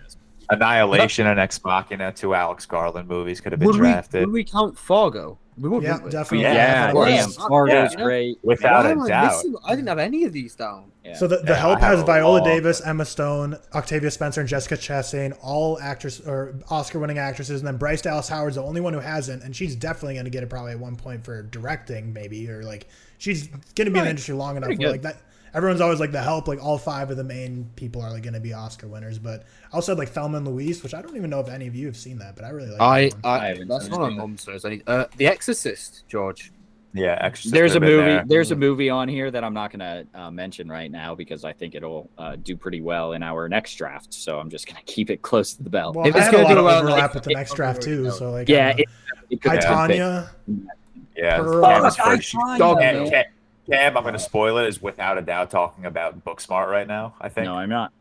Annihilation and Ex Machina, two Alex Garland movies could have been would we drafted would we count Fargo? We would. Yeah, we? definitely. Yeah, Yeah, Well, damn. yeah. Fargo's Yeah. great. without Why a I doubt. missing- I didn't have any of these down. Yeah. So the, the Yeah, help I has Viola Davis. Emma Stone, Octavia Spencer, and Jessica Chastain, all actress or Oscar-winning actresses, and then Bryce Dallas Howard's the only one who hasn't, and she's definitely going to get it probably at one point for directing, maybe or like she's going to be in the industry long enough Pretty where like that. Everyone's always like the help, like all five of the main people are like going to be Oscar winners, but I also had like Thelma and Louise, which I don't even know if any of you have seen that, but I really like. I, that one. I I, haven't that's seen one of it. my mum says. I uh, the Exorcist, George. Yeah, Exorcist There's a could have been movie. there. There's a movie on here that I'm not gonna uh, mention right now because I think it'll uh, do pretty well in our next draft. So I'm just gonna keep it close to the belt. well, if I it's had gonna lot do well, overlap like, with the next draft too, knows. so like yeah, I'm, it, it could I. Tanya. Yeah, Pearl. Cam's Fuck, I first- Tanya. Dog Cam, man. Cam, Cam, I'm going to spoil it, is without a doubt talking about Booksmart right now, I think. No, I'm not.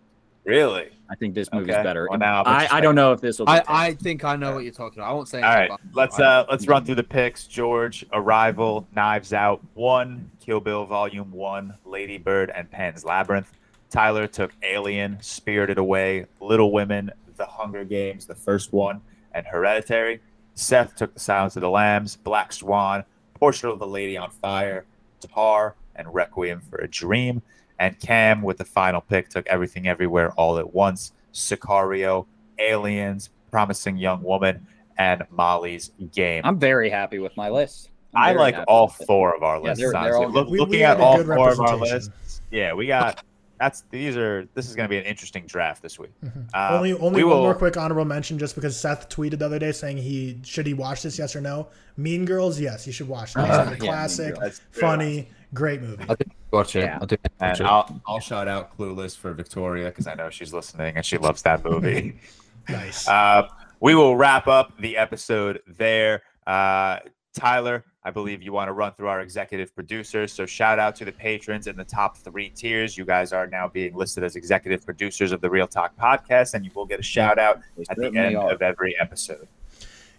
Really? I think this movie's Okay. better. Well, now I'm I, I don't know if this will. I, I think I know what you're talking about. I won't say. All right, about- let's uh let's run through the picks. George, Arrival, Knives Out, one, Kill Bill Volume One, Lady Bird, and Pan's Labyrinth. Tyler took Alien, Spirited Away, Little Women, The Hunger Games, the first one, and Hereditary. Seth took The Silence of the Lambs, Black Swan, Portrait of the Lady on Fire, Tar, and Requiem for a Dream. And Cam, with the final pick, took Everything Everywhere All at Once, Sicario, Aliens, Promising Young Woman, and Molly's Game. I'm very happy with my list. I very like all with it. four of our Yeah, lists. they're- they're all Look- We- looking we at all four of our lists, yeah, we got. That's these are. This is going to be an interesting draft this week. Uh, only only we one will- more quick honorable mention, just because Seth tweeted the other day saying he should he watch this, yes or no. Mean Girls, yes, you should watch this. Uh, It's a yeah, classic, Mean That's true. funny, great movie. I think watch it. Yeah. I think watch And it. I'll, I'll shout out Clueless for Victoria because I know she's listening and she loves that movie. Nice. uh, we will wrap up the episode there. Uh, Tyler, I hmm. believe you want to run through our executive producers. So shout out to the patrons in the top three tiers. You guys are now being listed as executive producers of the ReelTok podcast, and you will get a shout out They at the end are. of every episode.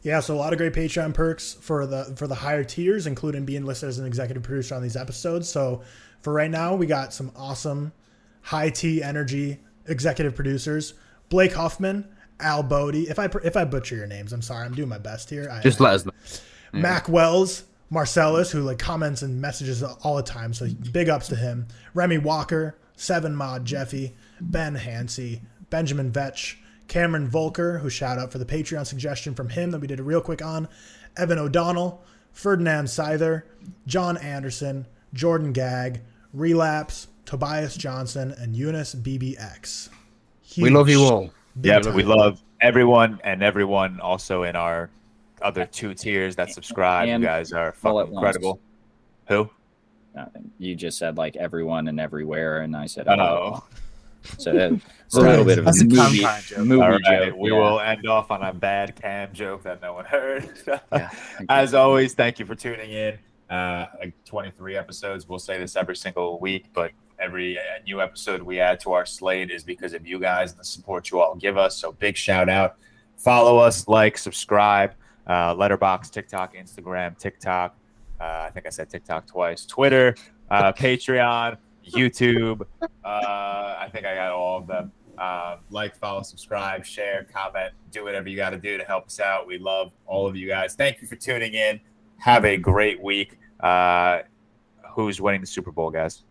Yeah, so a lot of great Patreon perks for the for the higher tiers, including being listed as an executive producer on these episodes. So for right now, we got some awesome high T energy executive producers: Blake Huffman, Al Bodee. If I if I butcher your names, I'm sorry. I'm doing my best here. I, Just let us know. Mac Wells, Marcelus, who like comments and messages all the time. So big ups to him. Remi Walker, Seven Mod Jeffy, Ben Hancy, Benjamin Vetsch, Cameron Voelker, who shout out for the Patreon suggestion from him that we did a real quick on. Evan O'Donnell, Ferdinand Saether, Jon Anderson, Jordan Gagg, Relapse, Tobias Johnson, and Yunus BBX. We love you all. Big Yeah, time. we love everyone and everyone also in our other two tiers that subscribe. And you guys are fucking incredible. Who? Nothing. You just said like everyone and everywhere, and I said Oh. So that- it's a little bit of a That's a movie, kind joke. movie All right, joke. we yeah. will end off on a bad cam joke that no one heard. Yeah. As always, thank you for tuning in. Uh, like 23 episodes. We'll say this every single week, but every uh, new episode we add to our slate is because of you guys and the support you all give us. So big shout out. Follow us, like, subscribe. Uh, Letterboxd, TikTok, Instagram, TikTok. Uh, I think I said TikTok twice. Twitter, uh, Patreon, YouTube. Uh, I think I got all of them. Uh, like, follow, subscribe, share, comment, do whatever you got to do to help us out. We love all of you guys. Thank you for tuning in. Have a great week. Uh, who's winning the Super Bowl, guys?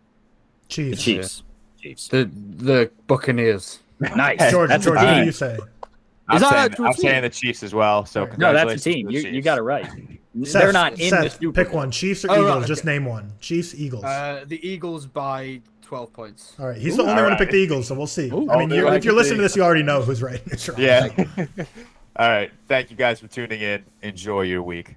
The Chiefs. Chiefs. Chiefs. The the Buccaneers. Nice. George, That's a George, what do you say? I'm, Is that saying, I'm saying the Chiefs as well. So No, No, that's a team. You, you got it right. They're Seth, not in the Seth, Super Pick one. Chiefs or Oh, Eagles? right, Just name one. Chiefs, Eagles. Uh, the Eagles by 12 points. All right. He's Ooh, the only all one to pick the Eagles, so we'll see. Ooh, I mean, you're, if you're listening to this, you already know who's right. It's. Yeah. All right. Thank you guys for tuning in. Enjoy your week.